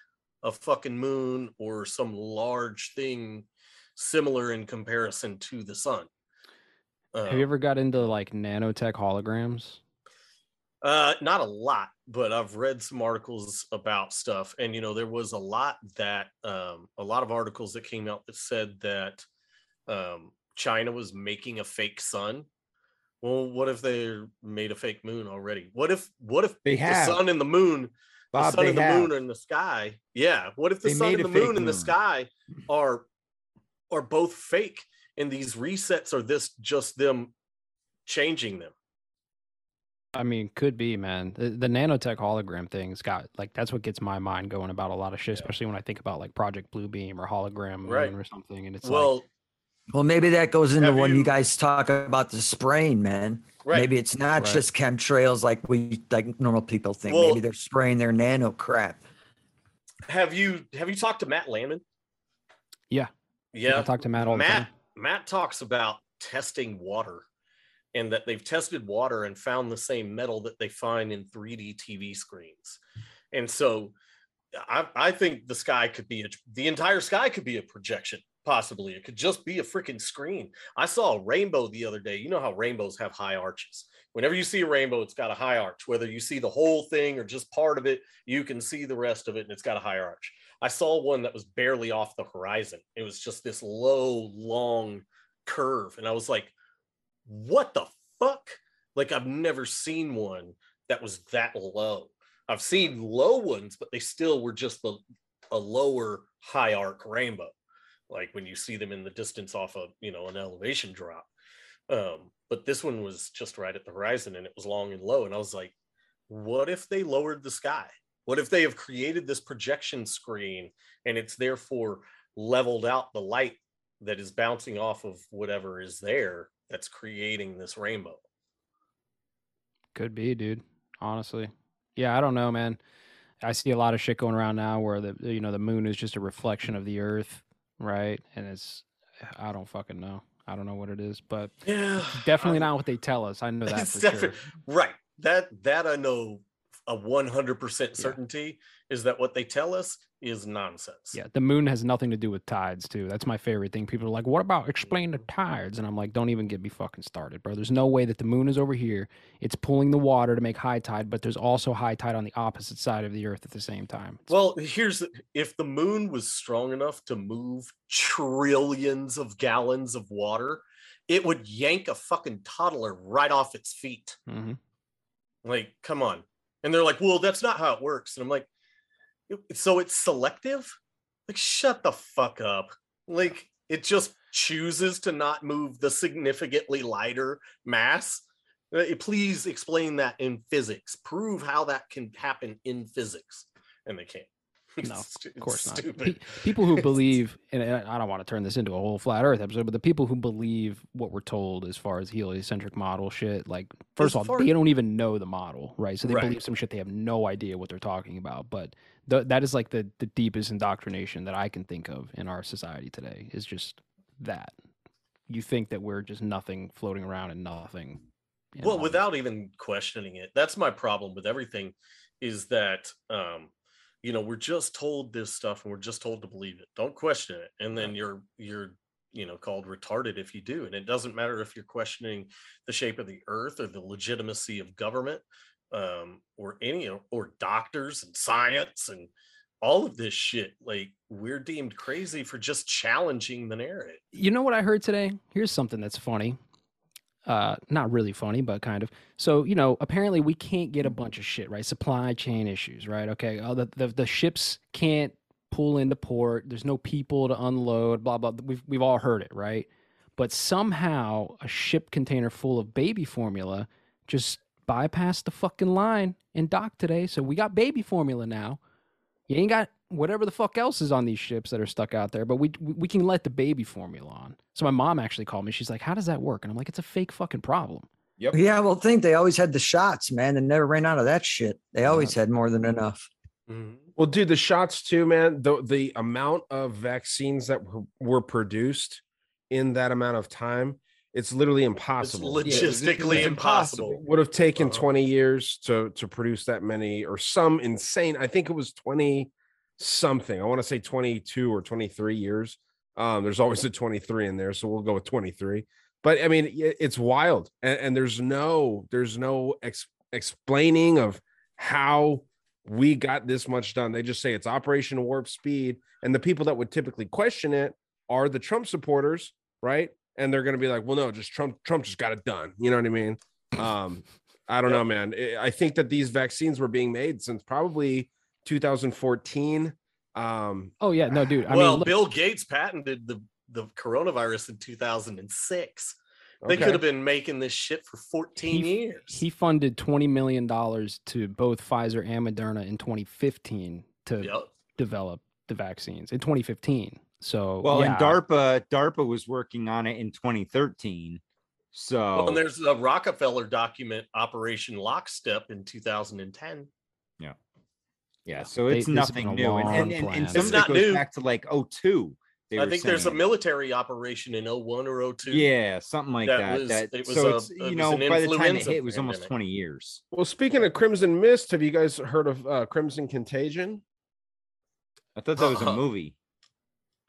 Speaker 3: a fucking moon or some large thing similar in comparison to the sun.
Speaker 4: Have
Speaker 3: Um,
Speaker 4: you ever got into like nanotech holograms?
Speaker 3: Uh, not a lot, but I've read some articles about stuff, and you know, there was a lot that um, a lot of articles that came out that said that um, China was making a fake sun. Well, what if they made a fake moon already? What if what if
Speaker 2: They
Speaker 3: the
Speaker 2: have.
Speaker 3: sun and the moon,
Speaker 2: Bob,
Speaker 3: the sun and the
Speaker 2: have.
Speaker 3: moon are in the sky? Yeah. What if the
Speaker 2: They
Speaker 3: sun and the
Speaker 2: fake
Speaker 3: moon in the sky are are both fake, and these resets are this just them changing them?
Speaker 4: I mean, could be, man. The, the nanotech hologram thing's got like that's what gets my mind going about a lot of shit, especially when I think about like Project Bluebeam or Hologram
Speaker 3: Right.
Speaker 4: Or something. And it's like,
Speaker 3: well
Speaker 5: Well, maybe that goes into when you,
Speaker 3: you-
Speaker 5: guys talk about the spraying, man.
Speaker 3: Right.
Speaker 5: Maybe it's not
Speaker 4: Right.
Speaker 5: just chemtrails like we like normal people think.
Speaker 3: Well-
Speaker 5: maybe they're spraying their nano crap.
Speaker 3: Have you have you talked to Matt Landman?
Speaker 4: Yeah.
Speaker 3: Yeah.
Speaker 4: I talk to Matt all the
Speaker 3: Matt
Speaker 4: time.
Speaker 3: Matt talks about testing water and that they've tested water and found the same metal that they find in 3D TV screens. And so I, I think the sky could be a, the entire sky could be a projection possibly. It could just be a freaking screen. I saw a rainbow the other day. You know how rainbows have high arches. Whenever you see a rainbow it's got a high arch. Whether you see the whole thing or just part of it you can see the rest of it and it's got a high arch. I saw one that was barely off the horizon. It was just this low long curve. And i was like what the fuck? Like i've never seen one that was that low. I've seen low ones but they still were just the, a lower high arc rainbow like when you see them in the distance off of you know an elevation drop. Um but this one was just right at the horizon and it was long and low and i was like what if they lowered the sky? What if they have created this projection screen and it's therefore leveled out the light that is bouncing off of whatever is there that's creating this rainbow
Speaker 4: Could be, dude. Honestly. Yeah, I don't know, man. I see a lot of shit going around now where the you know the moon is just a reflection of the earth, right? And it's I don't fucking know. I don't know what it is, but
Speaker 3: yeah
Speaker 4: definitely not what they tell us. I know that for sure.
Speaker 3: right that that i know a 100% certainty is that what they tell us is nonsense
Speaker 4: Yeah, the moon has nothing to do with tides, too. That's my favorite thing. People are like, "What about explain the tides?" And I'm like, "Don't even get me fucking started, bro. There's no way that the moon is over here. It's pulling the water to make high tide, but there's also high tide on the opposite side of the earth at the same time.
Speaker 3: Well, here's if the moon was strong enough to move trillions of gallons of water, it would yank a fucking toddler right off its feet.
Speaker 4: hmm
Speaker 3: Like, come on. And they're like, well, that's not how it works. And I'm like, so it's selective? Like, shut the fuck up. Like, it just chooses to not move the significantly lighter mass. Uh, Please explain that in physics. Prove how that can happen in physics. And they can't.
Speaker 4: No, of course not. Pe- people who believe, and I don't want to turn this into a whole flat Earth episode, but the people who believe what we're told as far as heliocentric model shit, like first
Speaker 3: As
Speaker 4: of all, they don't even know the model, right? So they
Speaker 3: Right.
Speaker 4: believe some shit they have no idea what they're talking about. But th- that is like the the deepest indoctrination that I can think of in our society today is just that you think that we're just nothing floating around and nothing. in
Speaker 3: well without even questioning it that's my problem with everything is that um you know we're just told this stuff and we're just told to believe it. Don't question it. And then you're you're you know called retarded if you do. And it doesn't matter if you're questioning the shape of the earth or the legitimacy of government um or any or doctors and science and all of this shit. Like we're deemed crazy for just challenging the narrative.
Speaker 4: You know what I heard today? Here's something that's funny. Uh, not really funny, but kind of. So, you know, apparently we can't get a bunch of shit, right? Supply chain issues, right? Okay. Uh, the, the the ships can't pull into port. There's no people to unload, blah blah. We've we've all heard it, right? But somehow a ship container full of baby formula just bypassed the fucking line and docked today. So we got baby formula now. You ain't got whatever the fuck else is on these ships that are stuck out there, but we we we can let the baby formula on. So my mom actually called me. She's like, "How does that work?" And I'm like, "It's a fake fucking problem."
Speaker 2: Yep.
Speaker 5: Yeah, well, think they always had the shots, man. They never ran out of that shit. They always had more than enough. Mm-hmm.
Speaker 7: Well, dude, the shots too, man. The the amount of vaccines that were, were produced in that amount of time, it's literally impossible.
Speaker 3: it's logistically impossible
Speaker 7: Would have taken 20 years to to produce that many or some insane. I think it was 20 something. I want to say 22 or 23 years. Um, there's always a 23 in there, so we'll go with 23. But I mean, it's wild, and, and there's no there's no ex- explaining of how we got this much done. They just say it's Operation Warp Speed, and the people that would typically question it are the Trump supporters, right? And they're going to be like, "Well, no, just Trump. Trump just got it done." You know what I mean? Um, I don't know, man. I think that these vaccines were being made since probably 2014. Um,
Speaker 4: Oh yeah, no, dude. I
Speaker 3: well,
Speaker 4: mean, look,
Speaker 3: Bill Gates patented the the coronavirus in 2006. They
Speaker 7: Okay.
Speaker 3: could have been making this shit for 14
Speaker 4: he,
Speaker 3: years.
Speaker 4: he funded twenty million dollars to both Pfizer and Moderna in 2015 to
Speaker 3: Yep.
Speaker 4: develop the vaccines in 2015. So
Speaker 2: Well,
Speaker 4: yeah,
Speaker 2: and DARPA DARPA was working on it in 2013. So
Speaker 3: Well, and there's a Rockefeller document, Operation Lockstep, in 2010.
Speaker 2: yeah, so
Speaker 4: They-
Speaker 2: it's
Speaker 4: this
Speaker 2: nothing new, and and, and,
Speaker 4: plan.
Speaker 2: and some
Speaker 3: It's
Speaker 2: of it
Speaker 3: not
Speaker 2: goes
Speaker 3: new.
Speaker 2: back to like 02.
Speaker 3: I
Speaker 2: were
Speaker 3: think there's a military operation in 01 or 02.
Speaker 2: Yeah, something like
Speaker 3: That
Speaker 2: that.
Speaker 3: was-
Speaker 2: that
Speaker 3: it was
Speaker 2: so
Speaker 3: a-
Speaker 2: it's
Speaker 3: it
Speaker 2: you
Speaker 3: was
Speaker 2: know
Speaker 3: an
Speaker 2: by the time it hit, it was almost 20 years.
Speaker 1: Well, speaking of Crimson Mist, have you guys heard of uh, Crimson Contagion?
Speaker 2: I thought that was a movie.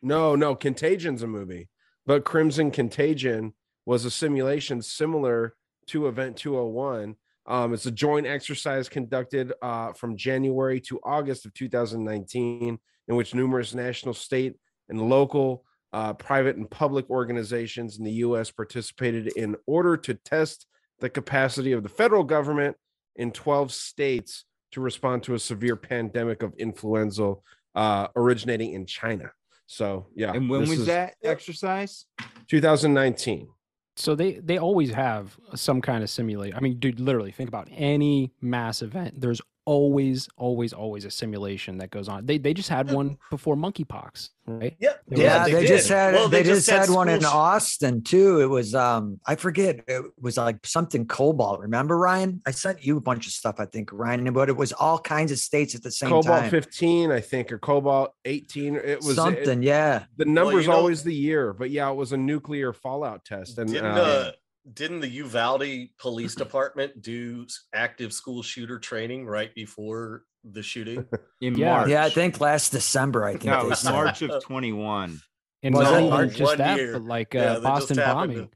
Speaker 1: No, no, Contagion's a movie, but Crimson Contagion was a simulation similar to Event 201. Um, it's a joint exercise conducted uh, from January to August of 2019, in which numerous national, state, and local, uh, private, and public organizations in the U.S. participated in order to test the capacity of the federal government in 12 states to respond to a severe pandemic of influenza uh, originating in China. So yeah,
Speaker 2: And when was
Speaker 1: is
Speaker 2: that exercise?
Speaker 1: 2019.
Speaker 4: So they they always have some kind of simulate. I mean, dude, literally think about any mass event. There's always, always, always a simulation that goes on. They they just had one before monkeypox, right?
Speaker 3: Yeah,
Speaker 4: It
Speaker 5: Yeah,
Speaker 4: like-
Speaker 5: they, just had
Speaker 3: Well,
Speaker 5: they,
Speaker 3: they
Speaker 5: just,
Speaker 3: just had
Speaker 5: had one in Austin too. It was um I forget it was like something cobalt. Remember Ryan? I sent you a bunch of stuff. I think Ryan, but it was all kinds of states at the same time.
Speaker 1: Cobalt 15, I think, or Cobalt 18. It was it-
Speaker 5: something, yeah.
Speaker 1: the number's
Speaker 3: you know-
Speaker 1: always the year, but yeah, it was a nuclear fallout test. And
Speaker 3: didn't
Speaker 1: uh,
Speaker 3: uh, didn't the Uvalde Police Department do active school shooter training right before the shooting?
Speaker 2: In
Speaker 4: Yeah.
Speaker 2: March.
Speaker 5: Yeah, I think last December. I think
Speaker 2: no, it
Speaker 5: they
Speaker 2: was
Speaker 5: said.
Speaker 2: March of 21.
Speaker 4: And
Speaker 5: Was
Speaker 4: not even just that,
Speaker 3: year.
Speaker 4: but like uh,
Speaker 3: Yeah, they just
Speaker 4: Boston bombing.
Speaker 3: to-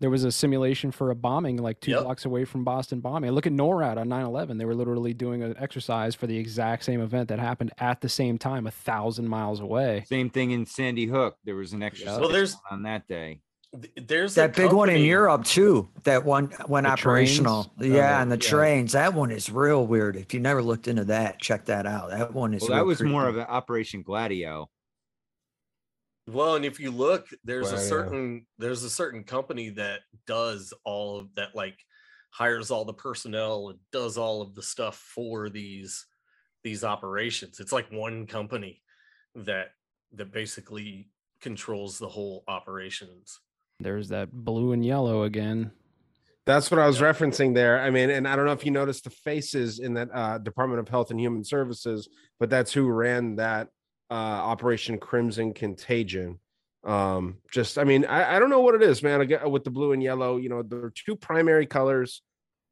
Speaker 4: There was a simulation for a bombing like two
Speaker 3: Yep.
Speaker 4: blocks away from Boston bombing. Look at NORAD on 9/11. They were literally doing an exercise for the exact same event that happened at the same time, a thousand miles away.
Speaker 2: Same thing in Sandy Hook. There was an exercise
Speaker 3: Well, there's-
Speaker 2: on that day.
Speaker 3: Th- There's
Speaker 5: that big one in Europe too. That one went
Speaker 4: The
Speaker 5: operational.
Speaker 4: trains?
Speaker 5: Yeah,
Speaker 4: Oh,
Speaker 5: and the
Speaker 4: yeah.
Speaker 5: trains. That one is real weird. If you never looked into that, check that out. That one is.
Speaker 2: Well, that
Speaker 5: real
Speaker 2: was more of an Operation Gladio.
Speaker 3: Well, and if you look, there's
Speaker 1: Well,
Speaker 3: a certain there's a certain company that does all of that, like hires all the personnel and does all of the stuff for these these operations. It's like one company that that basically controls the whole operations.
Speaker 4: There's that blue and yellow again.
Speaker 1: That's what I was referencing there. I mean, and I don't know if you noticed the faces in that uh, Department of Health and Human Services, but that's who ran that uh, Operation Crimson Contagion. Um, just, I mean, I, I don't know what it is, man. Again, with the blue and yellow, you know, there are two primary colors.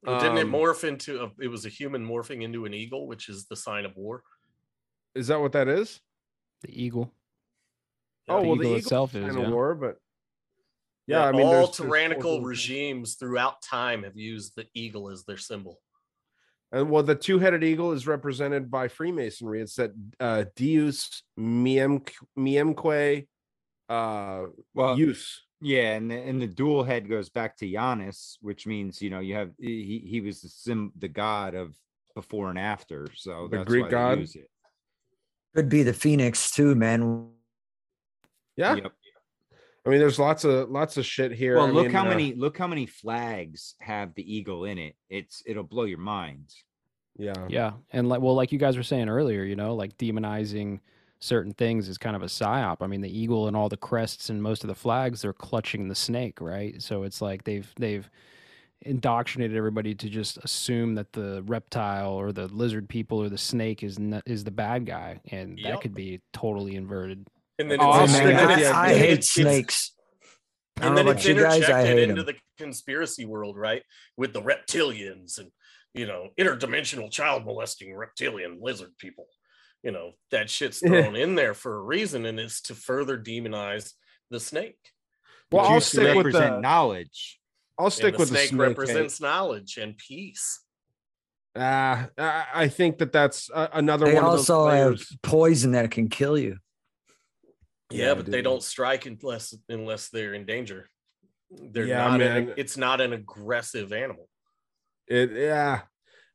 Speaker 3: Didn't it
Speaker 1: Um,
Speaker 3: morph into a, it was a human morphing into an eagle, which is the sign of war.
Speaker 1: Is that what that is?
Speaker 4: The eagle.
Speaker 1: Oh,
Speaker 4: The
Speaker 1: well, the
Speaker 4: eagle
Speaker 1: eagle
Speaker 4: itself is,
Speaker 1: kind of
Speaker 4: yeah.
Speaker 1: war, but yeah, I mean,
Speaker 3: all
Speaker 1: there's- there's
Speaker 3: tyrannical
Speaker 1: different-
Speaker 3: regimes throughout time have used the eagle as their symbol.
Speaker 1: And well, the two-headed eagle is represented by Freemasonry. It's that uh, Deus Miem Miemque uh,
Speaker 2: Well,
Speaker 1: use.
Speaker 2: yeah, and the, and the dual head goes back to Janus, which means you know you have he he was the sim the god of before and after. So
Speaker 1: The
Speaker 2: that's
Speaker 1: Greek
Speaker 2: why they
Speaker 1: god?
Speaker 2: use it.
Speaker 5: Could be the Phoenix too, man.
Speaker 1: Yeah,
Speaker 2: Yep.
Speaker 1: I mean, there's lots of lots of shit here.
Speaker 2: Well,
Speaker 1: I
Speaker 2: look
Speaker 1: mean,
Speaker 2: how
Speaker 1: uh,
Speaker 2: many look how many flags have the eagle in it. It's it'll blow your mind.
Speaker 1: Yeah,
Speaker 4: Yeah, and like well, like you guys were saying earlier, you know, like demonizing certain things is kind of a psyop. I mean, the eagle and all the crests and most of the flags, they're clutching the snake, right? So it's like they've they've indoctrinated everybody to just assume that the reptile or the lizard people or the snake is n- is the bad guy, and that could be totally inverted.
Speaker 3: And then
Speaker 1: Oh,
Speaker 3: it's,
Speaker 1: I
Speaker 5: man, I. I hate snakes. I
Speaker 3: and then it's
Speaker 5: you guys.
Speaker 3: Interjected into
Speaker 5: them.
Speaker 3: the conspiracy world, right? With the reptilians and you know interdimensional child molesting reptilian lizard people. You know that shit's thrown in there for a reason, and it's to further demonize the snake.
Speaker 1: Well,
Speaker 2: Which
Speaker 1: I'll
Speaker 2: used
Speaker 1: stick with the
Speaker 2: knowledge.
Speaker 1: I'll stick
Speaker 3: the
Speaker 1: with
Speaker 3: snake,
Speaker 1: the snake.
Speaker 3: represents knowledge and peace.
Speaker 1: Ah, I I think that that's uh, another
Speaker 5: They
Speaker 1: one
Speaker 5: also
Speaker 1: of those
Speaker 5: have poison that can kill you.
Speaker 3: Yeah,
Speaker 1: Yeah,
Speaker 3: but they don't strike unless unless they're in danger. They're
Speaker 1: Yeah,
Speaker 3: not. An,
Speaker 1: man.
Speaker 3: it's not an aggressive animal.
Speaker 1: It yeah.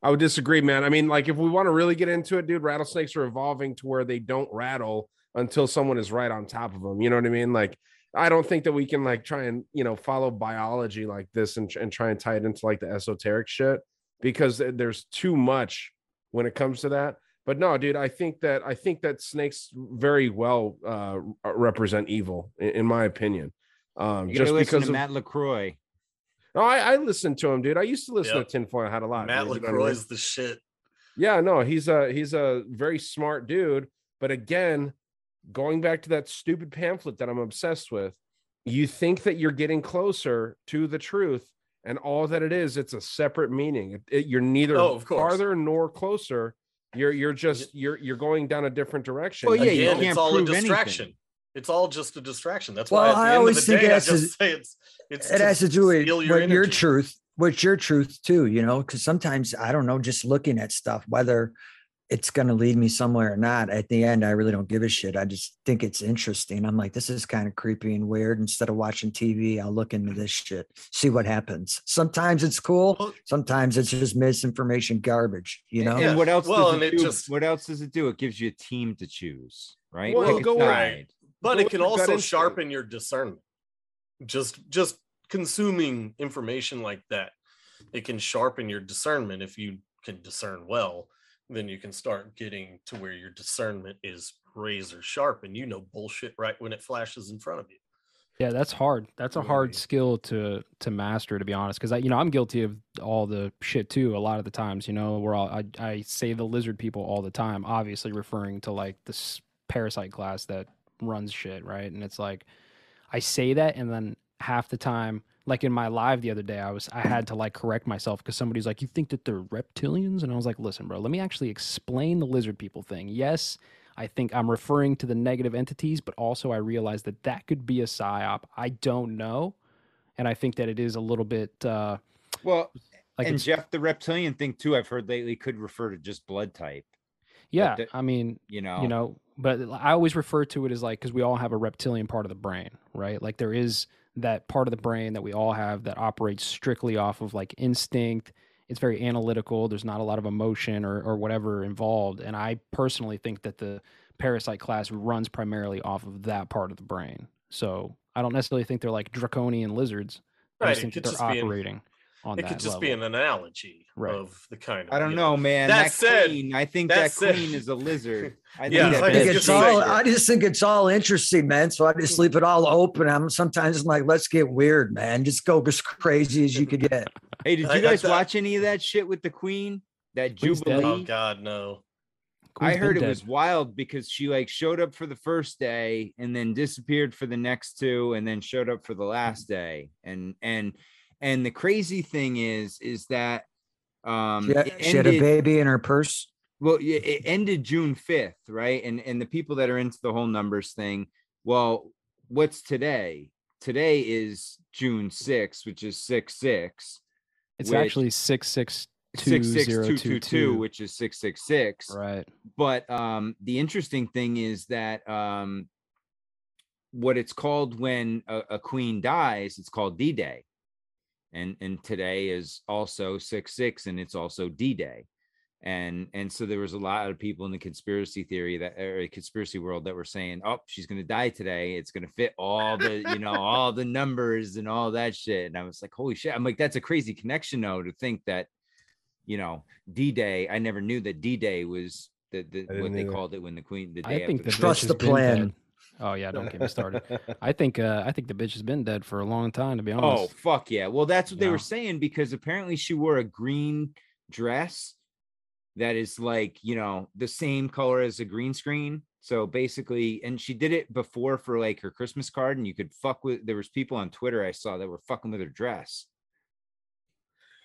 Speaker 1: I would disagree, man. I mean, like if we want to really get into it, dude, rattlesnakes are evolving to where they don't rattle until someone is right on top of them. You know what I mean? Like I don't think that we can like try and, you know, follow biology like this and, and try and tie it into like the esoteric shit because there's too much when it comes to that. But no, dude, I think that I think that snakes very well uh represent evil, in, in my opinion. Um,
Speaker 2: You
Speaker 1: just because of,
Speaker 2: Matt LaCroix.
Speaker 1: no, I, I listened to him, dude. I used to listen
Speaker 3: Yep.
Speaker 1: to Tinfoil Hat a lot.
Speaker 3: Matt
Speaker 1: dude, you know what I mean?
Speaker 3: LaCroix's the shit.
Speaker 1: Yeah, no, he's a he's a very smart dude. But again, going back to that stupid pamphlet that I'm obsessed with, you think that you're getting closer to the truth, and all that it is, it's a separate meaning. It- it- you're neither
Speaker 3: Oh, of
Speaker 1: farther nor closer. You're you're just you're you're going down a different direction.
Speaker 2: Well, yeah, you
Speaker 3: Again,
Speaker 2: can't
Speaker 3: it's all a
Speaker 2: prove anything.
Speaker 3: distraction. It's all just a distraction. That's
Speaker 5: Well,
Speaker 3: why at the
Speaker 5: I
Speaker 3: end
Speaker 5: always
Speaker 3: of the
Speaker 5: think
Speaker 3: day,
Speaker 5: it
Speaker 3: I
Speaker 5: has to-
Speaker 3: just say it's it's
Speaker 5: it has to do with
Speaker 3: steal
Speaker 5: what
Speaker 3: your
Speaker 5: your truth, what's your truth too, you know, because sometimes I don't know, just looking at stuff, whether it's going to lead me somewhere or not. At the end, I really don't give a shit. I just think it's interesting. I'm like, this is kind of creepy and weird. Instead of watching TV, I'll look into this shit, see what happens. Sometimes it's cool. Sometimes it's just misinformation garbage, you know?
Speaker 2: And what else
Speaker 3: Well,
Speaker 2: does
Speaker 3: and
Speaker 2: it
Speaker 3: it
Speaker 2: do?
Speaker 3: just-
Speaker 2: What else does it do? It gives you a team to choose, right?
Speaker 1: Well,
Speaker 2: Pick
Speaker 1: go
Speaker 2: side.
Speaker 1: right.
Speaker 3: but
Speaker 1: Go
Speaker 3: it can
Speaker 1: your gut
Speaker 3: also
Speaker 1: instinct.
Speaker 3: sharpen your discernment just just consuming information like that it can sharpen your discernment if you can discern well then you can start getting to where your discernment is razor sharp and you know bullshit right when it flashes in front of you
Speaker 4: Yeah, that's hard. That's a hard skill to to master, to be honest. Because I, you know, I'm guilty of all the shit too. A lot of the times, you know, where I I say the lizard people all the time, obviously referring to like this parasite class that runs shit, right? And it's like I say that, and then half the time, like in my live the other day, I was I had to like correct myself because somebody's like, "You think that they're reptilians?" And I was like, "Listen, bro, let me actually explain the lizard people thing. Yes." I think I'm referring to the negative entities, but also I realize that that could be a psyop. I don't know, and I think that it is a little bit uh,
Speaker 2: Well,
Speaker 4: like
Speaker 2: and Jeff, the reptilian thing too, I've heard lately could refer to just blood type.
Speaker 4: yeah.
Speaker 2: the-
Speaker 4: I mean,
Speaker 2: You know,
Speaker 4: you know, but I always refer to it as like because we all have a reptilian part of the brain, right? Like there is that part of the brain that we all have that operates strictly off of like instinct. It's very analytical. There's not a lot of emotion or or whatever involved, and I personally think that the parasite class runs primarily off of that part of the brain. So I don't necessarily think they're like draconian lizards. I
Speaker 3: Right,
Speaker 4: just
Speaker 3: it
Speaker 4: think that they're
Speaker 3: just be
Speaker 4: operating on
Speaker 3: it
Speaker 4: that
Speaker 3: could just
Speaker 4: level.
Speaker 3: be an analogy
Speaker 4: Right.
Speaker 3: of the kind of
Speaker 2: I don't
Speaker 3: you
Speaker 2: know, man.
Speaker 3: That
Speaker 2: That,
Speaker 3: said-
Speaker 2: queen, I think
Speaker 3: that
Speaker 2: that,
Speaker 3: said-
Speaker 2: queen is a lizard. I think
Speaker 3: Yeah, I
Speaker 5: I think
Speaker 3: just
Speaker 5: it's all. I just think it's all interesting, man. So I just leave it all open. I'm sometimes I'm like, let's get weird, man. Just go as crazy as you could get.
Speaker 2: Hey, did you guys watch any of that shit with the queen? That
Speaker 4: Queen's dead.
Speaker 2: Oh, jubilee?
Speaker 3: oh god no
Speaker 2: I heard it
Speaker 4: dead.
Speaker 2: was wild because she like showed up for the first day and then disappeared for the next two and then showed up for the last day. And and and the crazy thing is is that um
Speaker 5: She had,
Speaker 2: it
Speaker 5: she had a baby in her purse.
Speaker 2: well it ended June 5th, right? And and the people that are into the whole numbers thing, well, what's today? Today is June 6th, which is 6 6.
Speaker 4: It's
Speaker 2: which-
Speaker 4: actually six six two
Speaker 2: six six
Speaker 4: zero
Speaker 2: two
Speaker 4: two
Speaker 2: two two, which is six six six.
Speaker 4: Right.
Speaker 2: But um, the interesting thing is that um, what it's called when a, a queen dies, it's called D Day, and and today is also six six, and it's also D Day, and and so there was a lot of people in the conspiracy theory that or uh, conspiracy world that were saying, oh, she's gonna die today. It's gonna fit all the you know all the numbers and all that shit, and I was like, holy shit! I'm like, that's a crazy connection though to think that you know, D Day. I never knew that D Day was the, the what they
Speaker 1: either.
Speaker 2: called it when the Queen the
Speaker 4: I think the
Speaker 2: the
Speaker 5: Trust the
Speaker 4: has been
Speaker 5: plan.
Speaker 4: Oh yeah, don't get me started. I think uh, I think the bitch has been dead for a long time, to be honest.
Speaker 2: Oh fuck yeah! Well, that's what they were saying because apparently she wore a green dress that is like you know the same color as a green screen. So basically, and she did it before for like her Christmas card, and you could fuck with. There was people on Twitter I saw that were fucking with her dress.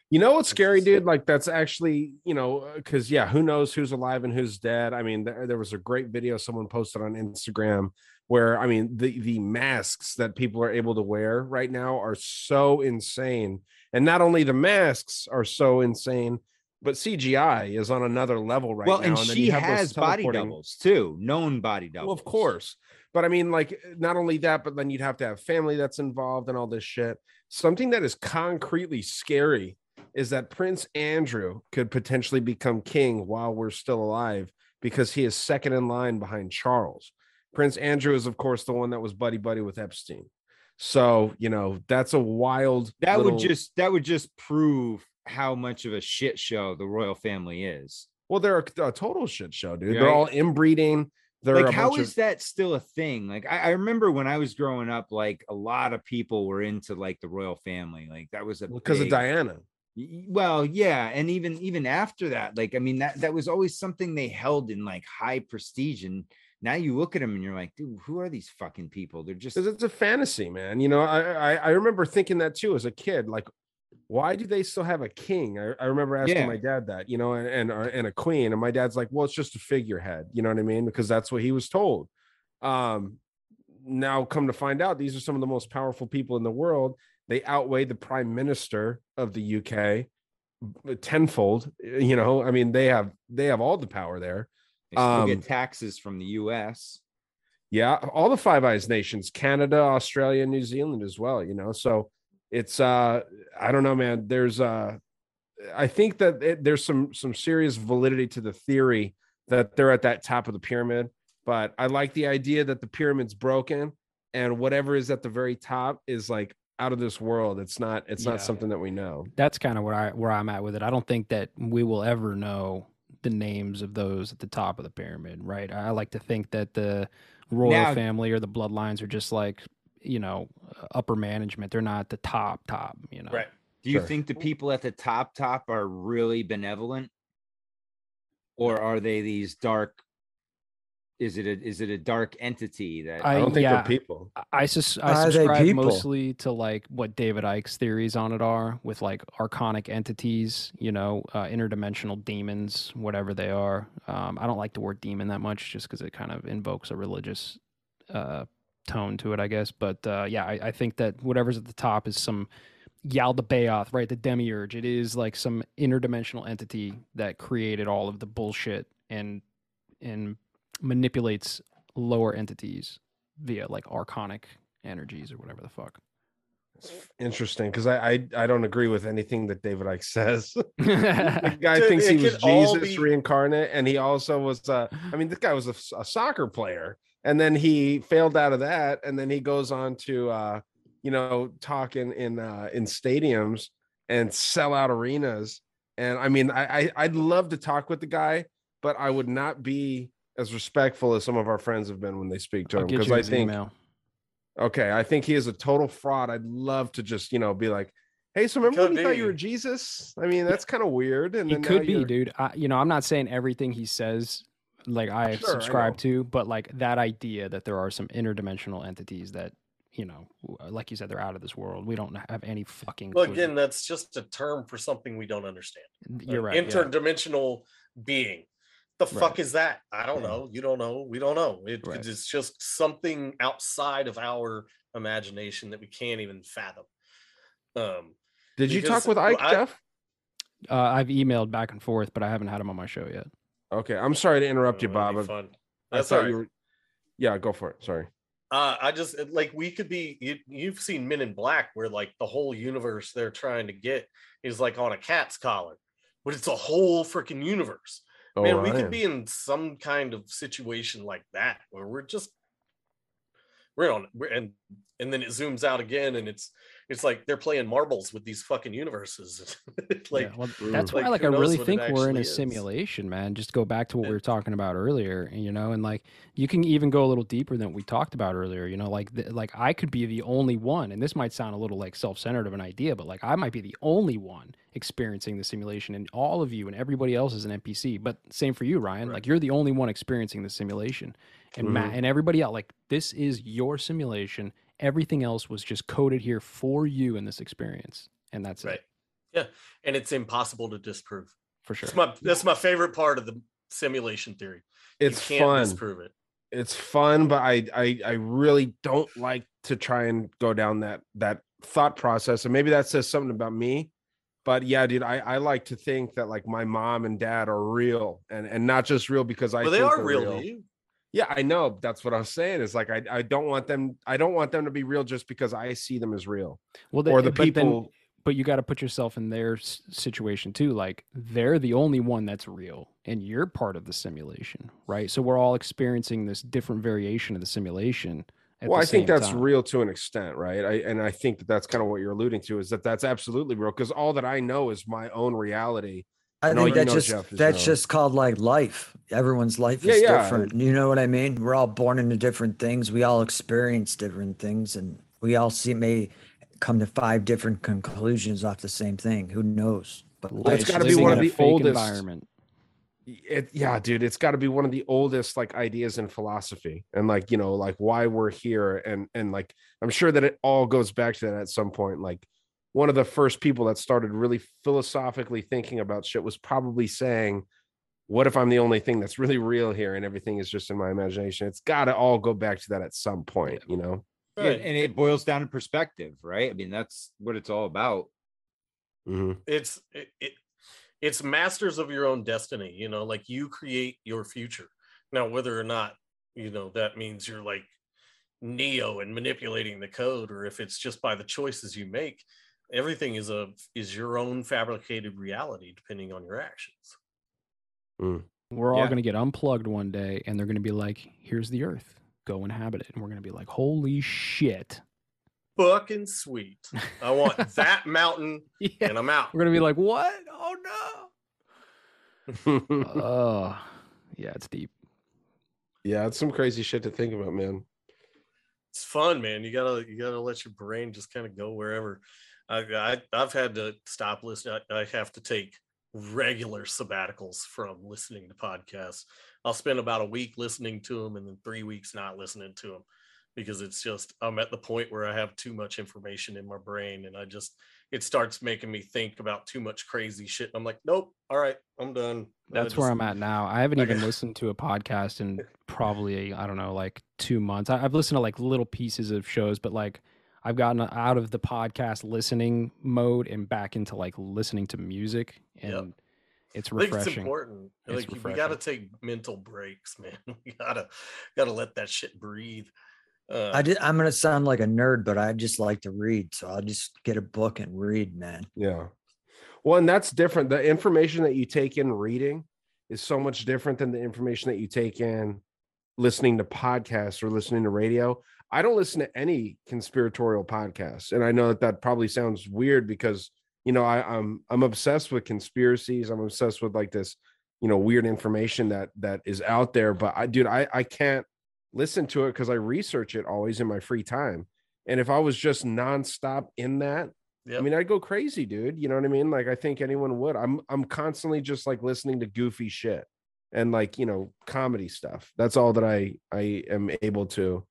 Speaker 1: You know what's scary, dude? Like that's actually, you know, uh, because yeah, who knows who's alive and who's dead? I mean, there, there was a great video someone posted on Instagram where I mean the the masks that people are able to wear right now are so insane. And not only the masks are so insane, but CGI is on another level right
Speaker 2: well,
Speaker 1: now.
Speaker 2: and
Speaker 1: then
Speaker 2: she
Speaker 1: you have
Speaker 2: has body doubles too, known body doubles.
Speaker 1: Well, of course. But I mean, like, not only that, but then you'd have to have family that's involved and all this shit. Something that is concretely scary is that Prince Andrew could potentially become king while we're still alive because he is second in line behind Charles. Prince Andrew is, of course, the one that was buddy buddy with Epstein. So, you know, that's a wild
Speaker 2: That
Speaker 1: little-
Speaker 2: would just that would just prove how much of a shit show the royal family is.
Speaker 1: Well, they're a, a total shit show, dude.
Speaker 2: Right.
Speaker 1: They're all inbreeding. They're
Speaker 2: like how is
Speaker 1: of,
Speaker 2: that still a thing like I, I remember when i was growing up like a lot of people were into like the royal family like that was a
Speaker 1: because of Diana.
Speaker 2: Well yeah and even even after that like i mean that that was always something they held in like high prestige and now you look at them and you're like dude who are these fucking people they're just
Speaker 1: Because it's a fantasy, man. You know, I, I I remember thinking that too as a kid. Like, why do they still have a king? I, I remember asking
Speaker 2: Yeah.
Speaker 1: my dad that, you know, and and, uh, and a queen, and my dad's like, well, it's just a figurehead. You know what I mean? Because that's what he was told. Um, now come to find out, these are some of the most powerful people in the world. They outweigh the prime minister of the UK tenfold. You know, I mean, they have they have all the power there.
Speaker 2: they
Speaker 1: um,
Speaker 2: get taxes from the us
Speaker 1: Yeah, all the Five Eyes nations, Canada, Australia, New Zealand as well, you know. So it's uh I don't know, man. There's uh I think that it, there's some some serious validity to the theory that they're at that top of the pyramid, but I like the idea that the pyramid's broken and whatever is at the very top is like out of this world. It's not it's
Speaker 4: Yeah.
Speaker 1: not something that we know.
Speaker 4: That's kind of where I where I'm at with it. I don't think that we will ever know the names of those at the top of the pyramid, right? I like to think that the royal
Speaker 2: Now-
Speaker 4: family or the bloodlines are just like you know upper management. They're not the top top. You know,
Speaker 3: Right.
Speaker 2: do you
Speaker 1: Sure.
Speaker 2: think the people at the top top are really benevolent or are they these dark is it a is it a dark entity that
Speaker 1: I,
Speaker 4: I-
Speaker 1: don't think
Speaker 4: yeah.
Speaker 1: they're people.
Speaker 4: I- I, sus- I
Speaker 5: Are they
Speaker 4: subscribe
Speaker 5: people?
Speaker 4: mostly to like what David Icke's theories on it are, with like archonic entities, you know, uh, interdimensional demons, whatever they are. Um, I don't like the word demon that much, just because it kind of invokes a religious uh, tone to it, I guess. But uh, yeah, I, I think that whatever's at the top is some Yaldabaoth, right? The demiurge. It is like some interdimensional entity that created all of the bullshit and and manipulates lower entities via like archonic energies or whatever the fuck.
Speaker 1: It's interesting, because I, I I don't agree with anything that David Icke says. the guy
Speaker 3: Dude,
Speaker 1: thinks he was Jesus
Speaker 3: be-
Speaker 1: reincarnate, and he also was. Uh, I mean, this guy was a soccer player, and then he failed out of that, and then he goes on to, uh, you know, talk in in uh, in stadiums and sell out arenas. And I mean, I, I I'd love to talk with the guy, but I would not be as respectful as some of our friends have been when they speak to
Speaker 4: I'll
Speaker 1: him because I think
Speaker 4: email.
Speaker 1: Okay, I think he is a total fraud. I'd love to just, you know, be like, "Hey, so remember when
Speaker 3: Could
Speaker 1: you thought you were Jesus?" I mean, that's kind of weird. And
Speaker 4: He
Speaker 1: then
Speaker 4: could be,
Speaker 1: you're-
Speaker 4: dude. I, you know, I'm not saying everything he says like I
Speaker 1: Sure,
Speaker 4: subscribe
Speaker 1: know.
Speaker 4: to, but like that idea that there are some interdimensional entities that you know, like you said, they're out of this world. We don't have any fucking.
Speaker 3: Well,
Speaker 4: clue.
Speaker 3: again, that's just a term for something we don't understand.
Speaker 4: you're
Speaker 3: An
Speaker 4: right. yeah.
Speaker 3: Interdimensional being. The
Speaker 4: Right.
Speaker 3: fuck is that? I don't
Speaker 4: Yeah.
Speaker 3: know. You don't know. We don't know. It,
Speaker 4: Right.
Speaker 3: It's just something outside of our imagination that we can't even fathom. Um,
Speaker 1: Did you talk with Icke,
Speaker 3: I-
Speaker 1: Jeff?
Speaker 4: Uh, I've emailed back and forth, but I haven't had him on my show yet.
Speaker 1: Okay, I'm sorry to interrupt you,
Speaker 3: uh,
Speaker 1: Bob.
Speaker 3: be
Speaker 1: I-
Speaker 3: That's
Speaker 1: thought
Speaker 3: all right.
Speaker 1: you were. Yeah, go for it. Sorry.
Speaker 3: Uh, I just like we could be. You, you've seen Men in Black, where like the whole universe they're trying to get is like on a cat's collar, but it's a whole freaking universe.
Speaker 1: Oh,
Speaker 3: Man, we
Speaker 1: Ryan.
Speaker 3: could be in some kind of situation like that where we're just we're on we're, and and then it zooms out again and it's it's like they're playing marbles with these fucking universes. like
Speaker 4: Yeah, well, that's
Speaker 3: like,
Speaker 4: why, like, I really think we're in a
Speaker 3: is.
Speaker 4: simulation, man. Just go back to what
Speaker 3: Yeah.
Speaker 4: we were talking about earlier, you know, and like you can even go a little deeper than we talked about earlier. You know, like the, like I could be the only one, and this might sound a little like self-centered of an idea, but like I might be the only one experiencing the simulation, and all of you and everybody else is an NPC. But same for you, Ryan. Like you're the only one experiencing the simulation, and Matt
Speaker 3: Mm-hmm.
Speaker 4: and everybody else. Like this is your simulation. Everything else was just coded here for you in this experience, and that's
Speaker 3: right.
Speaker 4: it
Speaker 3: Yeah. And it's impossible to disprove.
Speaker 4: for sure.
Speaker 3: That's my that's my favorite part of the simulation theory.
Speaker 1: It's
Speaker 3: you can't
Speaker 1: fun.
Speaker 3: disprove it.
Speaker 1: It's fun, but I, I I really don't like to try and go down that that thought process. And maybe that says something about me. But yeah, dude, I, I like to think that like my mom and dad are real and, and not just real because I
Speaker 3: Well, they
Speaker 1: think
Speaker 3: are
Speaker 1: they're
Speaker 3: real, to you.
Speaker 1: Yeah, I know. That's what I was saying. Is like I, I don't want them I don't want them to be real just because I see them as real.
Speaker 4: Well,
Speaker 1: or the
Speaker 4: but then-
Speaker 1: people
Speaker 4: but you got to put yourself in their s- situation too. Like they're the only one that's real, and you're part of the simulation, right? So we're all experiencing this different variation of the simulation. At
Speaker 1: well
Speaker 4: the
Speaker 1: i think that's
Speaker 4: time.
Speaker 1: real to an extent right I, and i think that that's kind of what you're alluding to is that that's absolutely real because all that i know is my own reality
Speaker 5: I
Speaker 1: And
Speaker 5: think
Speaker 1: you
Speaker 5: that's just that's
Speaker 1: no.
Speaker 5: just called like life. Everyone's life is
Speaker 1: yeah.
Speaker 5: different. You know what I mean? We're all born into different things. We all experience different things, and we all see may come to five different conclusions off the same thing. Who knows? But
Speaker 1: It's
Speaker 5: life's
Speaker 1: got to be one of the
Speaker 4: fake
Speaker 1: oldest.
Speaker 4: environment.
Speaker 1: It, yeah, dude, it's got to be one of the oldest like ideas in philosophy, and like you know, like why we're here, and and like I'm sure that it all goes back to that at some point. Like one of the first people that started really philosophically thinking about shit was probably saying, "What if I'm the only thing that's really real here, and everything is just in my imagination?" It's got to all go back to that at some point, you know.
Speaker 2: Yeah, and it boils down to perspective, right? I mean, that's what it's all about.
Speaker 1: Mhm.
Speaker 3: it's it, it it's masters of your own destiny you know like you create your future now whether or not you know that means you're like neo and manipulating the code or if it's just by the choices you make everything is a is your own fabricated reality depending on your actions mm.
Speaker 4: We're all
Speaker 2: Yeah.
Speaker 4: going to get unplugged one day and they're going to be like, here's the earth, go inhabit it. And we're going to be like, holy shit.
Speaker 3: Fucking sweet i want that mountain
Speaker 4: Yeah.
Speaker 3: and i'm out
Speaker 4: We're going to be like, what? Oh no. Oh, yeah, it's deep.
Speaker 1: yeah, it's some crazy shit to think about, man.
Speaker 3: it's fun man you gotta you gotta let your brain just kind of go wherever I, I i've had to stop listening I, I have to take regular sabbaticals from listening to podcasts i'll spend about a week listening to them and then three weeks not listening to them because it's just i'm at the point where i have too much information in my brain and i just it starts making me think about too much crazy shit i'm like nope all right i'm done
Speaker 4: That's where I'm at now. I haven't even listened to a podcast in probably, I don't know, like two months. I, I've listened to like little pieces of shows, but like I've gotten out of the podcast listening mode and back into like listening to music. And
Speaker 3: Yep.
Speaker 4: it's
Speaker 3: I think it's
Speaker 4: refreshing.
Speaker 3: important.
Speaker 4: It's
Speaker 3: like we gotta take mental breaks, man. We gotta gotta let that shit breathe. Uh,
Speaker 5: I did, I'm gonna sound like a nerd, but I just like to read, so I'll just get a book and read, man.
Speaker 1: Yeah. Well, and that's different. The information that you take in reading is so much different than the information that you take in listening to podcasts or listening to radio. I don't listen to any conspiratorial podcasts, and I know that that probably sounds weird because you know I, I'm I'm obsessed with conspiracies. I'm obsessed with like this, you know, weird information that that is out there. But I, dude, I I can't listen to it because I research it always in my free time. And if I was just nonstop in that, I mean, I'd go crazy, dude. You know what I mean? Like, I think anyone would. I'm I'm constantly just like listening to goofy shit and like you know comedy stuff. That's all that I I am able to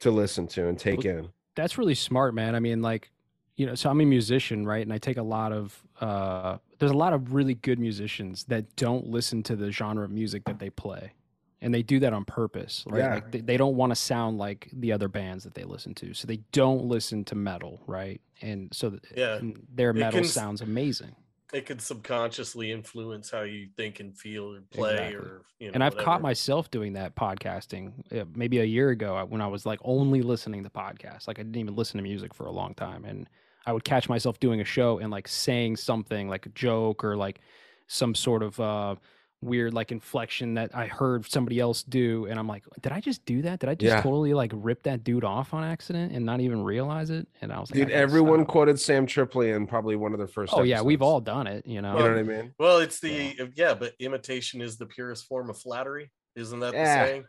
Speaker 1: to listen to and take in.
Speaker 4: That's really smart, man. I mean, like, you know, so I'm a musician, right? And I take a lot of uh there's a lot of really good musicians that don't listen to the genre of music that they play. And they do that on purpose, right?
Speaker 1: Yeah.
Speaker 4: Like they, they don't want to sound like the other bands that they listen to. So they don't listen to metal, right? And so th-
Speaker 3: Yeah.
Speaker 4: and their metal
Speaker 3: can
Speaker 4: sounds amazing.
Speaker 3: it could subconsciously influence how you think and feel or play
Speaker 4: Exactly.
Speaker 3: or you know.
Speaker 4: and I've
Speaker 3: whatever.
Speaker 4: caught myself doing that podcasting uh, maybe a year ago when I was like only listening to podcasts. Like I didn't even listen to music for a long time. And I would catch myself doing a show and like saying something like a joke or like some sort of uh, weird like inflection that I heard somebody else do. And I'm like, did I just do that? Did I just
Speaker 1: Yeah.
Speaker 4: totally like rip that dude off on accident and not even realize it? And I was like, I
Speaker 1: Dude, everyone
Speaker 4: stop.
Speaker 1: quoted Sam Tripoli in probably one of their first.
Speaker 4: Oh yeah, we've all done it, you know.
Speaker 1: You know what I mean?
Speaker 3: Well, it's the yeah. but imitation is the purest form of flattery. Isn't that
Speaker 1: Yeah.
Speaker 3: the saying?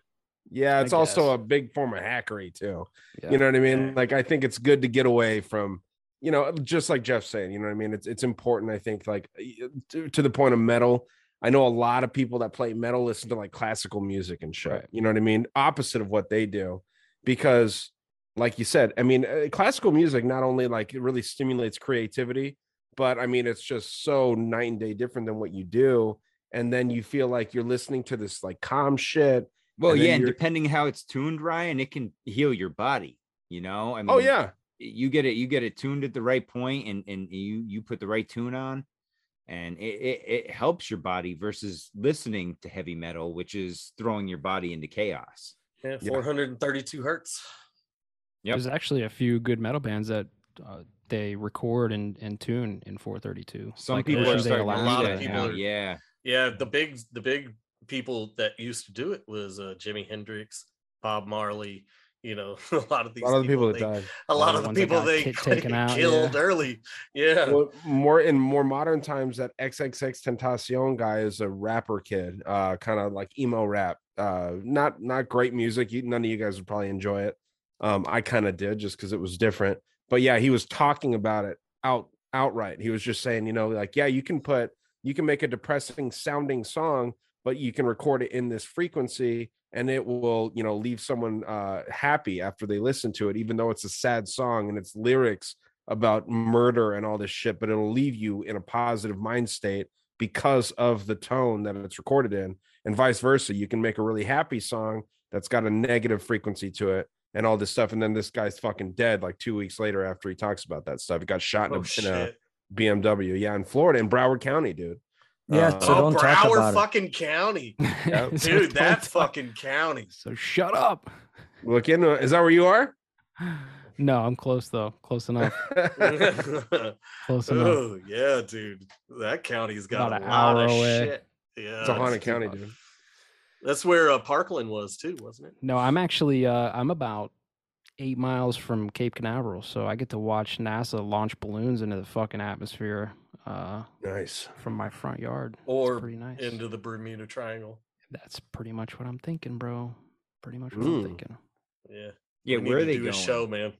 Speaker 1: Yeah, it's also a big form of hackery too.
Speaker 4: Yeah.
Speaker 1: You know what I mean?
Speaker 3: Yeah.
Speaker 1: Like I think it's good to get away from, you know, just like Jeff's saying, you know what I mean? It's it's important, I think, like to, to the point of metal. I know a lot of people that play metal listen to like classical music and shit.
Speaker 4: Right.
Speaker 1: You know what I mean? Opposite of what they do, because like you said, I mean, uh, classical music not only like it really stimulates creativity, but I mean, it's just so night and day different than what you do. And then you feel like you're listening to this like calm shit.
Speaker 2: Well,
Speaker 1: And
Speaker 2: yeah, and depending how it's tuned, Ryan, it can heal your body. You know, I mean,
Speaker 1: Oh yeah,
Speaker 2: you get it, you get it tuned at the right point, and and you you put the right tune on, and it it, it helps your body versus listening to heavy metal, which is throwing your body into chaos.
Speaker 3: Yeah,
Speaker 1: Yeah.
Speaker 3: 432 hertz.
Speaker 2: Yep.
Speaker 4: There's actually a few good metal bands that uh, they record and, and tune in 432.
Speaker 2: Some
Speaker 4: Like,
Speaker 2: people
Speaker 3: yeah,
Speaker 2: are starting to
Speaker 3: a
Speaker 2: do
Speaker 3: lot of people are-
Speaker 2: Yeah,
Speaker 3: Yeah, the big the big people that used to do it was uh, Jimi Hendrix, Bob Marley, You know, a lot of these
Speaker 1: A lot of the people that
Speaker 3: they,
Speaker 1: died.
Speaker 3: a lot of the
Speaker 4: that
Speaker 3: people they
Speaker 4: ki- taken out,
Speaker 3: killed
Speaker 4: yeah.
Speaker 3: early. Yeah.
Speaker 1: Well, more in more modern times, that XXX Tentacion guy is a rapper kid, uh, kind of like emo rap. Uh, not not great music. You, none of you guys would probably enjoy it. Um, I kind of did just because it was different. But yeah, he was talking about it out outright. He was just saying, you know, like yeah, you can put you can make a depressing sounding song, but you can record it in this frequency and it will you know leave someone uh happy after they listen to it even though it's a sad song and its lyrics about murder and all this shit but it'll leave you in a positive mind state because of the tone that it's recorded in and vice versa you can make a really happy song that's got a negative frequency to it and all this stuff and then this guy's fucking dead like two weeks later after he talks about that stuff. He got shot in,
Speaker 3: Oh,
Speaker 1: a, in a bmw yeah in florida in broward county dude
Speaker 5: Yeah,
Speaker 1: Uh,
Speaker 5: so
Speaker 3: oh,
Speaker 5: don't talk
Speaker 3: Broward
Speaker 5: about it.
Speaker 3: fucking county.
Speaker 4: So
Speaker 3: Dude,
Speaker 4: don't
Speaker 3: that
Speaker 4: talk-
Speaker 3: fucking county.
Speaker 4: So shut up.
Speaker 1: look into it is that where you are
Speaker 4: No, I'm close though. Close enough. Close enough.
Speaker 3: oh, yeah, dude. That county's got
Speaker 4: About
Speaker 3: a
Speaker 4: an
Speaker 3: lot
Speaker 4: hour
Speaker 3: of
Speaker 4: away.
Speaker 3: shit. Yeah.
Speaker 1: it's a haunted
Speaker 3: it's-
Speaker 1: county dude
Speaker 3: That's where uh, Parkland was too, wasn't it?
Speaker 4: No, I'm actually uh I'm about eight miles from Cape Canaveral, so I get to watch NASA launch balloons into the fucking atmosphere uh
Speaker 1: nice
Speaker 4: from my front yard.
Speaker 3: Or
Speaker 4: pretty nice.
Speaker 3: into the Bermuda Triangle.
Speaker 4: That's pretty much what I'm thinking, bro. Pretty much what
Speaker 1: Mm.
Speaker 4: I'm thinking.
Speaker 3: Yeah.
Speaker 2: Yeah,
Speaker 3: We
Speaker 2: where are they
Speaker 3: do
Speaker 2: going?
Speaker 3: a show, man.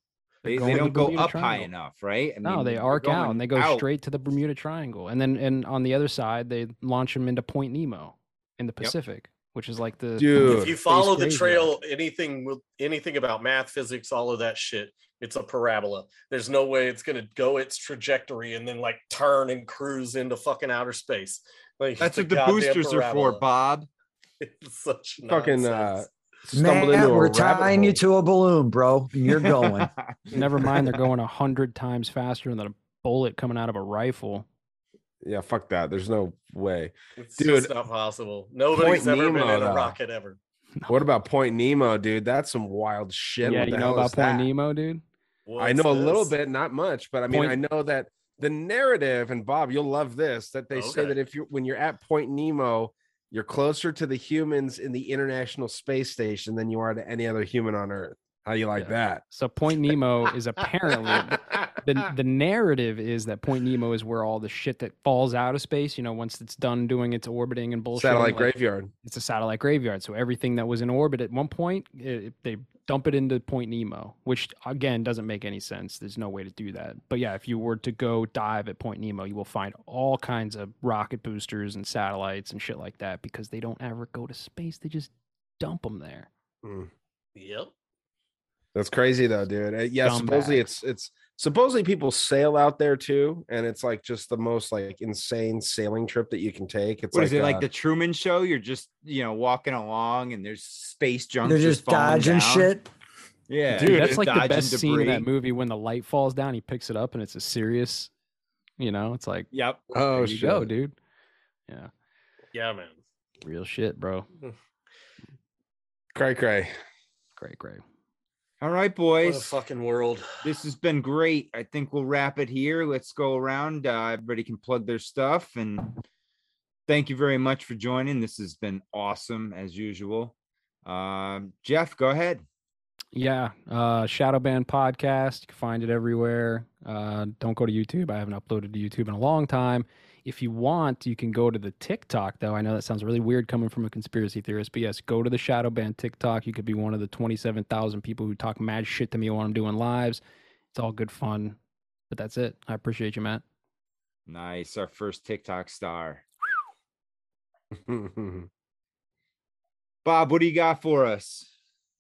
Speaker 2: They, they don't go
Speaker 4: Bermuda
Speaker 2: up high enough, right? I
Speaker 4: no, they arc out and they go
Speaker 2: out.
Speaker 4: straight to the Bermuda Triangle, and then and on the other side they launch them into Point Nemo in the Pacific, which is like the
Speaker 1: Dude.
Speaker 3: If you follow the
Speaker 4: graveyard.
Speaker 3: trail, anything with anything about math, physics, all of that shit, it's a parabola. There's no way it's gonna go its trajectory and then like turn and cruise into fucking outer space. Like
Speaker 2: That's what the
Speaker 3: goddamn
Speaker 2: boosters are for. Bob.
Speaker 3: It's such
Speaker 1: fucking uh
Speaker 3: nonsense.
Speaker 1: stumbled
Speaker 5: Matt,
Speaker 1: into a
Speaker 5: we're tying you to a balloon, bro, and you're going.
Speaker 4: Never mind, they're going a hundred times faster than a bullet coming out of a rifle.
Speaker 1: Yeah, fuck that. There's no way.
Speaker 3: It's
Speaker 1: dude,
Speaker 3: just not possible. Nobody's ever been
Speaker 1: Nemo,
Speaker 3: in a
Speaker 1: though.
Speaker 3: rocket ever.
Speaker 1: What about Point Nemo, dude? That's some wild shit.
Speaker 4: yeah,
Speaker 1: What
Speaker 4: you know
Speaker 1: hell
Speaker 4: about
Speaker 1: is
Speaker 4: Point
Speaker 1: that?
Speaker 4: Nemo, dude?
Speaker 1: I
Speaker 3: What's
Speaker 1: know a little
Speaker 3: this?
Speaker 1: bit, not much, but I mean,
Speaker 4: Point-
Speaker 1: I know that the narrative, and Bob, you'll love this, that they say
Speaker 3: Okay.
Speaker 1: that if you're when you're at Point Nemo, you're closer to the humans in the International Space Station than you are to any other human on Earth. How you like that?
Speaker 4: So Point Nemo is apparently the the narrative is that Point Nemo is where all the shit that falls out of space, you know, once it's done doing its orbiting and bullshit.
Speaker 1: Satellite graveyard.
Speaker 4: It's a satellite graveyard. So everything that was in orbit at one point, it, they dump it into Point Nemo, which again doesn't make any sense. There's no way to do that. But yeah, if you were to go dive at Point Nemo, you will find all kinds of rocket boosters and satellites and shit like that because they don't ever go to space. They just dump them there.
Speaker 1: Mm.
Speaker 3: Yep.
Speaker 1: That's crazy though, dude. Uh, Yeah, supposedly
Speaker 4: Scumbag.
Speaker 1: it's it's supposedly people sail out there too, and it's like just the most like insane sailing trip that you can take. It's
Speaker 2: What
Speaker 1: like
Speaker 2: is it like
Speaker 1: uh,
Speaker 2: the Truman Show? You're just you know walking along and there's space junk.
Speaker 5: They're just
Speaker 2: falling
Speaker 5: dodging
Speaker 2: down.
Speaker 5: shit.
Speaker 2: Yeah,
Speaker 4: Dude, that's like the
Speaker 2: dodging
Speaker 4: best scene in that movie when the light falls down, he picks it up and it's a serious, you know, it's like,
Speaker 2: Yep.
Speaker 1: oh
Speaker 4: there you
Speaker 1: shit.
Speaker 4: go, dude. Yeah.
Speaker 3: Yeah, man.
Speaker 4: Real shit, bro.
Speaker 1: Cray cray.
Speaker 4: Great, great.
Speaker 2: All right,
Speaker 3: What a
Speaker 2: boys.
Speaker 3: fucking world.
Speaker 2: This has been great. I think we'll wrap it here. Let's go around. Uh, everybody can plug their stuff. And thank you very much for joining. This has been awesome as usual. Um, Jeff, go ahead.
Speaker 4: Yeah, uh Shadowban podcast. You can find it everywhere. Uh don't go to YouTube. I haven't uploaded to YouTube in a long time. If you want, you can go to the TikTok though. I know that sounds really weird coming from a conspiracy theorist, but yes, go to the Shadowban TikTok. You could be one of the 27,000 people who talk mad shit to me when I'm doing lives. It's all good fun. But that's it. I appreciate you, Matt.
Speaker 2: Nice. Our first TikTok star. Bob, what do you got for us?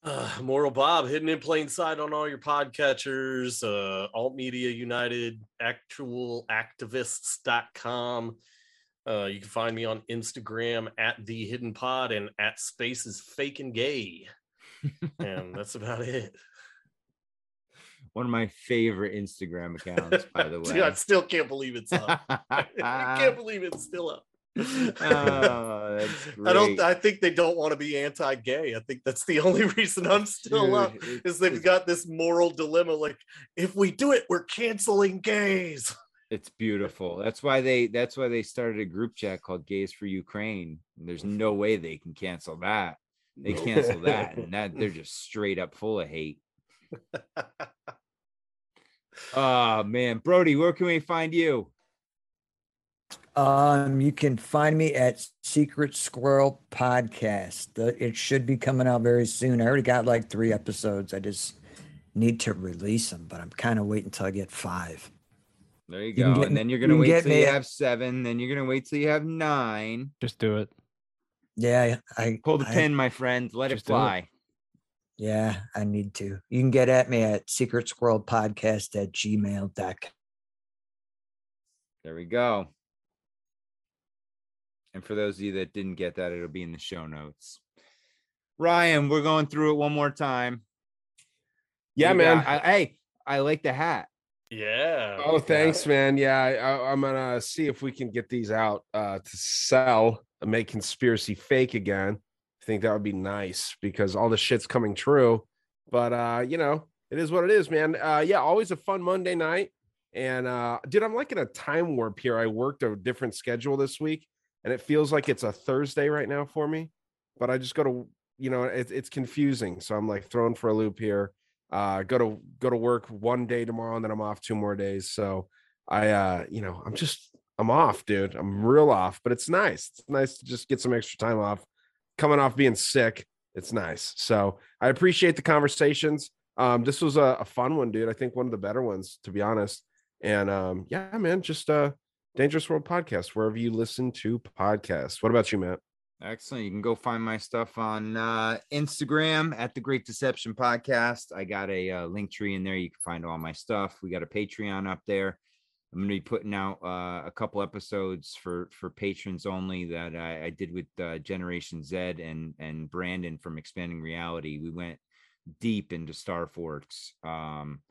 Speaker 3: Uh, Moral Bob, hidden in plain sight on all your podcatchers, uh, Alt Media United, actualactivists.com. Uh, you can find me on Instagram at the hidden pod and at spaces fake and gay. and that's about it.
Speaker 2: One of my favorite Instagram accounts, by the way.
Speaker 3: Dude, I still can't believe it's up. I can't believe it's still up.
Speaker 2: Oh,
Speaker 3: I don't. I think they don't want to be anti-gay. I think that's the only reason I'm still
Speaker 2: Dude,
Speaker 3: up. Is they've got this moral dilemma. Like, if we do it, we're canceling gays.
Speaker 2: It's beautiful. That's why they that's why they started a group chat called Gays for Ukraine. There's no way they can cancel that. They cancel that, and that they're just straight up full of hate. Oh man, Brody, where can we find you?
Speaker 5: Um, you can find me at Secret Squirrel Podcast. The- It should be coming out very soon. I already got like three episodes. I just need to release them, but I'm kind of waiting until I get five.
Speaker 2: There you
Speaker 5: You
Speaker 2: go.
Speaker 5: get
Speaker 2: and then you're gonna
Speaker 5: can
Speaker 2: wait till
Speaker 5: me
Speaker 2: you have seven. Then you're gonna wait till you have nine.
Speaker 4: Just do it.
Speaker 5: Yeah, I
Speaker 2: Pull the
Speaker 5: I-
Speaker 2: pin, my friend. Let it
Speaker 4: Just do it.
Speaker 2: fly.
Speaker 5: Yeah, I need to. You can get at me at Secret Squirrel Podcast at gmail.com.
Speaker 2: There we go. And for those of you that didn't get that, it'll be in the show notes. Ryan, we're going through it one more time.
Speaker 1: Yeah,
Speaker 2: You
Speaker 1: man.
Speaker 2: got- I, hey, I like the hat.
Speaker 3: Yeah.
Speaker 1: Oh,
Speaker 3: yeah.
Speaker 1: thanks, man. Yeah, I, I, I'm gonna see if we can get these out uh, to sell, and make conspiracy fake again. I think that would be nice because all the shit's coming true. But uh, you know, it is what it is, man. Uh, yeah, always a fun Monday night. And uh, dude, I'm like in a time warp here. I worked a different schedule this week, and it feels like it's a Thursday right now for me. But I just go to, you know, it, it's confusing. So I'm like thrown for a loop here uh go to go to work one day tomorrow and then i'm off two more days so i uh you know i'm just i'm off dude i'm real off but it's nice it's nice to just get some extra time off coming off being sick it's nice so i appreciate the conversations um this was a, a fun one dude i think one of the better ones to be honest and um yeah man just uh dangerous world podcast wherever you listen to podcasts what about you matt
Speaker 2: Excellent. You can go find my stuff on uh, Instagram at the Great Deception Podcast. I got a uh, link tree in there. You can find all my stuff. We got a Patreon up there. I'm going to be putting out uh, a couple episodes for for patrons only that I, I did with uh, Generation Z and and Brandon from Expanding Reality. We went deep into Star Forts um,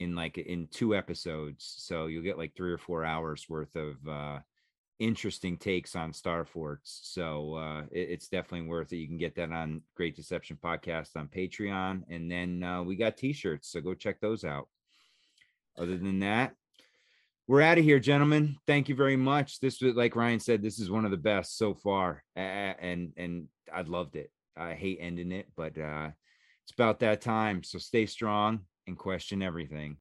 Speaker 2: in like in two episodes, so you'll get like three or four hours worth of uh, interesting takes on Star Forts. So uh, it- it's definitely worth it. You can get that on Great Deception Podcast on Patreon, and then uh, we got T-shirts, so go check those out. Other than that, we're out of here, gentlemen. Thank you very much. This was, like Ryan said, this is one of the best so far, a- and and I loved it. I hate ending it, but uh, it's about that time. So stay strong and question everything.